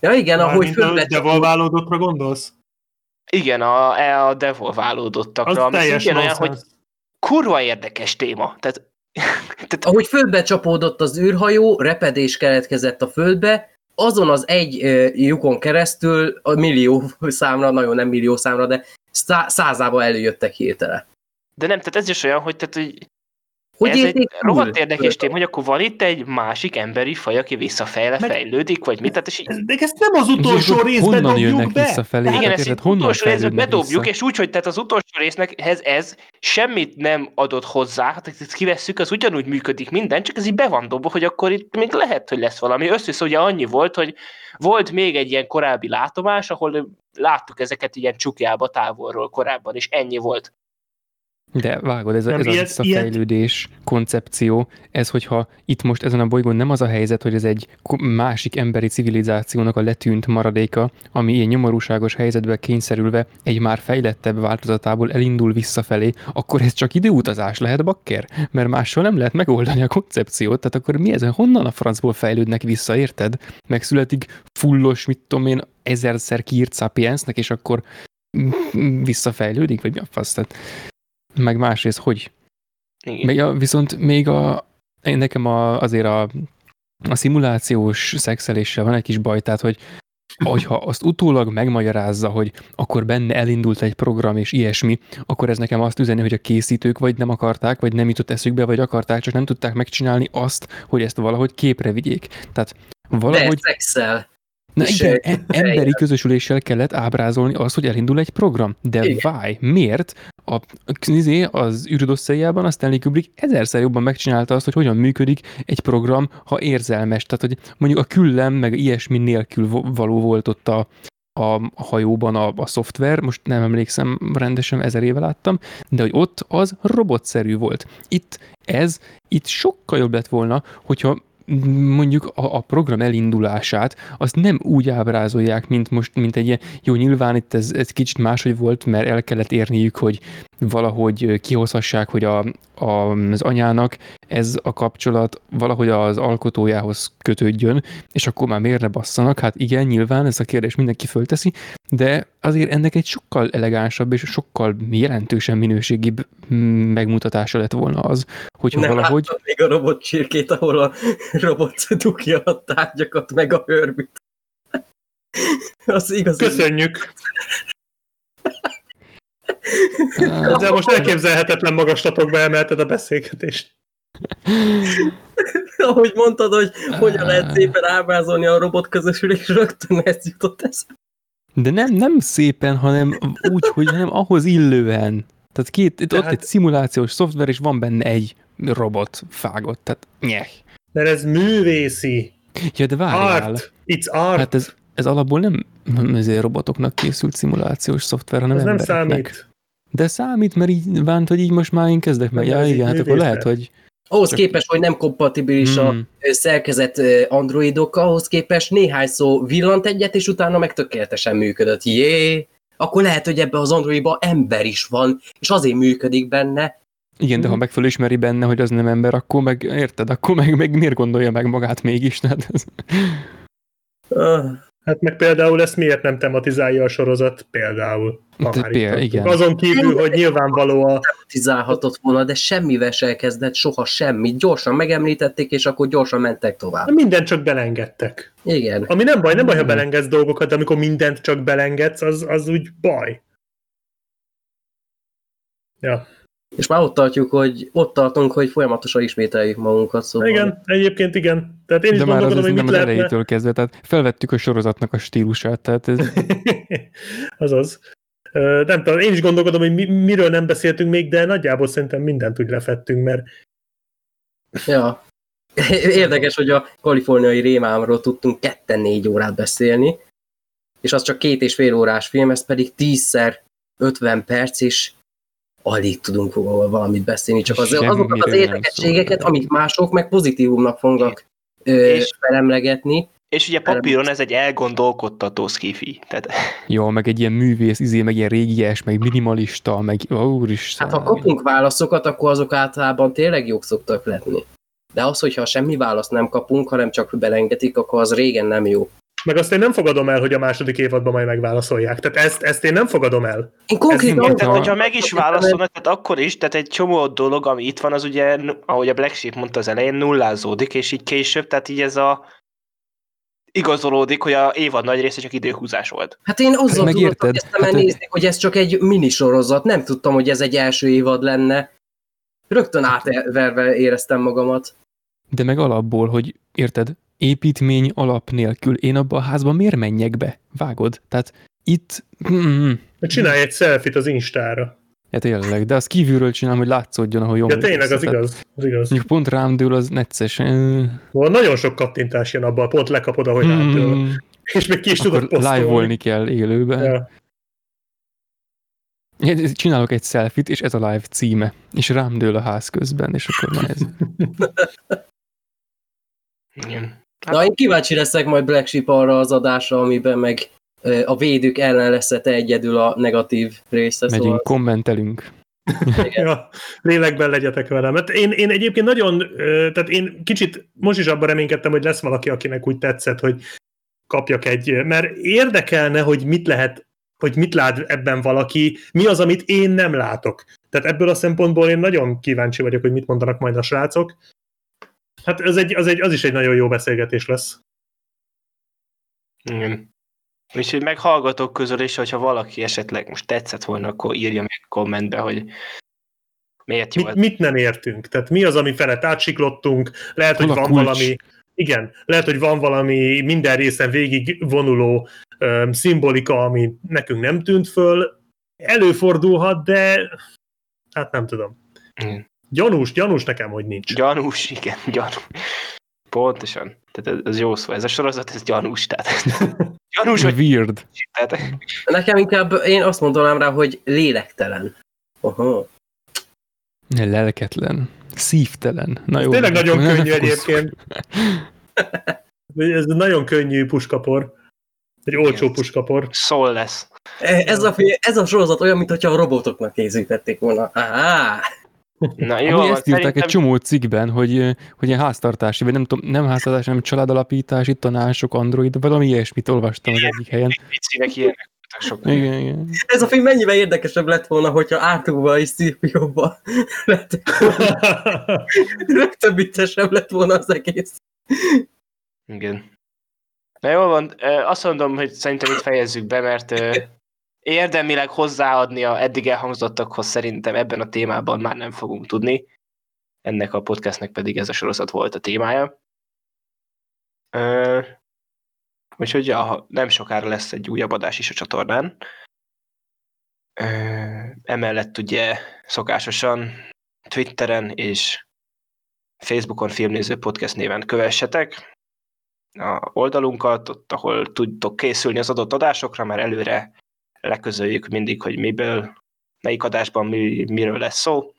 Ja igen, ahogy Mármint a fölvet, devolválódottra gondolsz? igen, a, e a devolválódottakra, Az teljes szintén olyan, hogy kurva érdekes téma. Tehát, tehát ahogy földbe csapódott az űrhajó, repedés keletkezett a földbe, azon az egy ö, lyukon keresztül a millió számra, nagyon nem millió számra, de szá- százába előjöttek hirtelen. de nem, tehát ez is olyan, hogy, tehát, hogy Hogy ez egy rohadt érdekes téma, hogy akkor van itt egy másik emberi faj, aki visszafejle, Meg- fejlődik, vagy mit, tehát és így, De ezt nem az utolsó És részben honnan dobjuk jönnek be. visszafelé? igen, Tehát ezt honnan utolsó részben bedobjuk, vissza? és úgy, hogy tehát az utolsó résznek ez, ez semmit nem adott hozzá, hát ezt kivesszük, az ugyanúgy működik minden, csak ez így be van dobva, hogy akkor itt még lehet, hogy lesz valami. Összvisz ugye annyi volt, hogy volt még egy ilyen korábbi látomás, ahol láttuk ezeket ilyen csukjába távolról korábban, és ennyi volt. De vágod, ez, a- Nem, ez a ilyet- visszafejlődés koncepció, ez hogyha itt most ezen a bolygón nem az a helyzet, hogy ez egy másik emberi civilizációnak a letűnt maradéka, ami ilyen nyomorúságos helyzetbe kényszerülve egy már fejlettebb változatából elindul visszafelé, akkor ez csak időutazás lehet, bakker? Mert mással nem lehet megoldani a koncepciót, tehát akkor mi ezen honnan a francból fejlődnek vissza, érted? Megszületik fullos, mit tudom én, ezerszer kiírt sapiensnek, és akkor visszafejlődik, vagy mi a fasz? Tehát meg másrészt, hogy? Igen. Meg, ja, viszont még a, én nekem a, azért a, a szimulációs szexeléssel van egy kis baj, tehát hogy hogyha azt utólag megmagyarázza, hogy akkor benne elindult egy program és ilyesmi, akkor ez nekem azt üzeni, hogy a készítők vagy nem akarták, vagy nem jutott eszükbe, vagy akarták, csak nem tudták megcsinálni azt, hogy ezt valahogy képre vigyék. Tehát De valahogy szexel. Na És, igen, e- emberi közösüléssel kellett ábrázolni azt, hogy elindul egy program. De Igen. miért? A, az űrodosszaiában a Stanley Kubrick ezerszer jobban megcsinálta azt, hogy hogyan működik egy program, ha érzelmes. Tehát, hogy mondjuk a küllem, meg ilyesmi nélkül való volt ott a, a hajóban a, a szoftver, most nem emlékszem rendesen, ezer éve láttam, de hogy ott az robotszerű volt. Itt ez, itt sokkal jobb lett volna, hogyha mondjuk a, a program elindulását, azt nem úgy ábrázolják, mint most, mint egy ilyen, jó, nyilván itt ez, ez kicsit máshogy volt, mert el kellett érniük, hogy valahogy kihozhassák, hogy a, az anyának ez a kapcsolat valahogy az alkotójához kötődjön, és akkor már miért ne basszanak? Hát igen, nyilván ez a kérdés mindenki fölteszi, de azért ennek egy sokkal elegánsabb és sokkal jelentősen minőségibb mm, megmutatása lett volna az, hogyha Nem valahogy... még a robot csirkét, ahol a robot dugja a tárgyakat, meg a hörbit. Az igaz. Köszönjük! De most elképzelhetetlen magaslatokba emelted a beszélgetést. Ahogy mondtad, hogy hogyan lehet szépen ábrázolni a robot közösülés, rögtön ez jutott eszembe. De nem, nem szépen, hanem úgy, hogy nem ahhoz illően. Tehát két, itt, ott Tehát- egy szimulációs szoftver, és van benne egy robot fágott, tehát nyeh. Mert ez művészi. Ja, de várjál. Art. It's art. Hát ez, ez alapból nem ezért robotoknak készült szimulációs szoftver, hanem ez nem számít. De számít, mert így bánt, hogy így most már én kezdek meg. Ja, igen, hát akkor lehet, hogy... Ahhoz Csak- képest, hogy nem kompatibilis a Hmm. ö, szerkezet androidok, ahhoz képest néhány szó villant egyet, és utána meg tökéletesen működött. Jé! Akkor lehet, hogy ebbe az androidban ember is van, és azért működik benne. Igen, de ha Mhm. meg fölismeri benne, hogy az nem ember, akkor meg, érted, akkor meg, meg miért gondolja meg magát mégis? Tehát ez. Hát meg például ezt miért nem tematizálja a sorozat? Például. Már péld- igen. Azon kívül, hogy nyilvánvaló a... tematizálhatott volna, de semmivel se elkezdett, soha semmi. Gyorsan megemlítették, és akkor gyorsan mentek tovább. Mindent csak belengedtek. Igen. Ami nem baj, nem baj, ha Hmm. belengedsz dolgokat, de amikor mindent csak belengedsz, az, az úgy baj. Ja, És már ott tartjuk, hogy ott tartunk, hogy folyamatosan ismételjük magunkat. Szóval igen, egyébként igen. Tehát én is de már az, az hogy nem mit az lehetne... elejétől kezdve, tehát felvettük a sorozatnak a stílusát, tehát ez, Azaz. Ö, Nem tudom, én is gondolkodom, hogy mi, miről nem beszéltünk még, de nagyjából szerintem mindent úgy lefettünk, mert Ja. Érdekes, hogy a kaliforniai rémámról tudtunk ketten négy órát beszélni, és az csak két és fél órás film, ez pedig tízszer 50 perc, és alig tudunk róla valamit beszélni, csak az, azokat az szól. amik mások meg pozitívumnak fognak És- felemlegetni. És ugye papíron ez egy elgondolkodtató skifi. Tehát jó, meg egy ilyen művész, izé, meg ilyen régies, meg minimalista, meg úristen. Hát ha kapunk válaszokat, akkor azok általában tényleg jók szoktak lenni. De az, hogyha semmi választ nem kapunk, hanem csak belengetik, akkor az régen nem jó. Meg azt én nem fogadom el, hogy a második évadban majd megválaszolják. Tehát ezt, ezt én nem fogadom el. Én konkrétan Tehát, Ha- hogyha meg is válaszolnak, tehát akkor is, tehát egy csomó dolog, ami itt van, az ugye, ahogy a Black Sheep mondta az elején, nullázódik, és így később, tehát így ez a igazolódik, hogy a évad nagy része csak időhúzás volt. Hát én azzal tudottam kezdtem el Hát, nézni, hogy ez csak egy minisorozat, nem tudtam, hogy ez egy első évad lenne. Rögtön átverve éreztem magamat. De meg alapból, hogy érted, építmény alap nélkül én abba a házba miért menjek be? Vágod? Tehát itt... Mm, Csinálj egy selfit az Instára. ja tényleg, de azt kívülről csinálom, hogy látszódjon, ahol jó. Ja, tényleg, az igaz. Az igaz. Mondjuk pont rám dől, az necces. Van nagyon sok kattintás jön abban, pont lekapod, ahogy rátől. mm, És még ki is tudod akkor posztolni. live-olni kell élőben. Ja. Csinálok egy selfit, és ez a live címe. És rám dől a ház közben, és akkor van ez. Igen. Na, én kíváncsi leszek majd Black Sheep arra az adásra, amiben meg a védők ellen lesz te egyedül a negatív része. Megyünk, Szóval, kommentelünk. ja, lélekben legyetek velem. Hát én, én egyébként nagyon, tehát én kicsit most is abban reménykedtem, hogy lesz valaki, akinek úgy tetszett, hogy kapjak egy, mert érdekelne, hogy mit lehet, hogy mit lát ebben valaki, mi az, amit én nem látok. Tehát ebből a szempontból én nagyon kíváncsi vagyok, hogy mit mondanak majd a srácok. Hát ez egy, az, egy, az is egy nagyon jó beszélgetés lesz. Igen. Úgyhogy meghallgatók közül is, hogyha valaki esetleg most tetszett volna, akkor írja meg kommentbe, hogy miért jó Mit, mit nem értünk? Tehát mi az, ami felett átsiklottunk? Lehet, hogy Hol a van kulcs? valami, igen, lehet, hogy van valami minden részen végig vonuló öm, szimbolika, ami nekünk nem tűnt föl. Előfordulhat, de hát nem tudom. Igen. Gyanús, gyanús nekem, hogy nincs. Gyanús, igen, gyanús. Pontosan. Tehát ez, ez jó szó. Ez a sorozat, ez gyanús. Tehát gyanús, hogy Weird. tehát, nekem inkább én azt mondanám rá, hogy lélektelen. Aha. Lelketlen. Szívtelen. Na jó. Tényleg nagyon nem könnyű fokozzuk. egyébként. Ez nagyon könnyű puskapor. Egy olcsó puskapor. szól lesz. Ez a, ez a sorozat olyan, mintha a robotoknak készítették volna. Á, Na jó, Amúgy ezt írták szerintem- egy csomó cikkben, hogy, hogy ilyen háztartási, vagy nem tudom, nem háztartási, hanem családalapítási tanácsok, android, valami ilyesmit olvastam az egyik helyen. Picinek ilyenek voltak. Igen, igen. Ez a film mennyivel érdekesebb lett volna, hogyha átugva és szívjóba lett. Rögtön viccesebb lett volna az egész. Igen. Na jól van, azt mondom, hogy szerintem itt fejezzük be, mert érdemileg hozzáadni a eddig elhangzottakhoz szerintem ebben a témában már nem fogunk tudni. Ennek a podcastnek pedig ez a sorozat volt a témája. Ö, Úgyhogy ja, nem sokára lesz egy újabb adás is a csatornán. Ö, Emellett ugye szokásosan Twitteren és Facebookon filmnéző podcast néven kövessetek a oldalunkat, ott, ahol tudtok készülni az adott adásokra, már előre leközöljük mindig, hogy miből, melyik adásban mi, miről lesz szó.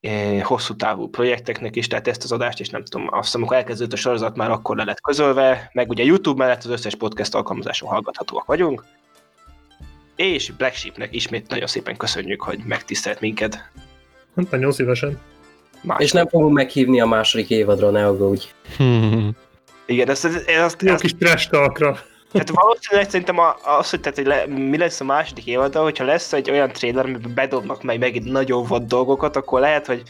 É, hosszú távú projekteknek is, tehát ezt az adást is nem tudom, azt hiszem, amikor elkezdődött a sorozat, már akkor le lett közölve, meg ugye YouTube mellett az összes podcast alkalmazáson hallgathatóak vagyunk. És Black Sheepnek ismét nagyon szépen köszönjük, hogy megtisztelt minket. Hát nagyon szívesen. Más. És nem fogunk meghívni a második évadra, ne aggódj. Hmm. Igen, ezt, ezt, ezt, Jó ezt kis trash talkra. Tehát valószínűleg szerintem a- az, hogy, tehát, hogy le, mi lesz a második évada, hogyha lesz egy olyan trailer, amiben bedobnak meg megint nagyon vad dolgokat, akkor lehet, hogy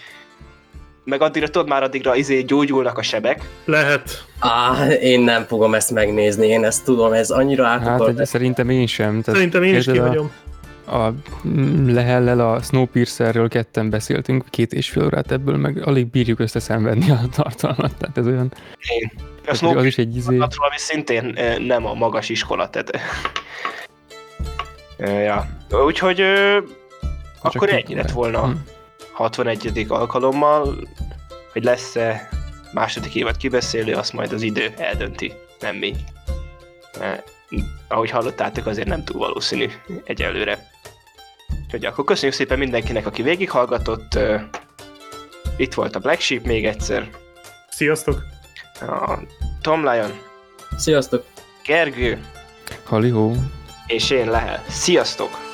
meg addigra, tudod már addigra izé gyógyulnak a sebek. Lehet. Á, én nem fogom ezt megnézni, én ezt tudom, ez annyira át Hát egy, szerintem én sem. Tehát Szerintem én is érted, a- kihagyom. A mm, Lehellel a Snowpiercerről ketten beszéltünk, két és fél órát ebből, meg alig bírjuk összeszenvedni a tartalmat, tehát ez olyan, A az, az is egy izé, ami szintén nem a magas iskola, tehát... Eh, ja. Úgyhogy ö, akkor ennyi lett volna Hm. 61. alkalommal, hogy lesz-e második évad kibeszélő, azt majd az idő eldönti, nem mi. Ahogy hallottátok, azért nem túl valószínű egyelőre. Úgyhogy akkor köszönjük szépen mindenkinek, aki végighallgatott. Itt volt a Black Sheep még egyszer. Sziasztok! A Tom Lion, Sziasztok! Gergő halihó. és én Lehel. Sziasztok!